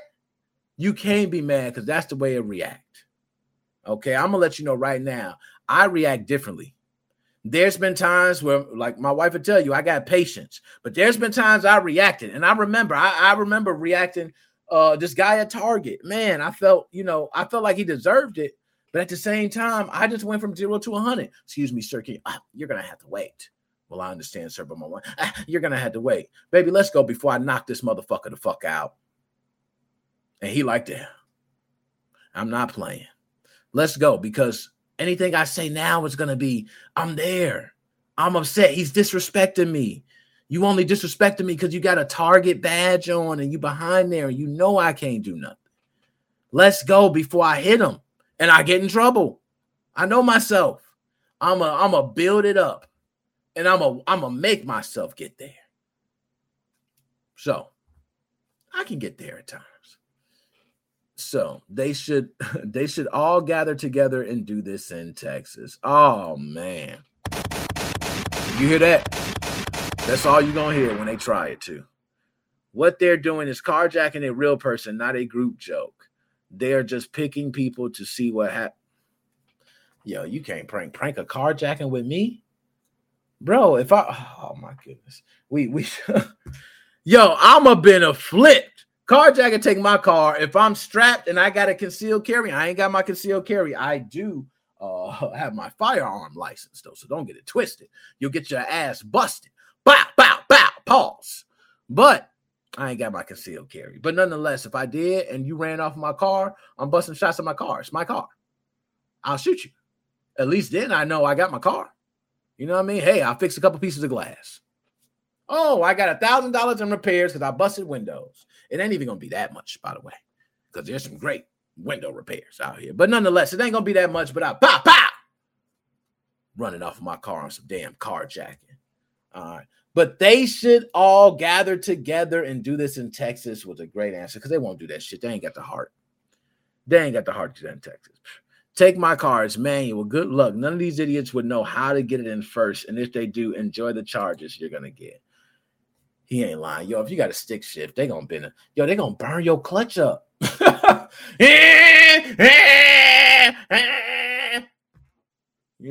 You can't be mad because that's the way it react. Okay, I'm gonna let you know right now. I react differently. There's been times where, like my wife would tell you, I got patience, but there's been times I reacted, and I remember, I, I remember reacting. Uh, this guy at Target, man, I felt, you know, I felt like he deserved it, but at the same time, I just went from zero to 100. Excuse me, sir, you, ah, you're gonna have to wait. Well, I understand, sir, but my wife, ah, you're gonna have to wait, baby. Let's go before I knock this motherfucker the fuck out. And he like that. I'm not playing. Let's go because anything I say now is gonna be I'm there. I'm upset. He's disrespecting me. You only disrespecting me because you got a Target badge on and you behind there and you know I can't do nothing. Let's go before I hit him and I get in trouble. I know myself. I'm a I'm a build it up and I'm a I'm a make myself get there. So I can get there at times. So they should they should all gather together and do this in Texas. Oh man. You hear that? That's all you're gonna hear when they try it too. What they're doing is carjacking a real person, not a group joke. They're just picking people to see what happens. Yo, you can't prank prank a carjacking with me, bro. If I oh my goodness, we we yo, I'm a been a flipped. Carjacker take my car. If I'm strapped and I got a concealed carry, I ain't got my concealed carry. I do uh have my firearm license though, so don't get it twisted. You'll get your ass busted. Bow, bow, bow, pause. But I ain't got my concealed carry. But nonetheless, if I did and you ran off my car, I'm busting shots at my car. It's my car. I'll shoot you. At least then I know I got my car. You know what I mean? Hey, I'll fix a couple pieces of glass. Oh, I got a thousand dollars in repairs because I busted windows. It ain't even gonna be that much, by the way, because there's some great window repairs out here. But nonetheless, it ain't gonna be that much. But I pop pow running off of my car on some damn carjacking. All right. But they should all gather together and do this in Texas was a great answer because they won't do that shit. They ain't got the heart. They ain't got the heart to do that in Texas. Take my car. It's manual. Good luck. None of these idiots would know how to get it in first. And if they do, enjoy the charges you're gonna get. He ain't lying. Yo, if you got a stick shift, they gonna bend it. Yo, they gonna burn your clutch up. you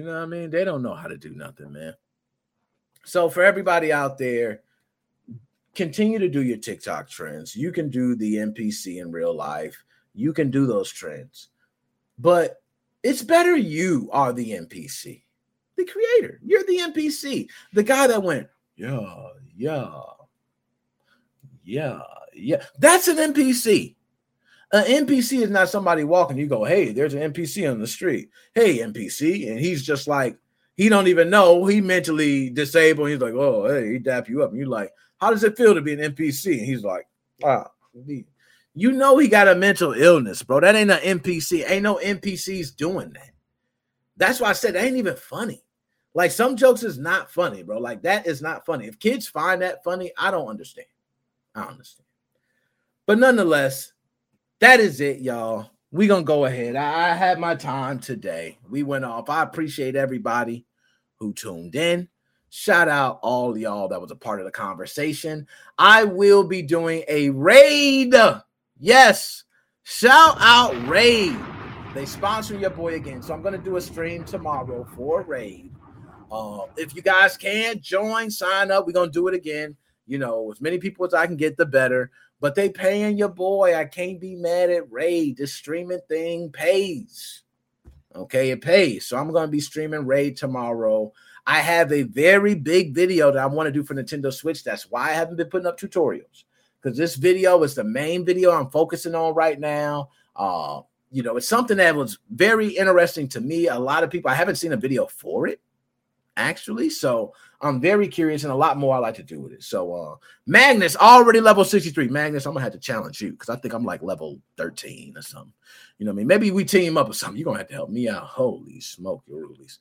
know what I mean? They don't know how to do nothing, man. So for everybody out there, continue to do your TikTok trends. You can do the NPC in real life. You can do those trends. But it's better you are the NPC, the creator. You're the NPC, the guy that went, yeah, yeah, yeah, yeah. That's an NPC. An NPC is not somebody walking. You go, hey, there's an NPC on the street. Hey, NPC, and he's just like he don't even know he mentally disabled. He's like, oh, hey, he dap you up, and you're like, how does it feel to be an NPC? And he's like, ah, wow, you know he got a mental illness, bro. That ain't an NPC. Ain't no NPCs doing that. That's why I said that ain't even funny. Like some jokes is not funny, bro. Like that is not funny. If kids find that funny, I don't understand. I don't understand. But nonetheless, that is it, y'all. we gonna go ahead. I, I had my time today. We went off. I appreciate everybody who tuned in. Shout out all y'all that was a part of the conversation. I will be doing a raid Yes. Shout out Raid. They sponsor your boy again. So I'm going to do a stream tomorrow for Raid. Uh, if you guys can join, sign up. We're going to do it again. You know, as many people as I can get, the better. But they paying your boy. I can't be mad at Raid. This streaming thing pays. Okay, it pays. So I'm going to be streaming Raid tomorrow. I have a very big video that I want to do for Nintendo Switch. That's why I haven't been putting up tutorials because this video is the main video I'm focusing on right now. Uh, you know, it's something that was very interesting to me. A lot of people, I haven't seen a video for it actually. So I'm very curious and a lot more I like to do with it. So uh Magnus already level 63. Magnus, I'm gonna have to challenge you because I think I'm like level 13 or something. You know what I mean? Maybe we team up or something. You're gonna have to help me out. Holy smoke, your rulies.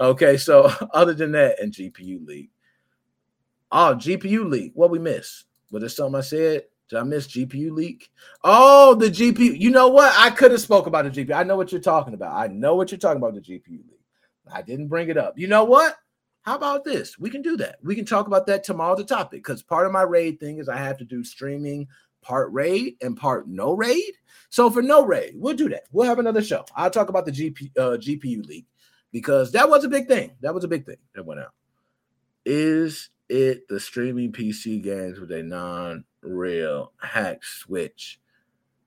Okay, so other than that, and GPU League. Oh, GPU League, What we miss? Was there something I said? Did I miss GPU leak? Oh, the GPU. You know what? I could have spoke about the GPU. I know what you're talking about. I know what you're talking about the GPU leak. I didn't bring it up. You know what? How about this? We can do that. We can talk about that tomorrow. The topic because part of my raid thing is I have to do streaming part raid and part no raid. So for no raid, we'll do that. We'll have another show. I'll talk about the GP, uh, GPU leak because that was a big thing. That was a big thing that went out. Is it the streaming PC games with a non-real hack switch.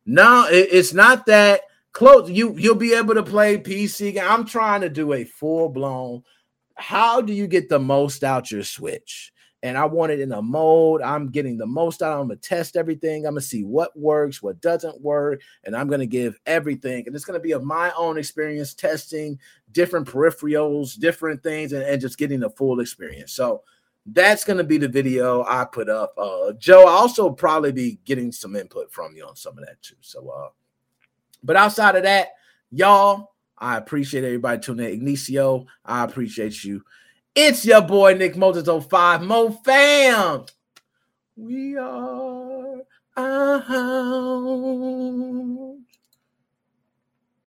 No, it, it's not that close. You you'll be able to play PC. Game. I'm trying to do a full-blown. How do you get the most out your Switch? And I want it in a mode. I'm getting the most out. I'm gonna test everything. I'm gonna see what works, what doesn't work, and I'm gonna give everything. And it's gonna be of my own experience testing different peripherals, different things, and, and just getting the full experience. So that's going to be the video I put up. Uh, Joe, I also probably be getting some input from you on some of that too. So, uh, but outside of that, y'all, I appreciate everybody tuning in. Ignacio, I appreciate you. It's your boy Nick Moses 05 Mo Fam. We are a house.